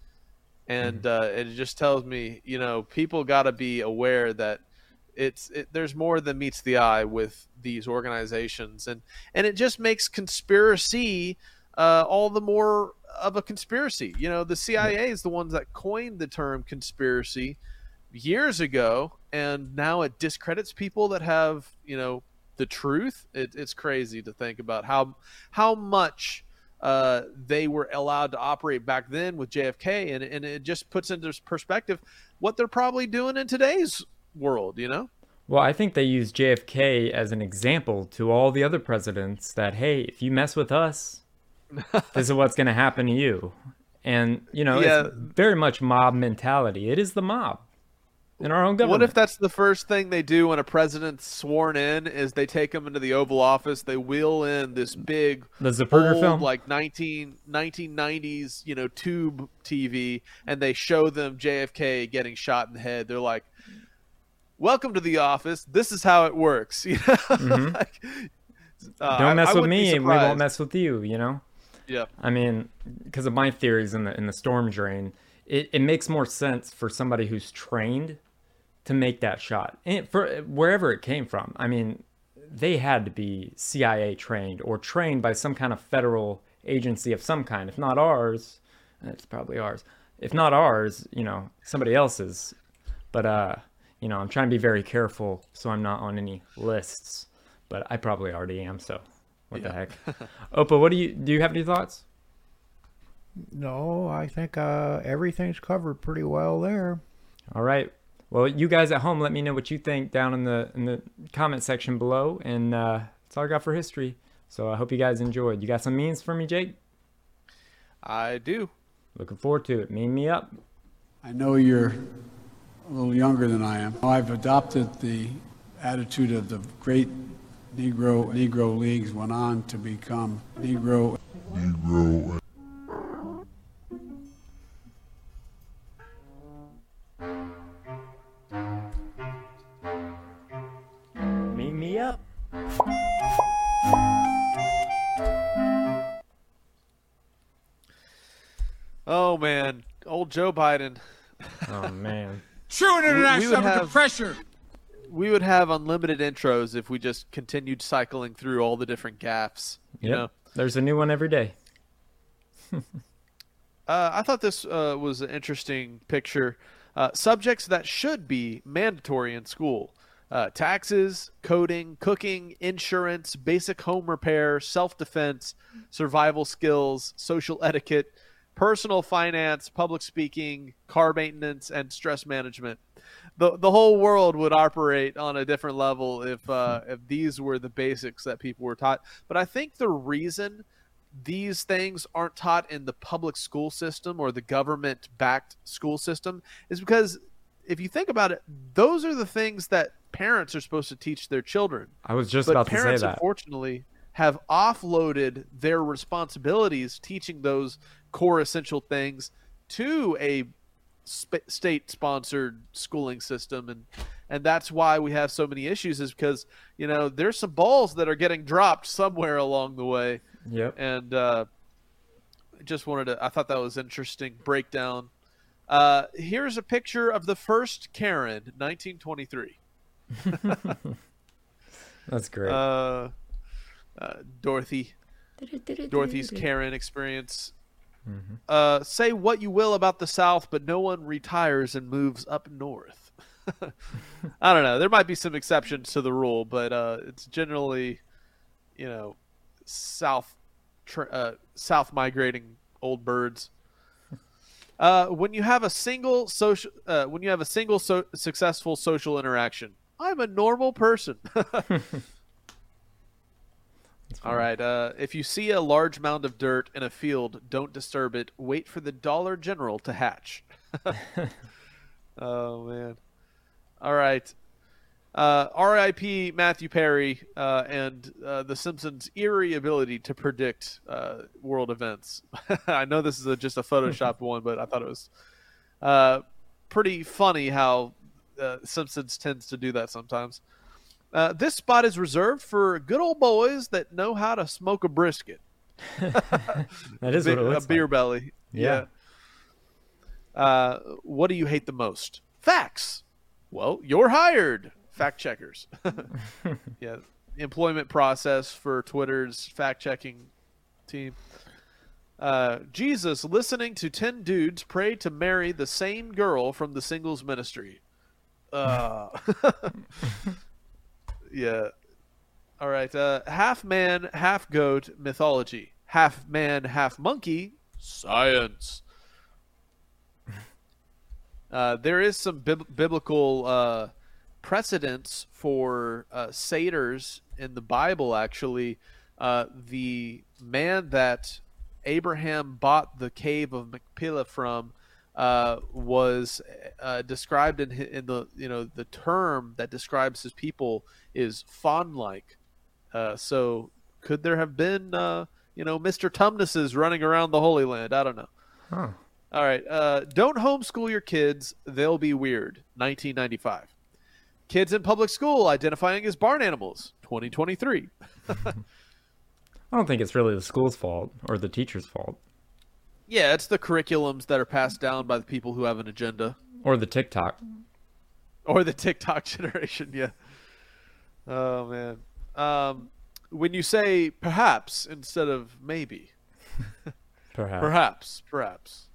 and uh, it just tells me you know people got to be aware that it's it, there's more than meets the eye with these organizations and and it just makes conspiracy uh, all the more of a conspiracy. You know, the CIA is the ones that coined the term conspiracy years ago, and now it discredits people that have you know the truth. It, it's crazy to think about how how much uh, they were allowed to operate back then with JFK, and and it just puts into perspective what they're probably doing in today's world. You know. Well, I think they use JFK as an example to all the other presidents that, hey, if you mess with us, this is what's going to happen to you. And, you know, Yeah. it's very much mob mentality. It is the mob in our own government. What if that's the first thing they do when a president's sworn in? Is they take him into the Oval Office, they wheel in this big, The Zapruder old, film? like 19, 1990s, you know, tube TV, and they show them JFK getting shot in the head. They're like, "Welcome to the office. This is how it works." You know? Mhm. Like, uh, Don't mess I with wouldn't me and we won't mess with you, you know? Yeah. I mean, because of my theories in the in the storm drain, it, it makes more sense for somebody who's trained to make that shot. And for wherever it came from. I mean, they had to be CIA trained or trained by some kind of federal agency of some kind. If not ours, it's probably ours. If not ours, you know, somebody else's. But uh, you know, I'm trying to be very careful so I'm not on any lists. But I probably already am, so what the heck. Opa, what do you do you have any thoughts? No, I think uh, everything's covered pretty well there. All right. Well, you guys at home, let me know what you think down in the in the comment section below, and uh, that's all I got for history. So I hope you guys enjoyed. You got some memes for me, Jake? I do. Looking forward to it. Meme me up. I know you're a little younger than I am. I've adopted the attitude of the great Negro Negro leagues went on to become Negro Negro Meme me up. Oh man, old Joe Biden. Oh man. True international would have- pressure. We would have unlimited intros if we just continued cycling through all the different gaffs. You Yep. know. There's a new one every day. Uh, I thought this uh, was an interesting picture. Uh, subjects that should be mandatory in school uh, taxes, coding, cooking, insurance, basic home repair, self defense, survival skills, social etiquette, personal finance, public speaking, car maintenance, and stress management. The, the whole world would operate on a different level if uh, if these were the basics that people were taught. But I think the reason these things aren't taught in the public school system or the government backed school system is because if you think about it, those are the things that parents are supposed to teach their children. I was just but about to say parents, that. unfortunately, have offloaded their responsibilities teaching those core essential things to a sp- state sponsored schooling system. And and that's why we have so many issues is because you know there's some balls that are getting dropped somewhere along the way. Yep. and uh just wanted to i thought that was interesting breakdown. Uh here's a picture of the first karen 1923 That's great. uh, uh dorothy. Dorothy's karen experience Mm-hmm. uh, say what you will about the South, but no one retires and moves up north. I don't know. There might be some exceptions to the rule, but uh, it's generally, you know, south tr- uh, south migrating old birds. Uh, when you have a single social, uh, when you have a single so- successful social interaction, I'm a normal person. All right. Uh, if you see a large mound of dirt in a field, don't disturb it. Wait for the Dollar General to hatch. oh man. All right. Uh, R.I.P. Matthew Perry uh, and uh, The Simpsons' eerie ability to predict uh, world events. I know this is a, just a Photoshop one, but I thought it was uh, pretty funny how uh, Simpsons tends to do that sometimes. Uh, this spot is reserved for good old boys that know how to smoke a brisket. That is what it looks a beer like. belly. Yeah. Yeah. Uh, what do you hate the most? Facts. Well, you're hired. Fact checkers. yeah. Employment process for Twitter's fact checking team. Uh, Jesus listening to 10 dudes pray to marry the same girl from the singles ministry. Uh, yeah. All right. Uh, half man, half goat mythology. Half man, half monkey science. Uh, there is some bib- biblical uh, precedents for uh, satyrs in the Bible. Actually, uh, the man that Abraham bought the cave of Machpelah from uh, was uh, described in in the you know the term that describes his people is fawn-like. Uh, so could there have been uh, you know Mr. Tumnuses running around the Holy Land? I don't know. Huh. All right. Uh, don't homeschool your kids. They'll be weird. 1995. Kids in public school identifying as barn animals. 2023. I don't think it's really the school's fault or the teacher's fault Yeah, it's the curriculums that are passed down by the people who have an agenda. or the TikTok. Or the TikTok generation, yeah. Oh man. Um, when you say perhaps instead of maybe. Perhaps. Perhaps. Perhaps.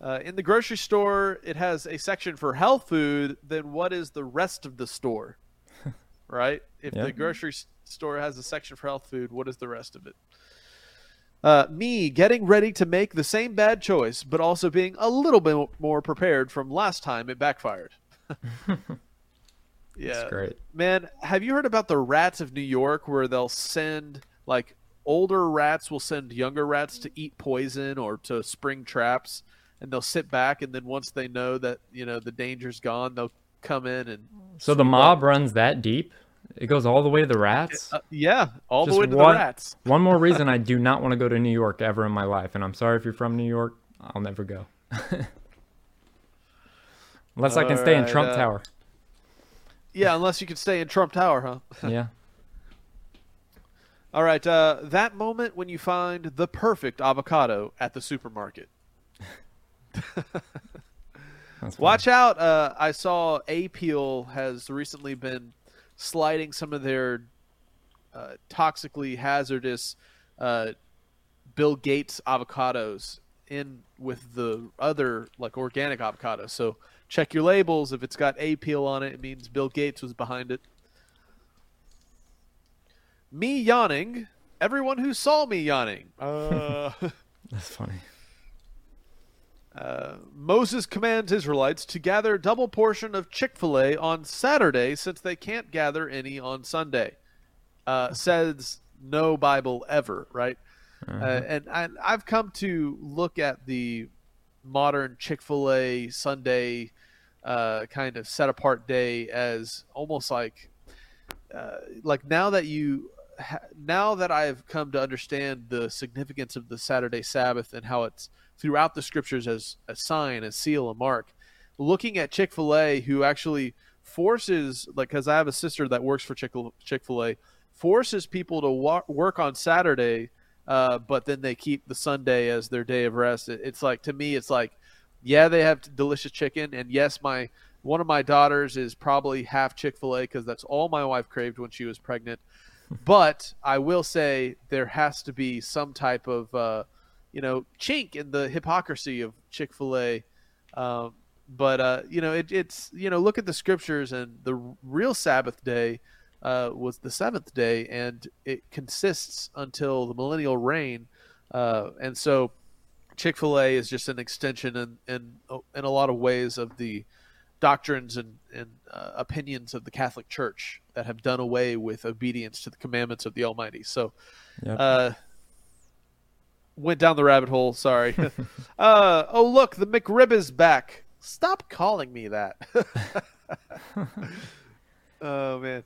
Uh, in the grocery store, it has a section for health food. Then what is the rest of the store? right? If Yeah. the grocery store has a section for health food, what is the rest of it? Uh, me getting ready to make the same bad choice, but also being a little bit more prepared from last time it backfired. yeah, That's great. Man, have you heard about the rats of New York where they'll send like older rats will send younger rats to eat poison or to spring traps and they'll sit back and then once they know that, you know, the danger's gone, they'll come in and So the mob runs that deep? It goes all the way to the rats? uh, yeah, all the way to one, the rats. one more reason I do not want to go to New York ever in my life. And I'm sorry if you're from New York, I'll never go. Unless I can stay in Trump uh, Tower. Yeah, unless you can stay in Trump Tower, huh? Yeah. All right, uh, that moment when you find the perfect avocado at the supermarket. Watch out! Uh, I saw Apeel has recently been sliding some of their uh, toxically hazardous uh, Bill Gates avocados in with the other like organic avocados. So check your labels. If it's got Apeel on it, it means Bill Gates was behind it. Me yawning. Everyone who saw me yawning. Uh, That's funny. Uh, Moses commands Israelites to gather double portion of Chick Fil A on Saturday since they can't gather any on Sunday. Uh, says no Bible ever, right? Uh, and I, I've come to look at the modern Chick Fil A Sunday uh, kind of set apart day as almost like uh, like now that you now that I've come to understand the significance of the Saturday Sabbath and how it's throughout the scriptures as a sign, a seal, a mark. Looking at Chick Fil A, who actually forces like because I have a sister that works for Chick Fil A, forces people to wa- work on Saturday, uh, but then they keep the Sunday as their day of rest. It, it's like to me, it's like yeah, they have delicious chicken, and yes, my one of my daughters is probably half Chick Fil A because that's all my wife craved when she was pregnant. but I will say there has to be some type of uh, you know chink in the hypocrisy of Chick Fil A. Um, but uh, you know it, it's you know look at the scriptures and the real Sabbath day uh, was the seventh day, and it consists until the millennial reign, uh, and so Chick Fil A is just an extension in, in in a lot of ways of the doctrines and, and uh, opinions of the Catholic Church that have done away with obedience to the commandments of the Almighty. So, Yep. Went down the rabbit hole. Sorry. uh, oh, look, the McRib is back. Stop calling me that. oh man.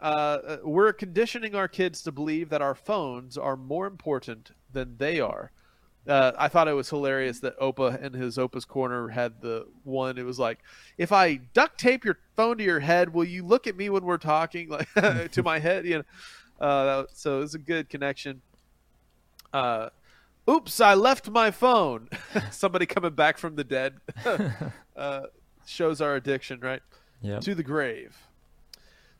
Uh, Uh, we're conditioning our kids to believe that our phones are more important than they are. Uh, I thought it was hilarious that Opa in his Opa's corner had the one. It was like, if I duct tape your phone to your head, will you look at me when we're talking, like to my head? You know. Uh, that, so it was a good connection. Uh, oops, I left my phone. Somebody coming back from the dead uh, shows our addiction, right? Yep. To the grave.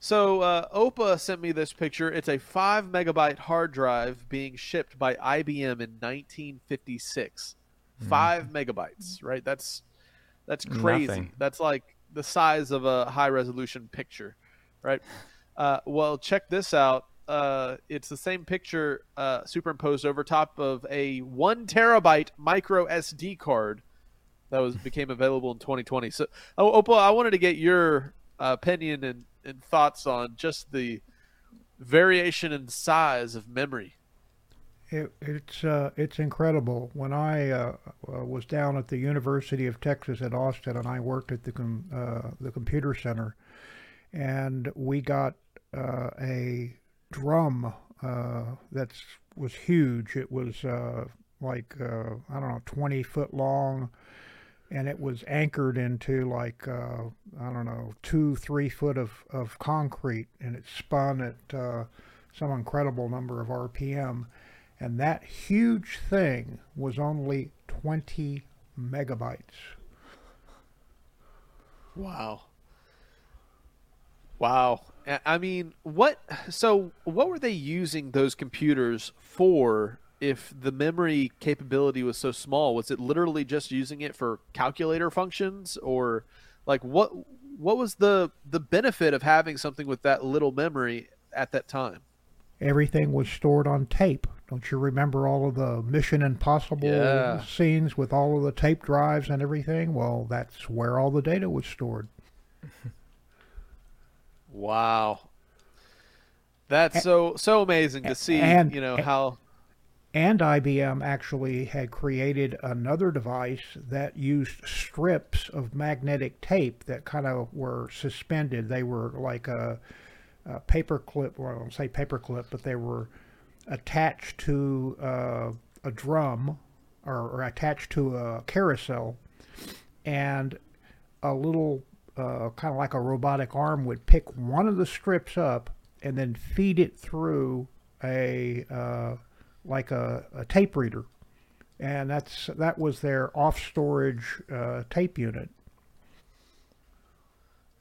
So uh, Opa sent me this picture. It's a five megabyte hard drive being shipped by IBM in 1956. Five megabytes, right? That's that's crazy. Nothing. That's like the size of a high resolution picture, right? Uh, well, check this out. Uh, it's the same picture uh, superimposed over top of a one terabyte micro SD card that was became available in 2020. So, oh, Opa, I wanted to get your uh, opinion and, and thoughts on just the variation in size of memory. It, it's uh, it's incredible. When I uh, uh, was down at the University of Texas at Austin, and I worked at the com- uh, the computer center, and we got uh, a drum uh, that was huge. It was uh, like uh, I don't know, twenty foot long, and it was anchored into like uh, I don't know, two three foot of of concrete, and it spun at uh, some incredible number of RPM and that huge thing was only 20 megabytes. Wow. Wow. I- mean, what? So, what were they using those computers for? If the memory capability was so small, was it literally just using it for calculator functions, or like what? What was the the benefit of having something with that little memory at that time? Everything was stored on tape. Don't you remember all of the Mission Impossible Yeah. scenes with all of the tape drives and everything? Well, that's where all the data was stored. Wow. That's so so amazing to see. and- you know how. And IBM actually had created another device that used strips of magnetic tape that kind of were suspended. They were like a, a paper clip, well, I don't say paper clip, but they were attached to uh, a drum or, or attached to a carousel. And a little, uh, kind of like a robotic arm, would pick one of the strips up and then feed it through a uh, like a, a tape reader, and that's that was their off storage uh, tape unit.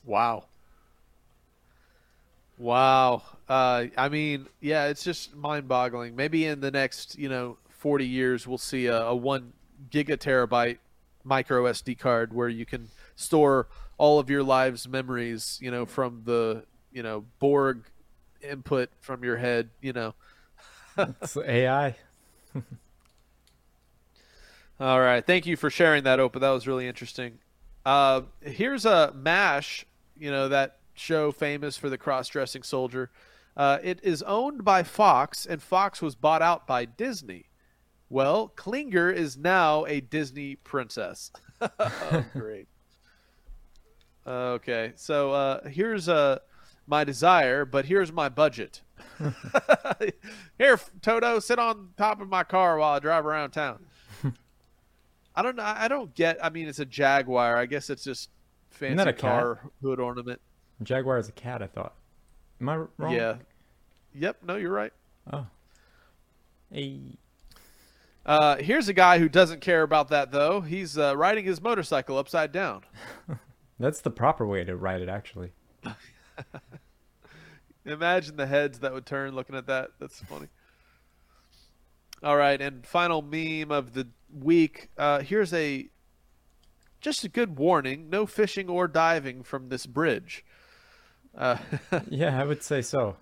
Wow. Wow. Uh, I mean, yeah, it's just mind-boggling. Maybe in the next, you know, 40 years, we'll see a, a one gigaterabyte micro SD card where you can store all of your lives memories, you know, from the, you know, Borg input from your head, you know. It's AI. All right. Thank you for sharing that, Opa. That was really interesting. Uh, here's a MASH, you know, that show famous for the cross dressing soldier. Uh, it is owned by Fox, and Fox was bought out by Disney. Well, Klinger is now a Disney princess. oh, great. Okay, so uh, here's uh, my desire, but here's my budget. Here, Toto, sit on top of my car while I drive around town. I don't know. I don't get. I mean, it's a Jaguar. I guess it's just fancy that a cat? car hood ornament. Jaguar is a cat, I thought. Am I wrong? Yeah. Yep. No, you're right. Oh. Hey. Uh, here's a guy who doesn't care about that though. He's uh, riding his motorcycle upside down. That's the proper way to write it, actually. Imagine the heads that would turn looking at that. That's funny. All right, and final meme of the week. Uh, here's a just a good warning: no fishing or diving from this bridge. Uh, yeah, I would say so.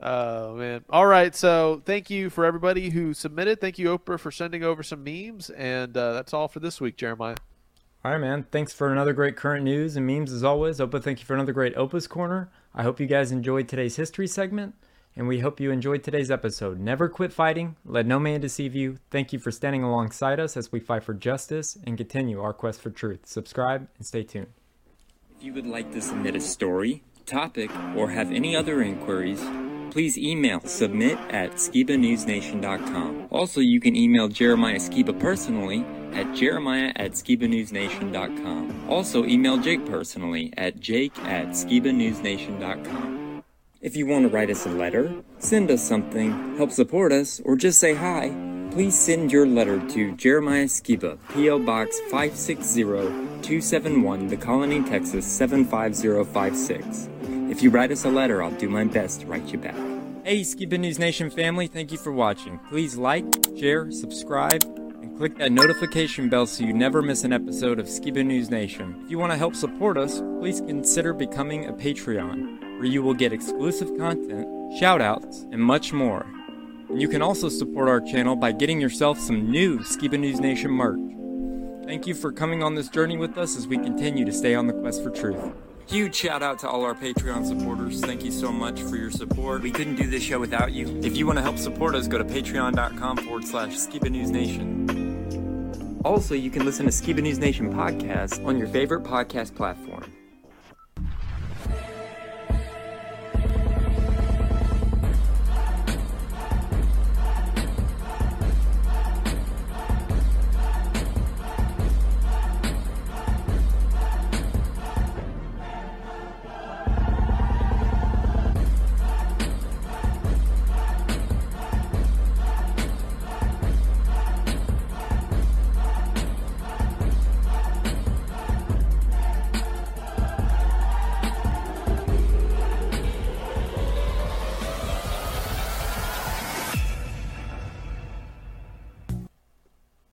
Oh man! All right, so thank you for everybody who submitted. Thank you, Opa, for sending over some memes, and uh, that's all for this week, Jeremiah. All right, man. Thanks for another great current news and memes as always. Opa, thank you for another great Opa's Corner. I hope you guys enjoyed today's history segment, and we hope you enjoyed today's episode. Never quit fighting. Let no man deceive you. Thank you for standing alongside us as we fight for justice and continue our quest for truth. Subscribe and stay tuned. If you would like to submit a story, topic, or have any other inquiries, please email submit at skibanewsnation.com. Also, you can email Jeremiah Skiba personally at jeremiah at skibanewsnation.com. Also, email Jake personally at jake at skibanewsnation.com. If you want to write us a letter, send us something, help support us, or just say hi, please send your letter to Jeremiah Skiba, P.O. Box 560-271, The Colony, Texas 75056. If you write us a letter, I'll do my best to write you back. Hey, Skiba News Nation family, thank you for watching. Please like, share, subscribe, and click that notification bell so you never miss an episode of Skiba News Nation. If you want to help support us, please consider becoming a Patreon, where you will get exclusive content, shoutouts, and much more. And you can also support our channel by getting yourself some new Skiba News Nation merch. Thank you for coming on this journey with us as we continue to stay on the quest for truth. Huge shout out to all our Patreon supporters. Thank you so much for your support. We couldn't do this show without you. If you want to help support us, go to patreon.com forward slash Skiba News Nation. Also, you can listen to Skiba News Nation podcast on your favorite podcast platform.